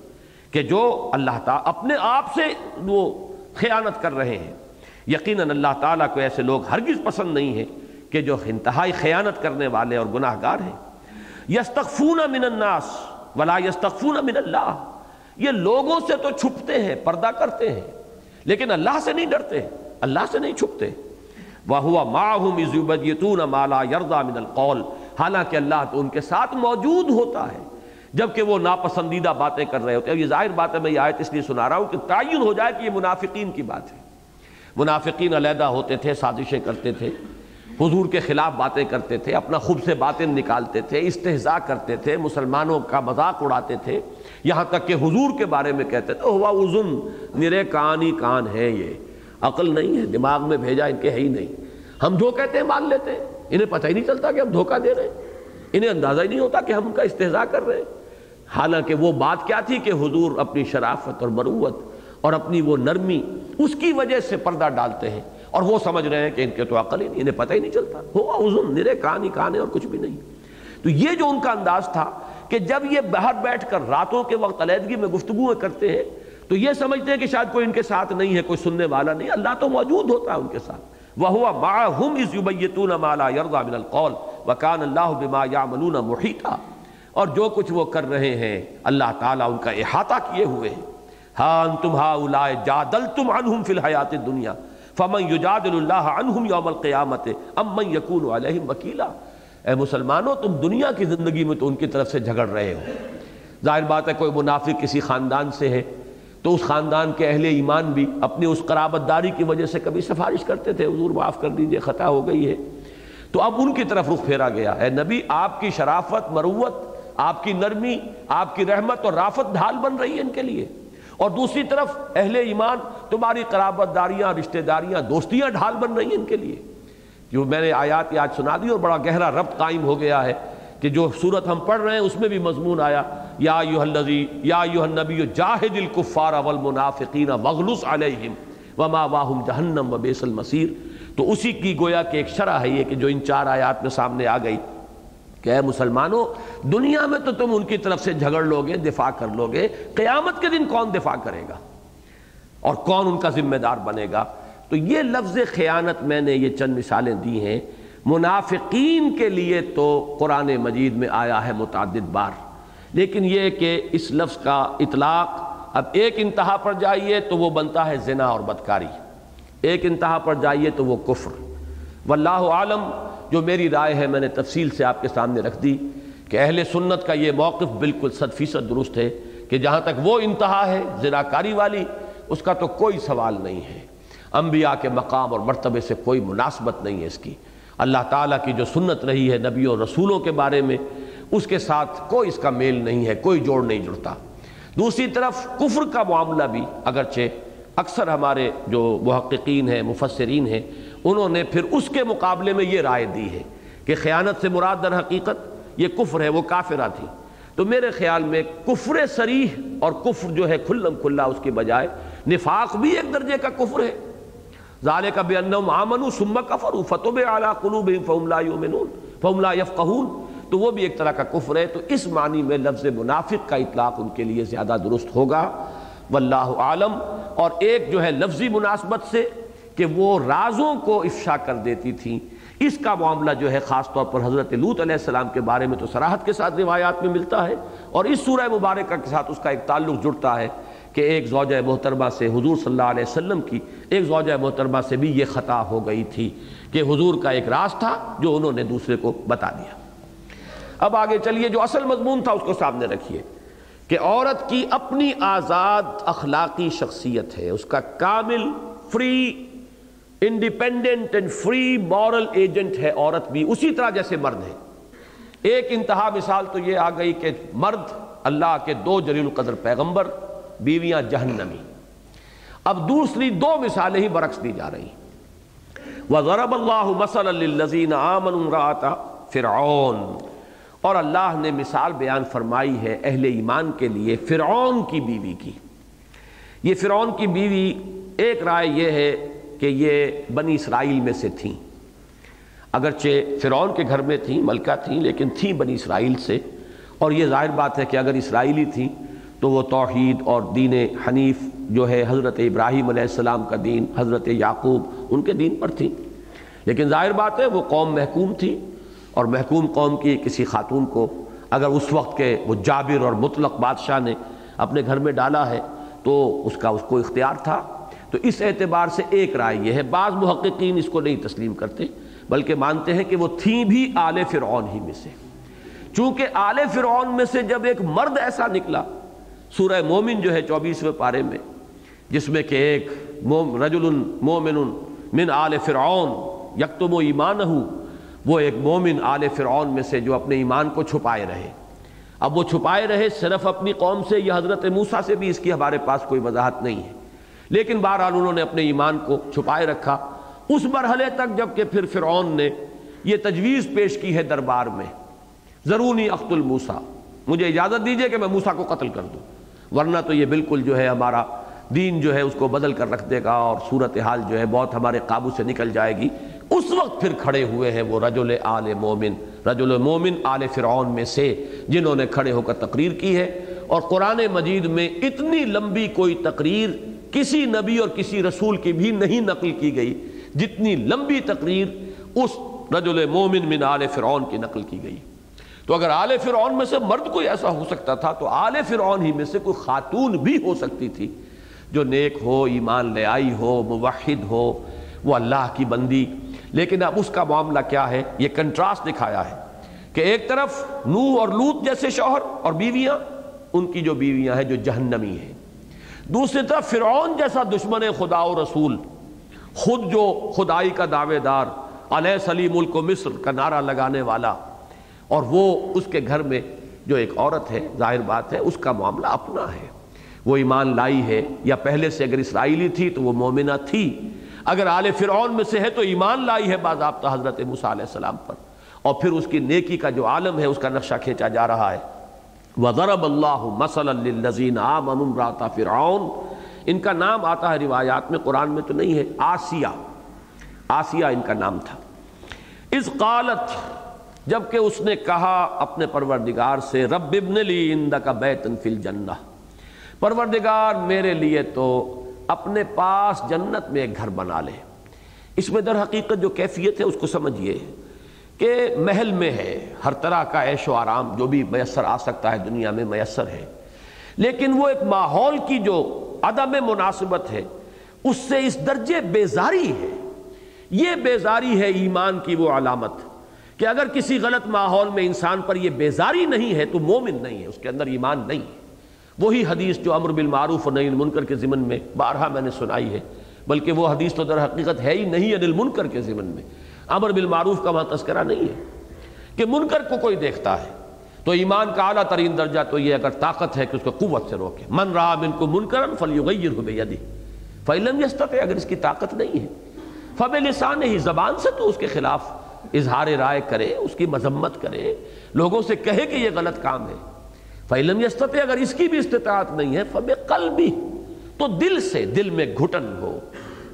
A: کہ جو اللہ تعالیٰ اپنے آپ سے وہ خیانت کر رہے ہیں۔ یقیناً اللہ تعالیٰ کو ایسے لوگ ہرگز پسند نہیں ہیں کہ جو انتہائی خیانت کرنے والے اور گناہ گار ہیں۔ یستخفون من الناس ولا یستخفون من اللہ۔ یہ لوگوں سے تو چھپتے ہیں، پردہ کرتے ہیں، لیکن اللہ سے نہیں ڈرتے، اللہ سے نہیں چھپتے۔ وہ مالا یردا من القول۔ حالانکہ اللہ تو ان کے ساتھ موجود ہوتا ہے۔ جبکہ وہ ناپسندیدہ باتیں کر رہے ہوتے ہیں۔ یہ ظاہر بات ہے، میں یہ آیت اس لیے سنا رہا ہوں کہ تعین ہو جائے کہ یہ منافقین کی بات ہے۔ منافقین علیحدہ ہوتے تھے، سازشیں کرتے تھے، حضور کے خلاف باتیں کرتے تھے، اپنا خوب سے باتیں نکالتے تھے، استحضاء کرتے تھے، مسلمانوں کا مذاق اڑاتے تھے۔ یہاں تک کہ حضور کے بارے میں کہتے تھے، ہوا ازن نرے کان ہی کان ہے یہ۔ عقل نہیں ہے، دماغ میں بھیجا ان کے ہے ہی نہیں۔ ہم جو کہتے ہیں، مان لیتے ہیں۔ انہیں پتہ ہی نہیں چلتا کہ ہم دھوکہ دے رہے ہیں۔ انہیں اندازہ ہی نہیں ہوتا کہ ہم ان کا استحضاء کر رہے ہیں۔ حالانکہ وہ بات کیا تھی کہ حضور اپنی شرافت اور مروت اور اپنی وہ نرمی اس کی وجہ سے پردہ ڈالتے ہیں اور وہ سمجھ رہے ہیں کہ ان کے تو عقل ہی نہیں، انہیں پتہ ہی نہیں چلتا۔ ہوا حضور نرے کان ہی کان ہے اور کچھ بھی نہیں۔ تو یہ جو ان کا انداز تھا کہ جب یہ باہر بیٹھ کر راتوں کے وقت علیحدگی میں گفتگو کرتے ہیں، تو یہ سمجھتے ہیں کہ شاید کوئی ان کے ساتھ نہیں ہے، کوئی سننے والا نہیں۔ اللہ تو موجود ہوتا ہے ان کے ساتھ۔ وہ ہوا معہم اس یبیتون ما لا من القول وکان اللہ بما یعملون محیطا اور جو کچھ وہ کر رہے ہیں، اللہ تعالیٰ ان کا احاطہ کیے ہوئے ہیں۔ ہاں انتم ہاؤلائے جادلتم عنہم فی الحیات الدنیا، فمن یجادل اللہ عنہم یوم القیامت، ام من یکون علیہم وکیلا۔ اے مسلمانوں، تم دنیا کی زندگی میں تو ان کی طرف سے جھگڑ رہے ہو۔ ظاہر بات ہے کوئی منافق کسی خاندان سے ہے، تو اس خاندان کے اہل ایمان بھی اپنی اس قرابت داری کی وجہ سے کبھی سفارش کرتے تھے، حضور معاف کر دیجیے، خطا ہو گئی ہے۔ تو اب ان کی طرف رخ پھیرا گیا۔ اے نبی، آپ کی شرافت، مروت، آپ کی نرمی، آپ کی رحمت اور رافت ڈھال بن رہی ہے ان کے لیے۔ اور دوسری طرف اہل ایمان تمہاری قرابت داریاں، رشتہ داریاں، دوستیاں ڈھال بن رہی ہیں ان کے لیے۔ جو میں نے آیات یاد سنا دی اور بڑا گہرا ربط قائم ہو گیا ہے کہ جو صورت ہم پڑھ رہے ہیں اس میں بھی مضمون آیا، یا ایوہ الذی، یا ایوہ النبی جاہد الکفار والمنافقین وغلص علیہم وما واہم جہنم و بیس المسیر تو اسی کی گویا کہ ایک شرح ہے یہ کہ جو ان چار آیات میں سامنے آ گئی۔ کہ اے مسلمانوں، دنیا میں تو تم ان کی طرف سے جھگڑ لو گے، دفاع کر لو گے، قیامت کے دن کون دفاع کرے گا؟ اور کون ان کا ذمہ دار بنے گا؟ تو یہ لفظ خیانت میں نے یہ چند مثالیں دی ہیں۔ منافقین کے لیے تو قرآن مجید میں آیا ہے متعدد بار، لیکن یہ کہ اس لفظ کا اطلاق اب ایک انتہا پر جائیے تو وہ بنتا ہے زنا اور بدکاری، ایک انتہا پر جائیے تو وہ کفر۔ واللہ عالم جو میری رائے ہے میں نے تفصیل سے آپ کے سامنے رکھ دی کہ اہل سنت کا یہ موقف بالکل صد فیصد درست ہے کہ جہاں تک وہ انتہا ہے، زناکاری والی، اس کا تو کوئی سوال نہیں ہے۔ انبیاء کے مقام اور مرتبے سے کوئی مناسبت نہیں ہے اس کی۔ اللہ تعالیٰ کی جو سنت رہی ہے نبی اور رسولوں کے بارے میں، اس کے ساتھ کوئی اس کا میل نہیں ہے، کوئی جوڑ نہیں جڑتا۔ دوسری طرف کفر کا معاملہ بھی اگرچہ اکثر ہمارے جو محققین ہیں، مفسرین ہیں، انہوں نے پھر اس کے مقابلے میں یہ رائے دی ہے کہ خیانت سے مراد در حقیقت یہ کفر ہے، وہ کافرہ تھی۔ تو میرے خیال میں کفر سریح اور کفر جو ہے کھلم کھلا اس کی بجائے نفاق بھی ایک درجے کا کفر ہے۔ ظال کا بے انم آمن سم کفر فتب اعلیٰ قلوب فملا یومنون فملا یفقہون۔ تو وہ بھی ایک طرح کا کفر ہے۔ تو اس معنی میں لفظ منافق کا اطلاق ان کے لیے زیادہ درست ہوگا۔ واللہ عالم اور ایک جو ہے لفظی مناسبت سے کہ وہ رازوں کو افشا کر دیتی تھیں۔ اس کا معاملہ جو ہے خاص طور پر حضرت لوت علیہ السلام کے بارے میں تو سراحت کے ساتھ روایات میں ملتا ہے، اور اس سورہ مبارکہ کے ساتھ اس کا ایک تعلق جڑتا ہے کہ ایک زوجہ محترمہ سے حضور صلی اللہ علیہ وسلم کی، ایک زوجہ محترمہ سے بھی یہ خطا ہو گئی تھی کہ حضور کا ایک راز تھا جو انہوں نے دوسرے کو بتا دیا۔ اب آگے چلیے، جو اصل مضمون تھا اس کو سامنے رکھیے۔ کہ عورت کی اپنی آزاد اخلاقی شخصیت ہے، اس کا کامل free independent and free moral agent ہے، عورت بھی اسی طرح جیسے مرد ہے ایک انتہا مثال تو یہ آ گئی کہ مرد اللہ کے دو جلیل القدر پیغمبر، بیویاں جہنمی۔ اب دوسری دو مثالیں ہی برعکس دی جا رہی وَضَرَبَ اللَّهُ مَثَلًا لِلَّذِينَ آمَنُوا امْرَأَةَ فرعون۔ اور اللہ نے مثال بیان فرمائی ہے اہل ایمان کے لیے فرعون کی بیوی کی۔ یہ فرعون کی بیوی ایک رائے یہ ہے کہ یہ بنی اسرائیل میں سے تھیں۔ اگرچہ فرعون کے گھر میں تھیں، ملکہ تھیں، لیکن تھیں بنی اسرائیل سے۔ اور یہ ظاہر بات ہے کہ اگر اسرائیلی تھیں تو وہ توحید اور دین حنیف جو ہے حضرت ابراہیم علیہ السلام کا دین، حضرت یعقوب، ان کے دین پر تھیں۔ لیکن ظاہر بات ہے وہ قوم محکوم تھی اور محکوم قوم کی کسی خاتون کو اگر اس وقت کے وہ جابر اور مطلق بادشاہ نے اپنے گھر میں ڈالا ہے تو اس کا اس کو اختیار تھا۔ تو اس اعتبار سے ایک رائے یہ ہے، بعض محققین اس کو نہیں تسلیم کرتے، بلکہ مانتے ہیں کہ وہ تھیں بھی آل فرعون ہی میں سے۔ چونکہ آل فرعون میں سے جب ایک مرد ایسا نکلا، سورہ مومن جو ہے چوبیسویں پارے میں، جس میں کہ ایک رجل مومن من آل فرعون یکتم و ایمان وہ ایک مومن آل فرعون میں سے جو اپنے ایمان کو چھپائے رہے۔ اب وہ چھپائے رہے صرف اپنی قوم سے یا حضرت موسیٰ سے بھی اس کی ہمارے پاس کوئی وضاحت نہیں ہے۔ لیکن بہرحال انہوں نے اپنے ایمان کو چھپائے رکھا۔ اس مرحلے تک جبکہ پھر فرعون نے یہ تجویز پیش کی ہے دربار میں۔ ضرونی اخت الموسا مجھے اجازت دیجیے کہ میں موسا کو قتل کر دوں۔ ورنہ تو یہ بالکل جو ہے ہمارا دین جو ہے اس کو بدل کر رکھ دے گا اور صورتحال جو ہے بہت ہمارے قابو سے نکل جائے گی۔ اس وقت پھر کھڑے ہوئے ہیں وہ رجل آل مومن، رجل مومن آل فرعون میں سے، جنہوں نے کھڑے ہو کر تقریر کی ہے۔ اور قرآن مجید میں اتنی لمبی کوئی تقریر کسی نبی اور کسی رسول کی بھی نہیں نقل کی گئی، جتنی لمبی تقریر اس رجل مومن من آل فرعون کی نقل کی گئی۔ تو اگر آل فرعون میں سے مرد کوئی ایسا ہو سکتا تھا، تو آل فرعون ہی میں سے کوئی خاتون بھی ہو سکتی تھی جو نیک ہو، ایمان لے آئی ہو، موحد ہو، وہ اللہ کی بندی لیکن اب اس کا معاملہ کیا ہے؟ یہ کنٹراسٹ دکھایا ہے کہ ایک طرف نو اور لوت جیسے شوہر اور بیویاں، ان کی جو بیویاں ہیں جو جہنمی ہیں۔ دوسری طرف فرعون جیسا دشمن خدا و رسول، خود جو خدائی کا دعوے دار، علیہ سلیم ملک و مصر کا نعرہ لگانے والا، اور وہ اس کے گھر میں جو ایک عورت ہے، ظاہر بات ہے، اس کا معاملہ اپنا ہے۔ وہ ایمان لائی ہے، یا پہلے سے اگر اسرائیلی تھی تو وہ مومنہ تھی اگر آل فرعون میں سے ہے تو ایمان لائی ہے باضابطہ حضرت موسیٰ علیہ السلام پر۔ اور پھر اس کی نیکی کا جو عالم ہے، اس کا نقشہ کھینچا جا رہا ہے۔ وضرب اللہ مثلا للذین آمنوا فرعون۔ ان کا نام آتا ہے روایات میں، قرآن میں تو نہیں ہے، آسیہ۔ آسیہ ان کا نام تھا۔ اس قالت، جبکہ اس نے کہا اپنے پروردگار سے، رب ابن لی اندک بیتن فی الجنہ پروردگار میرے لیے تو اپنے پاس جنت میں ایک گھر بنا لے۔ اس میں در حقیقت جو کیفیت ہے اس کو سمجھئے کہ محل میں ہے، ہر طرح کا عیش و آرام جو بھی میسر آ سکتا ہے، دنیا میں میسر ہے۔ لیکن وہ ایک ماحول کی جو عدم مناسبت ہے، اس سے اس درجے بیزاری ہے۔ یہ بیزاری ہے ایمان کی وہ علامت کہ اگر کسی غلط ماحول میں انسان پر یہ بیزاری نہیں ہے تو مومن نہیں ہے، اس کے اندر ایمان نہیں ہے۔ وہی حدیث جو امر بالمعروف اور نئی المنکر کے ضمن میں بارہا میں نے سنائی ہے، بلکہ وہ حدیث تو در حقیقت ہے ہی نہیں انل منکر کے ضمن میں۔ امر بالمعروف کا وہاں تذکرہ نہیں ہے کہ منکر کو کوئی دیکھتا ہے۔ تو ایمان کا اعلیٰ ترین درجہ تو یہ اگر طاقت ہے کہ اس کو قوت سے روکے۔ من رہا من کو منکرن فلیغیر ہو بیدی فیلم یستطع، اگر اس کی طاقت نہیں ہے۔ فب لسان ہی زبان سے تو اس کے خلاف اظہار رائے کرے، اس کی مذمت کرے۔ لوگوں سے کہے کہ یہ غلط کام ہے۔ فیلم یستطع اگر اس کی بھی استطاعت نہیں ہے فب قلبی تو دل سے، دل میں گھٹن ہو،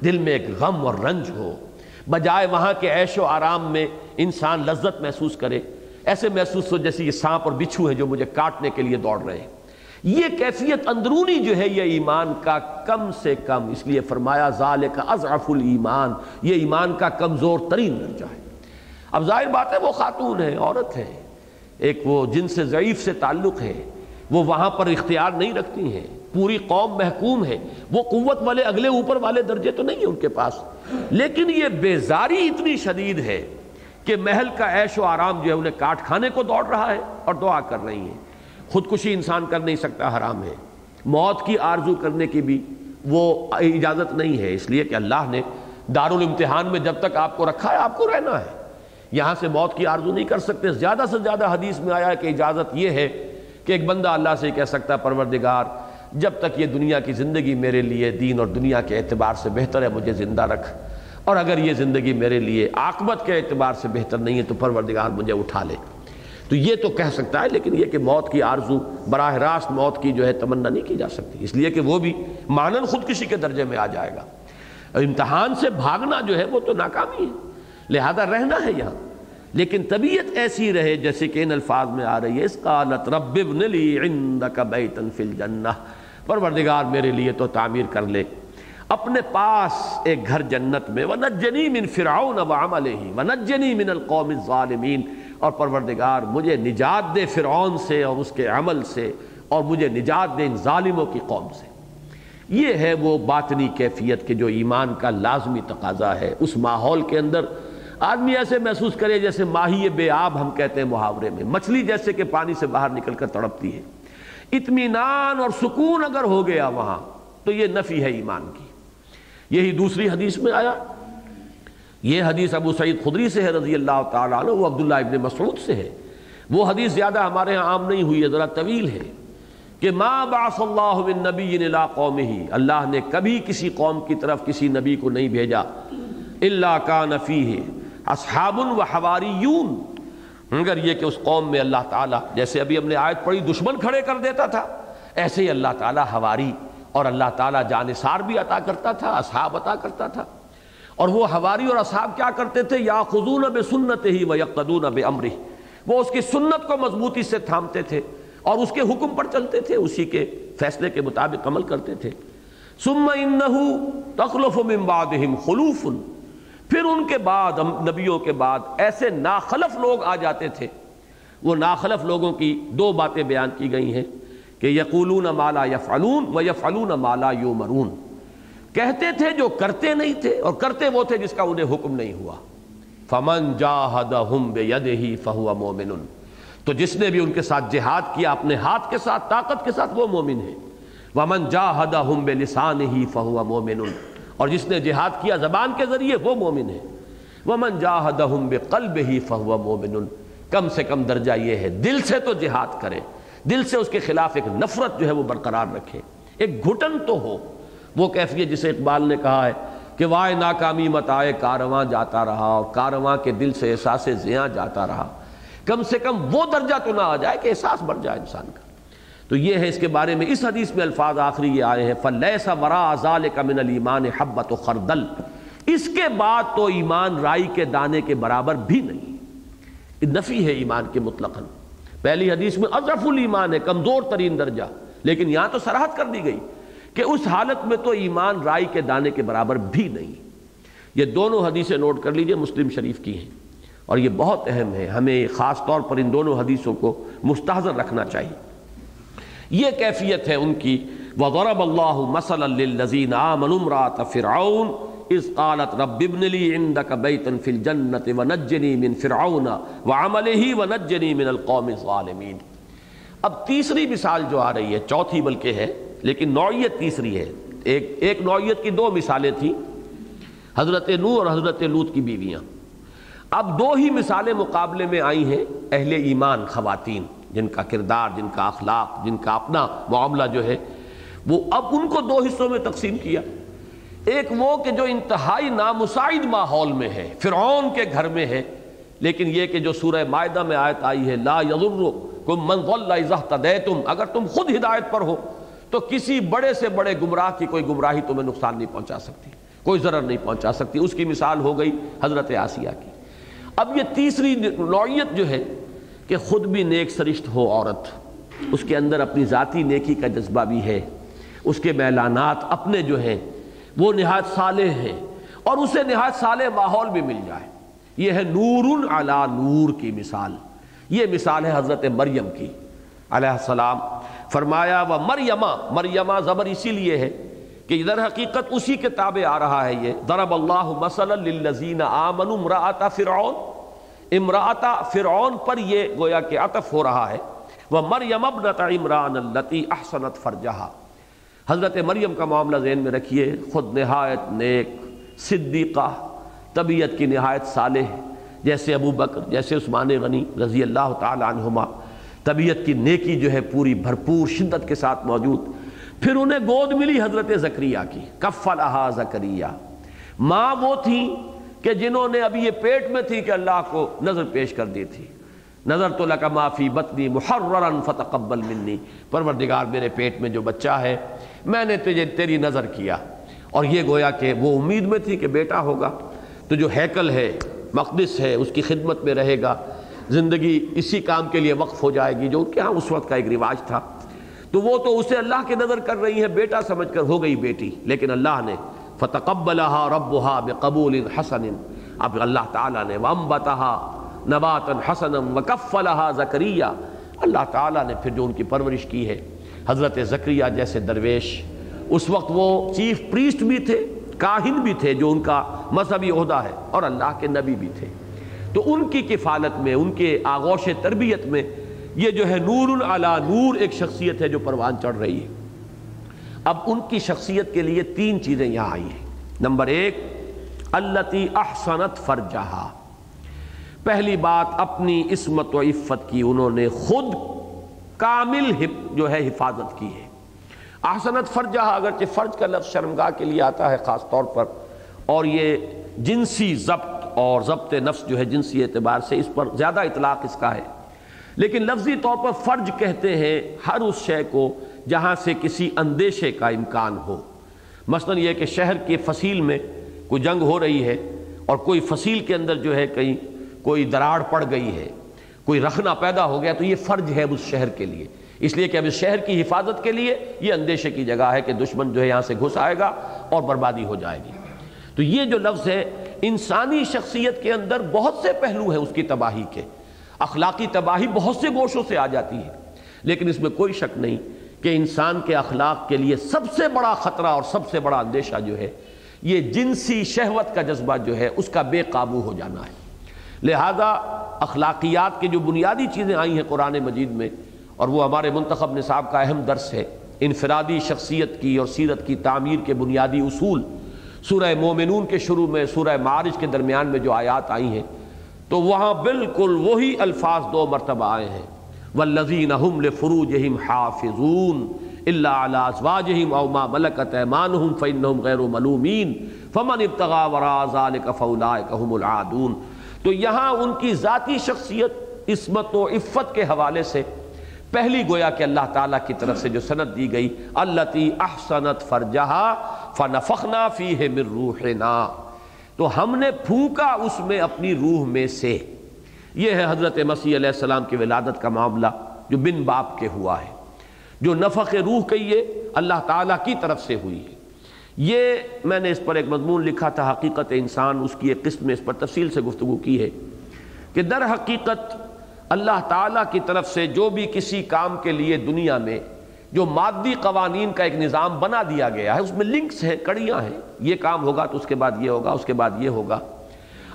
A: دل میں ایک غم اور رنج ہو۔ بجائے وہاں کے عیش و آرام میں انسان لذت محسوس کرے، ایسے محسوس ہو جیسے یہ سانپ اور بچھو ہیں جو مجھے کاٹنے کے لیے دوڑ رہے ہیں۔ یہ کیفیت اندرونی جو ہے، یہ ایمان کا کم سے کم، اس لیے فرمایا ظال کا اضعف الایمان، یہ ایمان کا کمزور ترین درجہ ہے۔ اب ظاہر بات ہے، وہ خاتون ہے، عورت ہے۔ ایک وہ جن سے ضعیف سے تعلق ہے، وہ وہاں پر اختیار نہیں رکھتی ہیں، پوری قوم محکوم ہے۔ وہ قوت والے اگلے اوپر والے درجے تو نہیں ہیں ان کے پاس۔ لیکن یہ بیزاری اتنی شدید ہے کہ محل کا عیش و آرام جو ہے انہیں کاٹ کھانے کو دوڑ رہا ہے اور دعا کر رہی ہیں۔ خودکشی انسان کر نہیں سکتا، حرام ہے۔ موت کی آرزو کرنے کی بھی وہ اجازت نہیں ہے، اس لیے کہ اللہ نے دارالامتحان میں جب تک آپ کو رکھا ہے، آپ کو رہنا ہے۔ یہاں سے موت کی آرزو نہیں کر سکتے۔ زیادہ سے زیادہ حدیث میں آیا ہے کہ اجازت یہ ہے کہ ایک بندہ اللہ سے کہہ سکتا ہے، پروردگار، جب تک یہ دنیا کی زندگی میرے لیے دین اور دنیا کے اعتبار سے بہتر ہے، مجھے زندہ رکھ۔ اور اگر یہ زندگی میرے لیے عاقبت کے اعتبار سے بہتر نہیں ہے، تو پروردگار مجھے اٹھا لے۔ تو یہ تو کہہ سکتا ہے، لیکن یہ کہ موت کی آرزو، براہ راست موت کی جو ہے تمنا نہیں کی جا سکتی۔ اس لیے کہ وہ بھی مانن خودکشی کے درجے میں آ جائے گا۔ امتحان سے بھاگنا جو ہے وہ تو ناکامی ہے۔ لہذا رہنا ہے یہاں۔ لیکن طبیعت ایسی رہے جیسے کہ ان الفاظ میں آ رہی ہے، اس قالت رب ابن لی عندک بیتا فی الجنہ پروردگار میرے لیے تو تعمیر کر لے۔ اپنے پاس ایک گھر جنت میں وَنَجَّنِي مِن فِرْعَوْنَ وَعَمَلِهِ وَنَجَّنِي مِنَ الْقَوْمِ الظَّالِمِينَ اور پروردگار، مجھے نجات دے فرعون سے اور اس کے عمل سے، اور مجھے نجات دے ان ظالموں کی قوم سے یہ ہے وہ باطنی کیفیت کے جو ایمان کا لازمی تقاضا ہے۔ اس ماحول کے اندر آدمی ایسے محسوس کرے جیسے ماہی بے آب ہم کہتے ہیں محاورے میں۔ مچھلی جیسے کہ پانی سے باہر نکل کر تڑپتی ہے۔ اطمینان اور سکون اگر ہو گیا وہاں، تو یہ نفی ہے ایمان کی۔ یہی دوسری حدیث میں آیا۔ یہ حدیث ابو سعید خدری سے ہے، رضی اللہ تعالیٰ عنہ، وہ عبداللہ ابن مسعود سے ہے۔ وہ حدیث زیادہ ہمارے ہاں عام نہیں ہوئی ہے، ذرا طویل ہے۔ کہ ما بعث اللہ من نبی الى قومه اللہ نے کبھی کسی قوم کی طرف کسی نبی کو نہیں بھیجا۔ اللہ کا نفی ہے اصحاب و حواریون۔ مگر یہ کہ اس قوم میں اللہ تعالیٰ، جیسے ابھی ہم نے آیت پڑھی، دشمن کھڑے کر دیتا تھا، ایسے ہی اللہ تعالیٰ حواری اور اللہ تعالیٰ جانصار بھی عطا کرتا تھا، اصحاب عطا کرتا تھا۔ اور وہ حواری اور اصحاب کیا کرتے تھے؟ یا خزون بے سنت ہی و یقدون بے امری وہ اس کی سنت کو مضبوطی سے تھامتے تھے اور اس کے حکم پر چلتے تھے، اسی کے فیصلے کے مطابق عمل کرتے تھے۔ ثم انہو تخلف من بعدہم خلوف۔ پھر ان کے بعد نبیوں کے بعد ایسے ناخلف لوگ آ جاتے تھے۔ وہ ناخلف لوگوں کی دو باتیں بیان کی گئی ہیں کہ یقولون مالا یفعلون و یفعلون مالا یومرون کہتے تھے جو کرتے نہیں تھے اور کرتے وہ تھے جس کا انہیں حکم نہیں ہوا۔ فمن جاہدہم بیدہی فہو مومن تو جس نے بھی ان کے ساتھ جہاد کیا، اپنے ہاتھ کے ساتھ، طاقت کے ساتھ، وہ مومن ہے۔ ومن جاہدہم بلسانہی فہو مومن اور جس نے جہاد کیا زبان کے ذریعے، وہ مومن ہے۔ ومن جاہدہم بقلبہی فہو مومن کم سے کم درجہ یہ ہے، دل سے تو جہاد کرے۔ دل سے اس کے خلاف ایک نفرت جو ہے وہ برقرار رکھے۔ ایک گھٹن تو ہو۔ وہ کیفیت جسے اقبال نے کہا ہے کہ وائے ناکامی مت آئے، کارواں جاتا رہا اور کارواں کے دل سے احساس زیاں جاتا رہا۔ کم سے کم وہ درجہ تو نہ آ جائے کہ احساس بڑھ جائے انسان کا۔ تو یہ ہے اس کے بارے میں اس حدیث میں الفاظ آخری یہ آئے ہیں فلیسا ورا ازال من المان حبت و خردل۔ اس کے بعد تو ایمان رائی کے دانے کے برابر بھی نہیں۔ نفی ہے ایمان کے مطلق پہلی حدیث میں اضرف الایمان ہے، کمزور ترین درجہ۔ لیکن یہاں تو سراحت کر دی گئی کہ اس حالت میں تو ایمان رائی کے دانے کے برابر بھی نہیں۔ یہ دونوں حدیثیں نوٹ کر لیجیے، مسلم شریف کی ہیں۔ اور یہ بہت اہم ہے، ہمیں خاص طور پر ان دونوں حدیثوں کو مستحضر رکھنا چاہیے۔ یہ کیفیت ہے ان کی۔ وَضَرَبَ اللَّهُ مَثَلًا لِلَّذِينَ آمَنُوا امْرَأَتَ فِرْعَوْنَ اِذْ قَالَتْ رَبِّ ابْنِ لِي عِندَكَ بَيْتًا فِي الْجَنَّةِ وَنَجِّنِي مِنْ فِرْعَوْنَ وَعَمَلِهِ وَنَجِّنِي مِنَ الْقَوْمِ الظَّالِمِينَ۔ اب تیسری مثال جو آ رہی ہے، چوتھی بلکہ ہے، لیکن نوعیت تیسری ہے۔ ایک ایک نوعیت کی دو مثالیں تھیں، حضرت نو اور حضرت لوت کی بیویاں۔ اب دو ہی مثالیں مقابلے میں آئی ہیں، اہل ایمان، خواتین۔ جن کا کردار، جن کا اخلاق، جن کا اپنا معاملہ جو ہے، وہ اب ان کو دو حصوں میں تقسیم کیا۔ ایک وہ کہ جو انتہائی نامساعد ماحول میں ہے، فرعون کے گھر میں ہے، لیکن یہ کہ جو سورہ معدہ میں آیت آئی ہے، لا یضرکم من ضل اذا تم اگر تم خود ہدایت پر ہو، تو کسی بڑے سے بڑے گمراہ کی کوئی گمراہی تمہیں نقصان نہیں پہنچا سکتی، کوئی ضرر نہیں پہنچا سکتی۔ اس کی مثال ہو گئی حضرت آسیہ کی۔ اب یہ تیسری نوعیت جو ہے کہ خود بھی نیک سرشت ہو عورت۔ اس کے اندر اپنی ذاتی نیکی کا جذبہ بھی ہے۔ اس کے میلانات اپنے جو ہیں، وہ نہایت صالح ہیں۔ اور اسے نہایت صالح ماحول بھی مل جائے۔ یہ ہے نور علی نور کی مثال۔ یہ مثال ہے حضرت مریم کی۔ علیہ السلام فرمایا، و مریمہ مریمہ زبر اسی لیے ہے کہ ادھر حقیقت اسی کے تابع آ رہا ہے یہ۔ ضرب اللہ مثلا للذین آمنوا امرأت فرعون۔ امرأت فرعون پر یہ گویا کہ عطف ہو رہا ہے۔ وہ مریم ابنت عمران اللتی احسنت فرجہا۔ حضرت مریم کا معاملہ ذہن میں رکھیے۔ خود نہایت نیک، صدیقہ، طبیعت کی نہایت صالح، جیسے ابو بکر، جیسے عثمان غنی رضی اللہ تعالی عنہما۔ طبیعت کی نیکی جو ہے پوری بھرپور شدت کے ساتھ موجود۔ پھر انہیں گود ملی حضرت زکریہ کی۔ کفلہا زکریہ۔ ماں وہ تھی کہ جنہوں نے ابھی یہ پیٹ میں تھی کہ اللہ کو نظر پیش کر دی تھی۔ نظر تو لکا معافی بطنی محررن فتقبل منی۔ پروردگار میرے پیٹ میں جو بچہ ہے، میں نے تجھے تیری نظر کیا۔ اور یہ گویا کہ وہ امید میں تھی کہ بیٹا ہوگا۔ تو جو ہیکل ہے، مقدس ہے، اس کی خدمت میں رہے گا۔ زندگی اسی کام کے لیے وقف ہو جائے گی جو ان کے ہاں اس وقت کا ایک رواج تھا۔ تو وہ تو اسے اللہ کی نظر کر رہی ہے، بیٹا سمجھ کر ہو گئی بیٹی۔ لیکن اللہ نے فتقبلها ربها بقبول حسن. اب اللہ تعالیٰ نے وَأَنبَتَهَا نَبَاتًا حَسَنًا وَكَفَّلَهَا زکریہ اللہ تعالیٰ نے پھر جو ان کی پرورش کی ہے، حضرت زکریہ جیسے درویش، اس وقت وہ چیف پریسٹ بھی تھے، کاہن بھی تھے جو ان کا مذہبی عہدہ ہے، اور اللہ کے نبی بھی تھے۔ تو ان کی کفالت میں، ان کے آغوش تربیت میں، یہ جو ہے نور علی نور ایک شخصیت ہے جو پروان چڑھ رہی ہے۔ اب ان کی شخصیت کے لیے تین چیزیں یہاں آئی ہیں۔ نمبر ایک، التی احسنت فرجہا۔ پہلی بات، اپنی عصمت و عفت کی انہوں نے خود کامل جو ہے، حفاظت کی ہے۔ احسنت فرجہ اگرچہ فرج کا لفظ شرمگاہ کے لیے آتا ہے خاص طور پر، اور یہ جنسی ضبط اور ضبط نفس جو ہے، جنسی اعتبار سے اس پر زیادہ اطلاق اس کا ہے۔ لیکن لفظی طور پر فرج کہتے ہیں، ہر اس شے کو جہاں سے کسی اندیشے کا امکان ہو۔ مثلا یہ کہ شہر کے فصیل میں کوئی جنگ ہو رہی ہے اور کوئی فصیل کے اندر جو ہے کہیں کوئی دراڑ پڑ گئی ہے، کوئی رکھنا پیدا ہو گیا تو یہ فرج ہے اس شہر کے لیے۔ اس لیے کہ اب اس شہر کی حفاظت کے لیے یہ اندیشے کی جگہ ہے کہ دشمن جو ہے یہاں سے گھس آئے گا اور بربادی ہو جائے گی۔ تو یہ جو لفظ ہے، انسانی شخصیت کے اندر بہت سے پہلو ہیں اس کی تباہی کے۔ اخلاقی تباہی بہت سے گوشوں سے آ جاتی ہے، لیکن اس میں کوئی شک نہیں کہ انسان کے اخلاق کے لیے سب سے بڑا خطرہ اور سب سے بڑا اندیشہ جو ہے، یہ جنسی شہوت کا جذبہ جو ہے، اس کا بے قابو ہو جانا ہے۔ لہذا اخلاقیات کے جو بنیادی چیزیں آئی ہیں قرآن مجید میں، اور وہ ہمارے منتخب نصاب کا اہم درس ہے، انفرادی شخصیت کی اور سیرت کی تعمیر کے بنیادی اصول۔ سورہ مومنون کے شروع میں، سورہ معارج کے درمیان میں جو آیات آئی ہیں، تو وہاں بالکل وہی الفاظ دو مرتبہ آئے ہیں۔ والذین هم لفروجہم حافظون الا علی ازواجہم او ما ملکت ایمانہم فانہم غیر ملومین فمن ابتغى وراء ذلك فاولئک هم العادون تو یہاں ان کی ذاتی شخصیت، عصمت و عفت کے حوالے سے پہلی گویا کہ اللہ تعالیٰ کی طرف سے جو سند دی گئی اللہ احسنت فرجہا فنفخنا فیہ من روحنا تو ہم نے پھونکا اس میں اپنی روح میں سے۔ یہ ہے حضرت مسیح علیہ السلام کی ولادت کا معاملہ جو بن باپ کے ہوا ہے، جو نفق روح کہیے اللہ تعالیٰ کی طرف سے ہوئی ہے۔ یہ میں نے اس پر ایک مضمون لکھا تھا، حقیقت انسان اس کی ایک قسط میں اس پر تفصیل سے گفتگو کی ہے کہ در حقیقت اللہ تعالیٰ کی طرف سے جو بھی کسی کام کے لیے دنیا میں جو مادی قوانین کا ایک نظام بنا دیا گیا ہے، اس میں لنکس ہیں، کڑیاں ہیں۔ یہ کام ہوگا تو اس کے بعد یہ ہوگا، اس کے بعد یہ ہوگا۔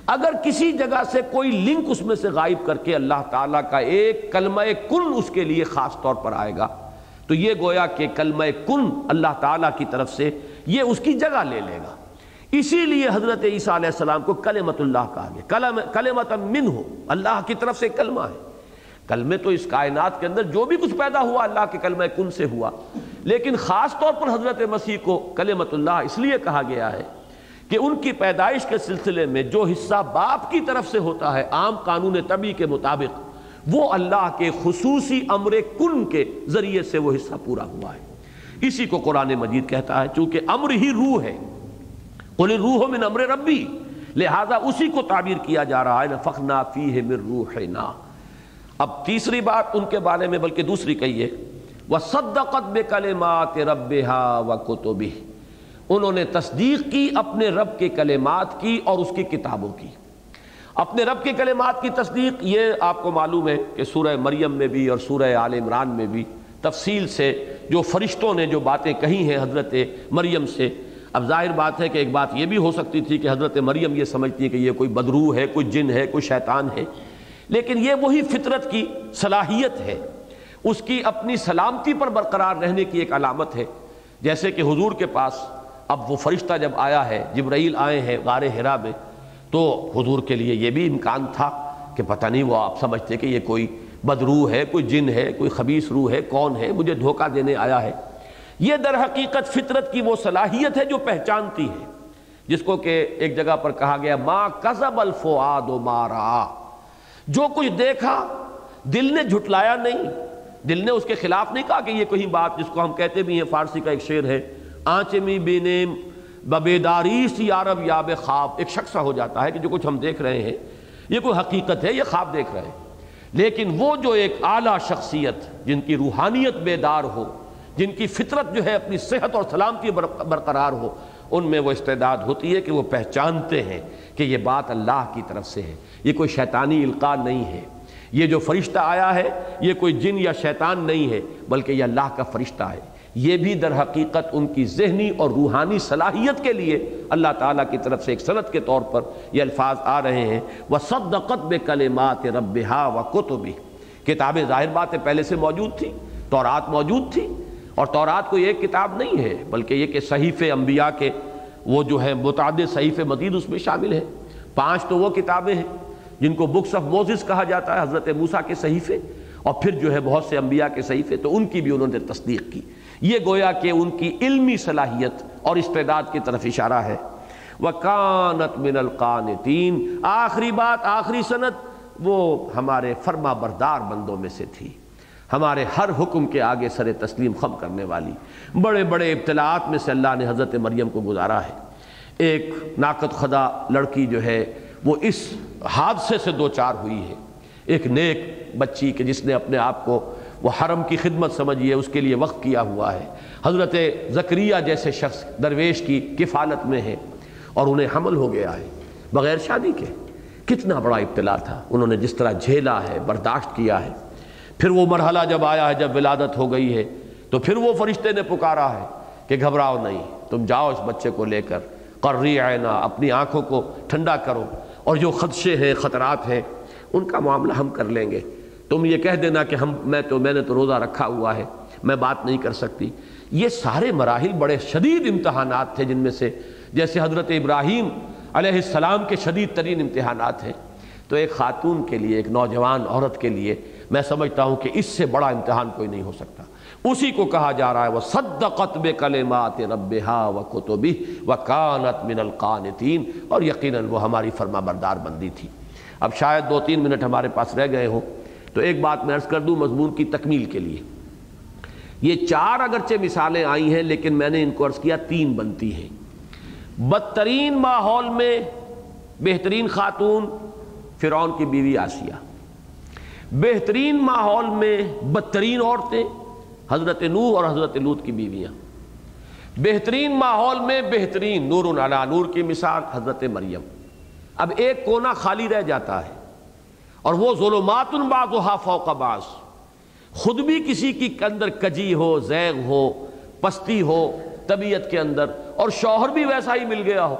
A: اگر کسی جگہ سے کوئی لنک اس میں سے غائب کر کے اللہ تعالیٰ کا ایک کلمہ کن اس کے لیے خاص طور پر آئے گا، تو یہ گویا کہ کلمہ کن اللہ تعالیٰ کی طرف سے یہ اس کی جگہ لے لے گا۔ اسی لیے حضرت عیسیٰ علیہ السلام کو کلمت اللہ کہا گیا۔ کلمت من ہو اللہ کی طرف سے کلمہ ہے۔ کلمے تو اس کائنات کے اندر جو بھی کچھ پیدا ہوا اللہ کے کلمہ کن سے ہوا۔ لیکن خاص طور پر حضرت مسیح کو کلمت اللہ اس لیے کہا گیا ہے کہ ان کی پیدائش کے سلسلے میں جو حصہ باپ کی طرف سے ہوتا ہے، عام قانون طبی کے مطابق، وہ اللہ کے خصوصی امر کن کے ذریعے سے وہ حصہ پورا ہوا ہے۔ اسی کو قرآن مجید کہتا ہے، چونکہ امر ہی روح ہے۔ قل روح من امر ربی۔ لہذا اسی کو تعبیر کیا جا رہا ہے فخنا فی من روحنا۔ اب تیسری بات ان کے بارے میں، بلکہ دوسری کہیے وہ صدقت بے کلمات رب و انہوں نے تصدیق کی اپنے رب کے کلمات کی اور اس کی کتابوں کی۔ اپنے رب کے کلمات کی تصدیق، یہ آپ کو معلوم ہے کہ سورہ مریم میں بھی اور سورہ آل عمران میں بھی تفصیل سے جو فرشتوں نے جو باتیں کہی ہیں حضرت مریم سے، اب ظاہر بات ہے کہ ایک بات یہ بھی ہو سکتی تھی کہ حضرت مریم یہ سمجھتی ہے کہ یہ کوئی بدرو ہے، کوئی جن ہے، کوئی شیطان ہے۔ لیکن یہ وہی فطرت کی صلاحیت ہے۔ اس کی اپنی سلامتی پر برقرار رہنے کی ایک علامت ہے۔ جیسے کہ حضور کے پاس اب وہ فرشتہ جب آیا ہے، جبرائیل آئے ہیں غار ہرا میں، تو حضور کے لیے یہ بھی امکان تھا کہ پتہ نہیں وہ آپ سمجھتے کہ یہ کوئی بدروح ہے، کوئی جن ہے، کوئی خبیص روح ہے، کون ہے، مجھے دھوکہ دینے آیا ہے۔ یہ در حقیقت فطرت کی وہ صلاحیت ہے جو پہچانتی ہے، جس کو کہ ایک جگہ پر کہا گیا، ما کذب الفؤاد مارا جو کچھ دیکھا، دل نے جھٹلایا نہیں۔ دل نے اس کے خلاف نہیں کہا کہ یہ کوئی بات جس کو ہم کہتے بھی ہیں، فارسی کا ایک شعر ہے آنچمی بینیم ببیداری سی یارب یاب خواب، ایک شخص ہو جاتا ہے کہ جو کچھ ہم دیکھ رہے ہیں، یہ کوئی حقیقت ہے، یہ خواب دیکھ رہے ہیں۔ لیکن وہ جو ایک اعلیٰ شخصیت، جن کی روحانیت بیدار ہو، جن کی فطرت جو ہے اپنی صحت اور سلامتی برقرار ہو، ان میں وہ استعداد ہوتی ہے کہ وہ پہچانتے ہیں کہ یہ بات اللہ کی طرف سے ہے۔ یہ کوئی شیطانی القاع نہیں ہے۔ یہ جو فرشتہ آیا ہے، یہ کوئی جن یا شیطان نہیں ہے، بلکہ یہ اللہ کا فرشتہ ہے۔ یہ بھی در حقیقت ان کی ذہنی اور روحانی صلاحیت کے لیے اللہ تعالیٰ کی طرف سے ایک صنعت کے طور پر یہ الفاظ آ رہے ہیں۔ وہ صدقت بے کلمات رب ہا و کتبی کتابیں ظاہر بات ہے پہلے سے موجود تھی تورات موجود تھی اور تورات کوئی ایک کتاب نہیں ہے، بلکہ یہ کہ صحیف انبیاء کے وہ جو ہے متعدد صحیف مدید اس میں شامل ہے پانچ تو وہ کتابیں ہیں جن کو بکس آف موزس کہا جاتا ہے، حضرت موسیٰ کے صحیفے، اور پھر جو ہے بہت سے انبیاء کے صحیفے، تو ان کی بھی انہوں نے تصدیق کی۔ یہ گویا کہ ان کی علمی صلاحیت اور استعداد کی طرف اشارہ ہے۔ وَقَانَتْ مِنَ الْقَانِتِينَ آخری بات، آخری سنت وہ ہمارے فرما بردار بندوں میں سے تھی۔ ہمارے ہر حکم کے آگے سر تسلیم خم کرنے والی۔ بڑے بڑے ابتلاعات میں سے اللہ نے حضرت مریم کو گزارا ہے۔ ایک ناقد خدا لڑکی جو ہے، وہ اس حادثے سے دو چار ہوئی ہے۔ ایک نیک بچی کہ جس نے اپنے آپ کو وہ حرم کی خدمت سمجھیے، اس کے لیے وقت کیا ہوا ہے۔ حضرت زکریہ جیسے شخص درویش کی کفالت میں ہے اور انہیں حمل ہو گیا ہے، بغیر شادی کے۔ کتنا بڑا ابتلا تھا۔ انہوں نے جس طرح جھیلا ہے، برداشت کیا ہے۔ پھر وہ مرحلہ جب آیا ہے، جب ولادت ہو گئی ہے، تو پھر وہ فرشتے نے پکارا ہے کہ گھبراؤ نہیں، تم جاؤ اس بچے کو لے کر۔ قرری آئینہ اپنی آنکھوں کو ٹھنڈا کرو۔ اور جو خدشے ہیں، خطرات ہیں، ان کا معاملہ ہم کر لیں گے۔ تم یہ کہہ دینا کہ ہم میں تو میں نے تو روزہ رکھا ہوا ہے، میں بات نہیں کر سکتی۔ یہ سارے مراحل بڑے شدید امتحانات تھے جن میں سے، جیسے حضرت ابراہیم علیہ السلام کے شدید ترین امتحانات ہیں۔ تو ایک خاتون کے لیے، ایک نوجوان عورت کے لیے میں سمجھتا ہوں کہ اس سے بڑا امتحان کوئی نہیں ہو سکتا۔ اسی کو کہا جا رہا ہے وہ صدقت بے کلمات ربہا و کتبی و کانت من القانتین اور یقیناً وہ ہماری فرما بردار بندی تھی۔ اب شاید دو تین منٹ ہمارے پاس رہ گئے ہوں۔ تو ایک بات میں عرض کر دوں مضمون کی تکمیل کے لیے۔ یہ چار اگرچہ مثالیں آئی ہیں، لیکن میں نے ان کو عرض کیا، تین بنتی ہیں۔ بدترین ماحول میں بہترین خاتون فرعون کی بیوی آسیہ۔ بہترین ماحول میں بدترین عورتیں، حضرت نور اور حضرت لوت کی بیویاں۔ بہترین ماحول میں بہترین نور علا نور کی مثال حضرت مریم۔ اب ایک کونا خالی رہ جاتا ہے۔ اور وہ ظلمات بعضها فوق بعض۔ خود بھی کسی کی اندر کجی ہو، زیغ ہو، پستی ہو طبیعت کے اندر، اور شوہر بھی ویسا ہی مل گیا ہو۔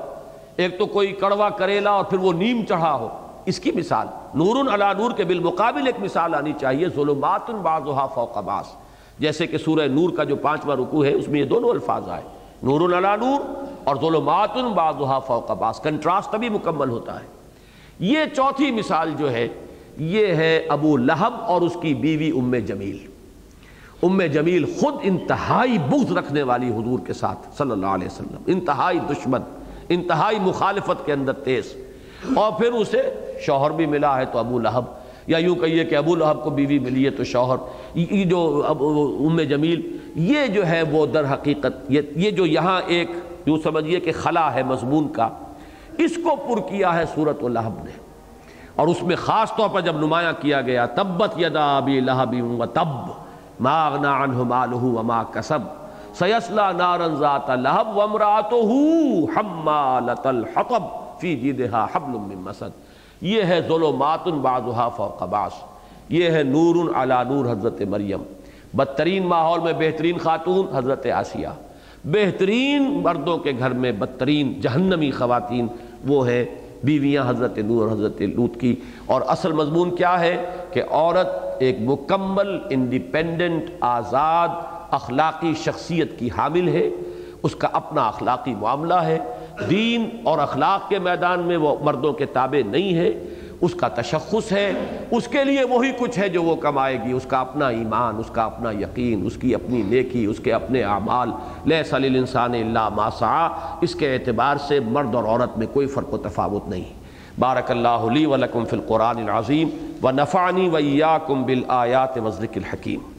A: ایک تو کوئی کڑوا کریلا اور پھر وہ نیم چڑھا ہو۔ اس کی مثال نور علا نور کے بالمقابل ایک مثال آنی چاہیے ظلمات بعضها فوق بعض۔ جیسے کہ سورہ نور کا جو پانچواں رکوع ہے، اس میں یہ دونوں الفاظ آئے۔ نور علا نور اور ظلمات بعضها فوق بعض۔ کنٹراسٹ تبھی مکمل ہوتا ہے۔ یہ چوتھی مثال جو ہے یہ ہے ابو لہب اور اس کی بیوی ام جمیل۔ ام جمیل خود انتہائی بغض رکھنے والی حضور کے ساتھ صلی اللہ علیہ وسلم۔ انتہائی دشمن، انتہائی مخالفت کے اندر تیز۔ اور پھر اسے شوہر بھی ملا ہے تو ابو لہب۔ یا یوں کہیے کہ ابو لہب کو بیوی ملی ہے تو شوہر۔ یہ جو ام جمیل، یہ جو ہے وہ در حقیقت، یہ جو یہاں ایک یوں سمجھیے کہ خلا ہے، مضمون کا، اس کو پر کیا ہے صورت الحب نے۔ اور اس میں خاص طور پر جب نمایاں کیا گیا، تبت یدا ابی لہبی و تب، ما اغنا عنہ مالہ وما کسب سیسلا نارن ذات لہب وامراتہ حمالت الحطب فی جیدہا حبل من مسد۔ یہ ہے ظلمات بعضها فوق بعض۔ یہ ہے نور علی نور حضرت مریم۔ بدترین ماحول میں بہترین خاتون حضرت آسیہ بہترین مردوں کے گھر میں بدترین جہنمی خواتین، وہ ہے بیویاں حضرت نور حضرت لوت کی۔ اور اصل مضمون کیا ہے کہ عورت ایک مکمل انڈیپینڈنٹ آزاد اخلاقی شخصیت کی حامل ہے۔ اس کا اپنا اخلاقی معاملہ ہے۔ دین اور اخلاق کے میدان میں وہ مردوں کے تابع نہیں ہے۔ اس کا تشخص ہے، اس کے لیے وہی کچھ ہے جو وہ کمائے گی۔ اس کا اپنا ایمان، اس کا اپنا یقین، اس کی اپنی نیکی، اس کے اپنے اعمال۔ لہ صلی الانسان اللہ ماسا اس کے اعتبار سے مرد اور عورت میں کوئی فرق و تفاوت نہیں۔ بارک اللہ لی ولکم فی القرآن العظیم و نفعنی ویاکم بالآیات وذرک الحکیم۔